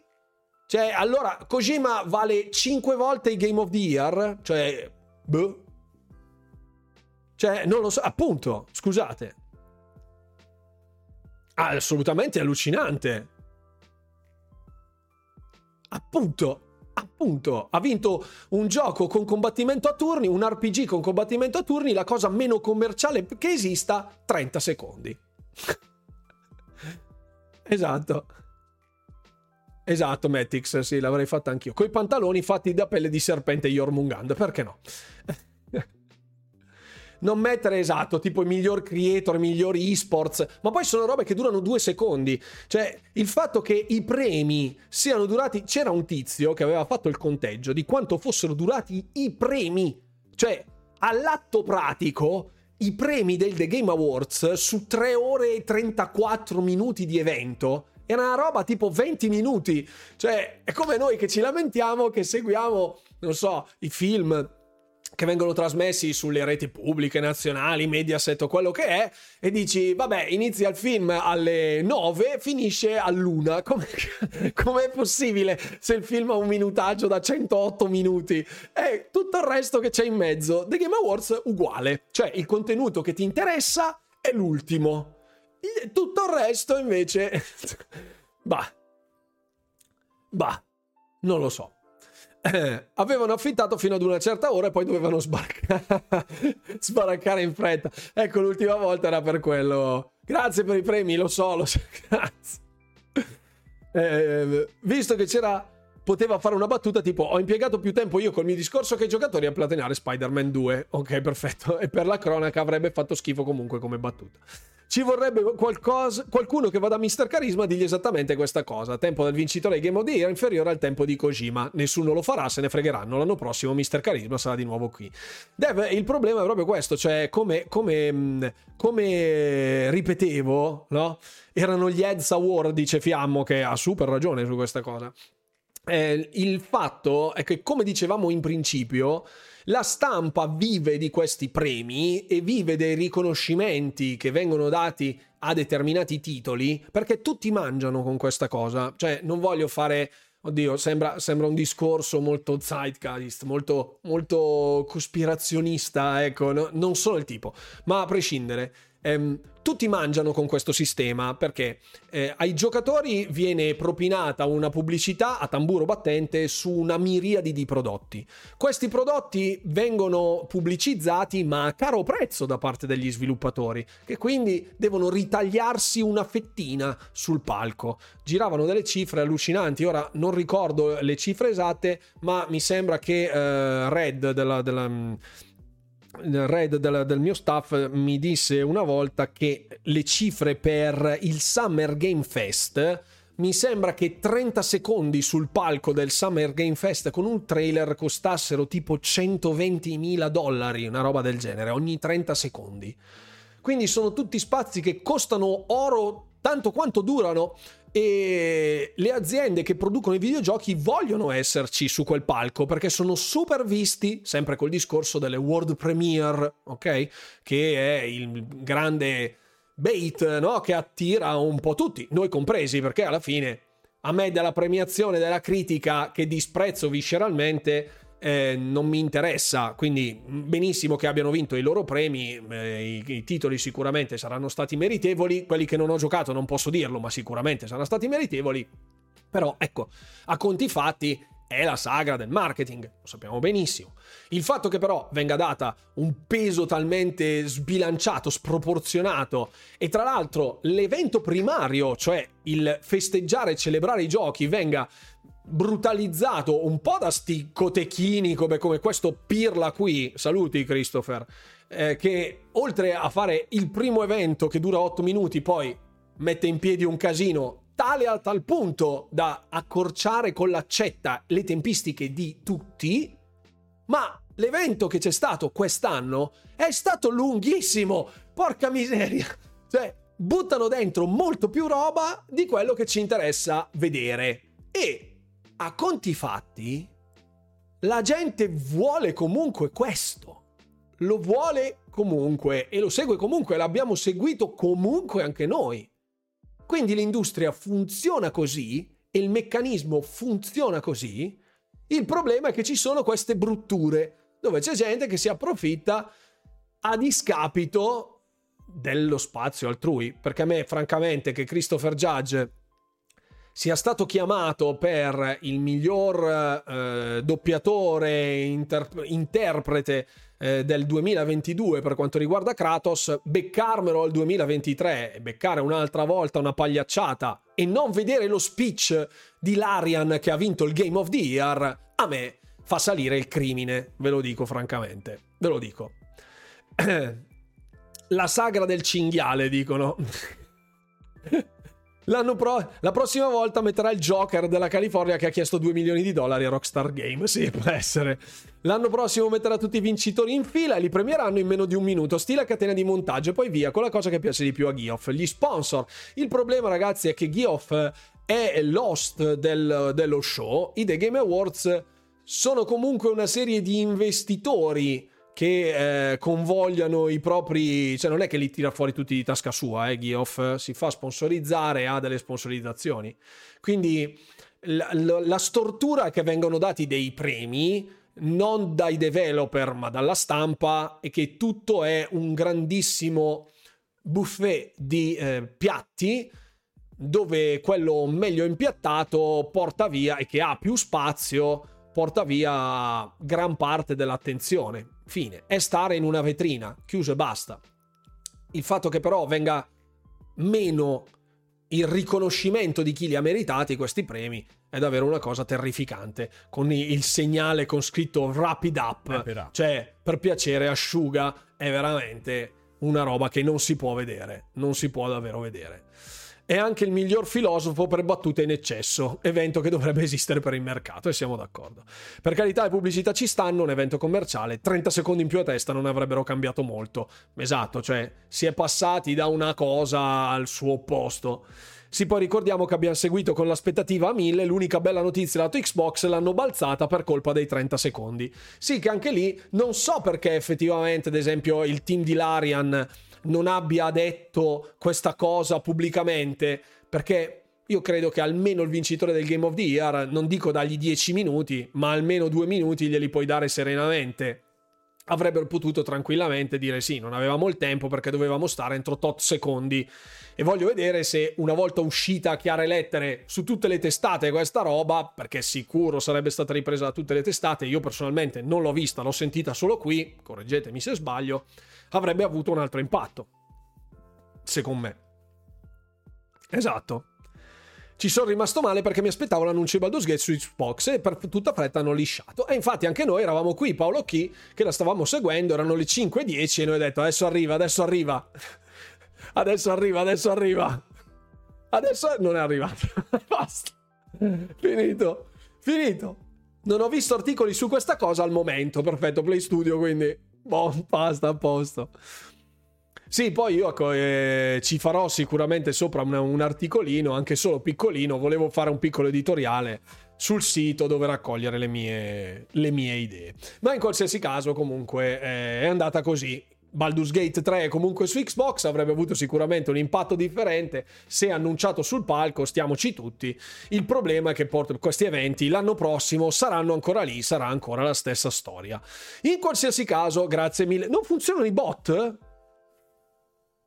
cioè, allora, Kojima vale 5 volte i Game of the Year? Cioè, boh. Cioè, non lo so, appunto, scusate. Ah, assolutamente allucinante. Appunto, appunto, ha vinto un gioco con combattimento a turni, un RPG con combattimento a turni, la cosa meno commerciale che esista, 30 secondi. esatto. Esatto, Matix, sì, l'avrei fatta anch'io. Coi pantaloni fatti da pelle di serpente Jormungand, perché no? non mettere esatto, tipo i miglior creator, i migliori esports, ma poi sono robe che durano due secondi. Cioè, il fatto che i premi siano durati. C'era un tizio che aveva fatto il conteggio di quanto fossero durati i premi. Cioè, all'atto pratico, i premi del The Game Awards su 3 ore e 34 minuti di evento era una roba tipo 20 minuti. Cioè, è come noi che ci lamentiamo che seguiamo, non so, i film che vengono trasmessi sulle reti pubbliche, nazionali, Mediaset o quello che è, e dici, vabbè, inizia il film alle 9, finisce all'una. Come, com'è possibile se il film ha un minutaggio da 108 minuti? E tutto il resto che c'è in mezzo. The Game Awards uguale, cioè il contenuto che ti interessa è l'ultimo. Tutto il resto invece... bah. Bah. Non lo so. Eh, avevano affittato fino ad una certa ora e poi dovevano sbarcare, sbaraccare in fretta. Ecco, l'ultima volta era per quello. Grazie per i premi, lo so, lo so. Grazie. Eh, visto che c'era poteva fare una battuta tipo ho impiegato più tempo io col mio discorso che i giocatori a platinare Spider-Man 2. Ok, perfetto. E per la cronaca avrebbe fatto schifo comunque come battuta. Ci vorrebbe qualcosa, qualcuno che vada a Mr. Carisma a dirgli esattamente questa cosa. Tempo del vincitore di Game of the Year inferiore al tempo di Kojima. Nessuno lo farà, se ne fregheranno. L'anno prossimo Mr. Carisma sarà di nuovo qui. Dev, il problema è proprio questo, cioè come, come, come ripetevo, no? Erano gli Heads Award, dice Fiammo, che ha super ragione su questa cosa. Eh, il fatto è che, come dicevamo in principio, la stampa vive di questi premi e vive dei riconoscimenti che vengono dati a determinati titoli perché tutti mangiano con questa cosa. Cioè, non voglio fare. Oddio, sembra, sembra un discorso molto zeitgeist, molto, molto cospirazionista, ecco, no, non sono il tipo, ma a prescindere ehm, tutti mangiano con questo sistema perché eh, ai giocatori viene propinata una pubblicità a tamburo battente su una miriade di prodotti. Questi prodotti vengono pubblicizzati ma a caro prezzo da parte degli sviluppatori, che quindi devono ritagliarsi una fettina sul palco. Giravano delle cifre allucinanti, ora non ricordo le cifre esatte, ma mi sembra che eh, Red della, della Red del, del, mio staff mi disse una volta che le cifre per il Summer Game Fest mi sembra che 30 secondi sul palco del Summer Game Fest con un trailer costassero tipo 120 mila dollari, una roba del genere, ogni 30 secondi. Quindi sono tutti spazi che costano oro tanto quanto durano e le aziende che producono i videogiochi vogliono esserci su quel palco perché sono super visti, sempre col discorso delle world premiere, ok? Che è il grande bait, no? Che attira un po' tutti, noi compresi, perché alla fine a me della premiazione della critica che disprezzo visceralmente eh, non mi interessa, quindi benissimo che abbiano vinto i loro premi, eh, i, i, titoli sicuramente saranno stati meritevoli, quelli che non ho giocato non posso dirlo, ma sicuramente saranno stati meritevoli, però ecco, a conti fatti è la sagra del marketing, lo sappiamo benissimo. Il fatto che però venga data un peso talmente sbilanciato, sproporzionato e tra l'altro l'evento primario, cioè il festeggiare e celebrare i giochi, venga brutalizzato un po' da sti cotechini come, come questo Pirla qui, saluti Christopher, eh, che oltre a fare il primo evento che dura 8 minuti, poi mette in piedi un casino tale a tal punto da accorciare con l'accetta le tempistiche di tutti, ma l'evento che c'è stato quest'anno è stato lunghissimo, porca miseria, cioè buttano dentro molto più roba di quello che ci interessa vedere. E a conti fatti, la gente vuole comunque questo. Lo vuole comunque e lo segue comunque, l'abbiamo seguito comunque anche noi. Quindi l'industria funziona così e il meccanismo funziona così. Il problema è che ci sono queste brutture dove c'è gente che si approfitta a discapito dello spazio altrui. Perché a me, francamente, che Christopher Judge sia stato chiamato per il miglior eh, doppiatore, inter- interprete eh, del 2022 per quanto riguarda Kratos, beccarmelo al 2023 e beccare un'altra volta una pagliacciata e non vedere lo speech di Larian che ha vinto il Game of the Year, a me fa salire il crimine, ve lo dico francamente, ve lo dico. La sagra del cinghiale, dicono. Pro- la prossima volta metterà il Joker della California che ha chiesto 2 milioni di dollari a Rockstar Game. Sì, può essere. L'anno prossimo metterà tutti i vincitori in fila e li premieranno in meno di un minuto, stile catena di montaggio e poi via con la cosa che piace di più a Geoff, gli sponsor. Il problema, ragazzi, è che Geoff è l'host del, dello show. I The Game Awards sono comunque una serie di investitori che eh, convogliano i propri, cioè non è che li tira fuori tutti di tasca sua, eh, Geoff si fa sponsorizzare, ha delle sponsorizzazioni. Quindi la, la, la stortura che vengono dati dei premi non dai developer ma dalla stampa e che tutto è un grandissimo buffet di eh, piatti dove quello meglio impiattato porta via e che ha più spazio porta via gran parte dell'attenzione. Fine. È stare in una vetrina, chiuso e basta. Il fatto che però venga meno il riconoscimento di chi li ha meritati questi premi è davvero una cosa terrificante. Con il segnale con scritto wrap it up, cioè per piacere asciuga, è veramente una roba che non si può vedere, non si può davvero vedere è anche il miglior filosofo per battute in eccesso, evento che dovrebbe esistere per il mercato e siamo d'accordo. Per carità le pubblicità ci stanno, un evento commerciale, 30 secondi in più a testa non avrebbero cambiato molto. Esatto, cioè si è passati da una cosa al suo opposto. Sì, poi ricordiamo che abbiamo seguito con l'aspettativa a 1000, l'unica bella notizia lato Xbox l'hanno balzata per colpa dei 30 secondi. Sì, che anche lì non so perché effettivamente, ad esempio, il team di Larian non abbia detto questa cosa pubblicamente, perché io credo che almeno il vincitore del Game of the Year, non dico dagli 10 minuti, ma almeno due minuti glieli puoi dare serenamente. Avrebbero potuto tranquillamente dire sì, non avevamo il tempo perché dovevamo stare entro tot secondi. E voglio vedere se una volta uscita a chiare lettere su tutte le testate questa roba, perché sicuro sarebbe stata ripresa da tutte le testate, io personalmente non l'ho vista, l'ho sentita solo qui, correggetemi se sbaglio, avrebbe avuto un altro impatto. Secondo me. Esatto. Ci sono rimasto male perché mi aspettavo l'annuncio di Baldur's Gate su Xbox e per tutta fretta hanno lisciato. E infatti anche noi eravamo qui, Paolo Chi, che la stavamo seguendo, erano le 5.10 e noi ho detto adesso arriva, adesso arriva. Adesso arriva, adesso arriva. Adesso non è arrivato. Basta. Finito. Finito. Non ho visto articoli su questa cosa al momento. Perfetto, Play Studio, quindi Boh, basta, a posto. Sì, poi io ecco, eh, ci farò sicuramente sopra un, un, articolino, anche solo piccolino. Volevo fare un piccolo editoriale sul sito dove raccogliere le mie, le mie idee. Ma in qualsiasi caso, comunque, eh, è andata così. Baldur's Gate 3 comunque su Xbox avrebbe avuto sicuramente un impatto differente se annunciato sul palco, stiamoci tutti. Il problema è che questi eventi l'anno prossimo saranno ancora lì, sarà ancora la stessa storia. In qualsiasi caso, grazie mille. Non funzionano i bot?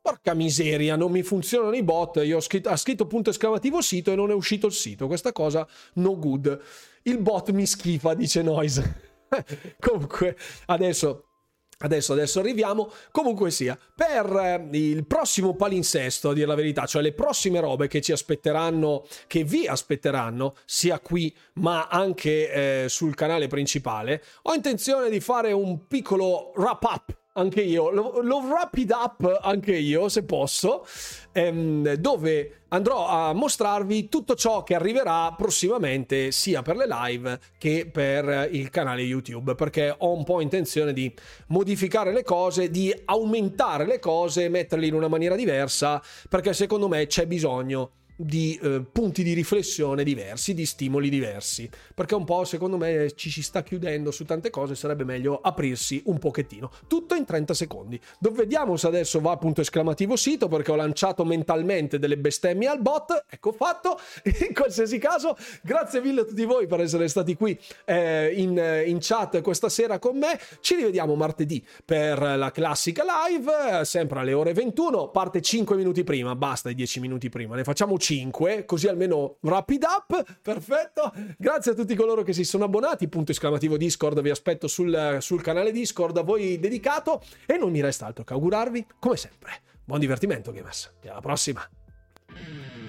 Porca miseria, non mi funzionano i bot. Io ho scritto, ha scritto punto esclamativo sito e non è uscito il sito. Questa cosa no good. Il bot mi schifa, dice Noise. Comunque, adesso Adesso, adesso arriviamo. Comunque sia, per eh, il prossimo palinsesto, a dire la verità, cioè le prossime robe che ci aspetteranno, che vi aspetteranno, sia qui ma anche eh, sul canale principale, ho intenzione di fare un piccolo wrap up anche io, lo, lo wrap it up anche io se posso, ehm, dove andrò a mostrarvi tutto ciò che arriverà prossimamente sia per le live che per il canale YouTube, perché ho un po' intenzione di modificare le cose, di aumentare le cose, metterle in una maniera diversa, perché secondo me c'è bisogno di eh, punti di riflessione diversi, di stimoli diversi, perché un po' secondo me ci si sta chiudendo su tante cose, sarebbe meglio aprirsi un pochettino. Tutto in 30 secondi. Dove vediamo se adesso va punto esclamativo sito perché ho lanciato mentalmente delle bestemmie al bot, ecco fatto. In qualsiasi caso, grazie mille a tutti voi per essere stati qui eh, in, in chat questa sera con me. Ci rivediamo martedì per la classica live, sempre alle ore 21, parte 5 minuti prima, basta i 10 minuti prima, ne facciamo 5, così almeno wrap it up. Perfetto. Grazie a tutti coloro che si sono abbonati. Punto esclamativo Discord, vi aspetto sul, sul canale Discord a voi dedicato. E non mi resta altro che augurarvi, come sempre, buon divertimento, gamers. E alla prossima.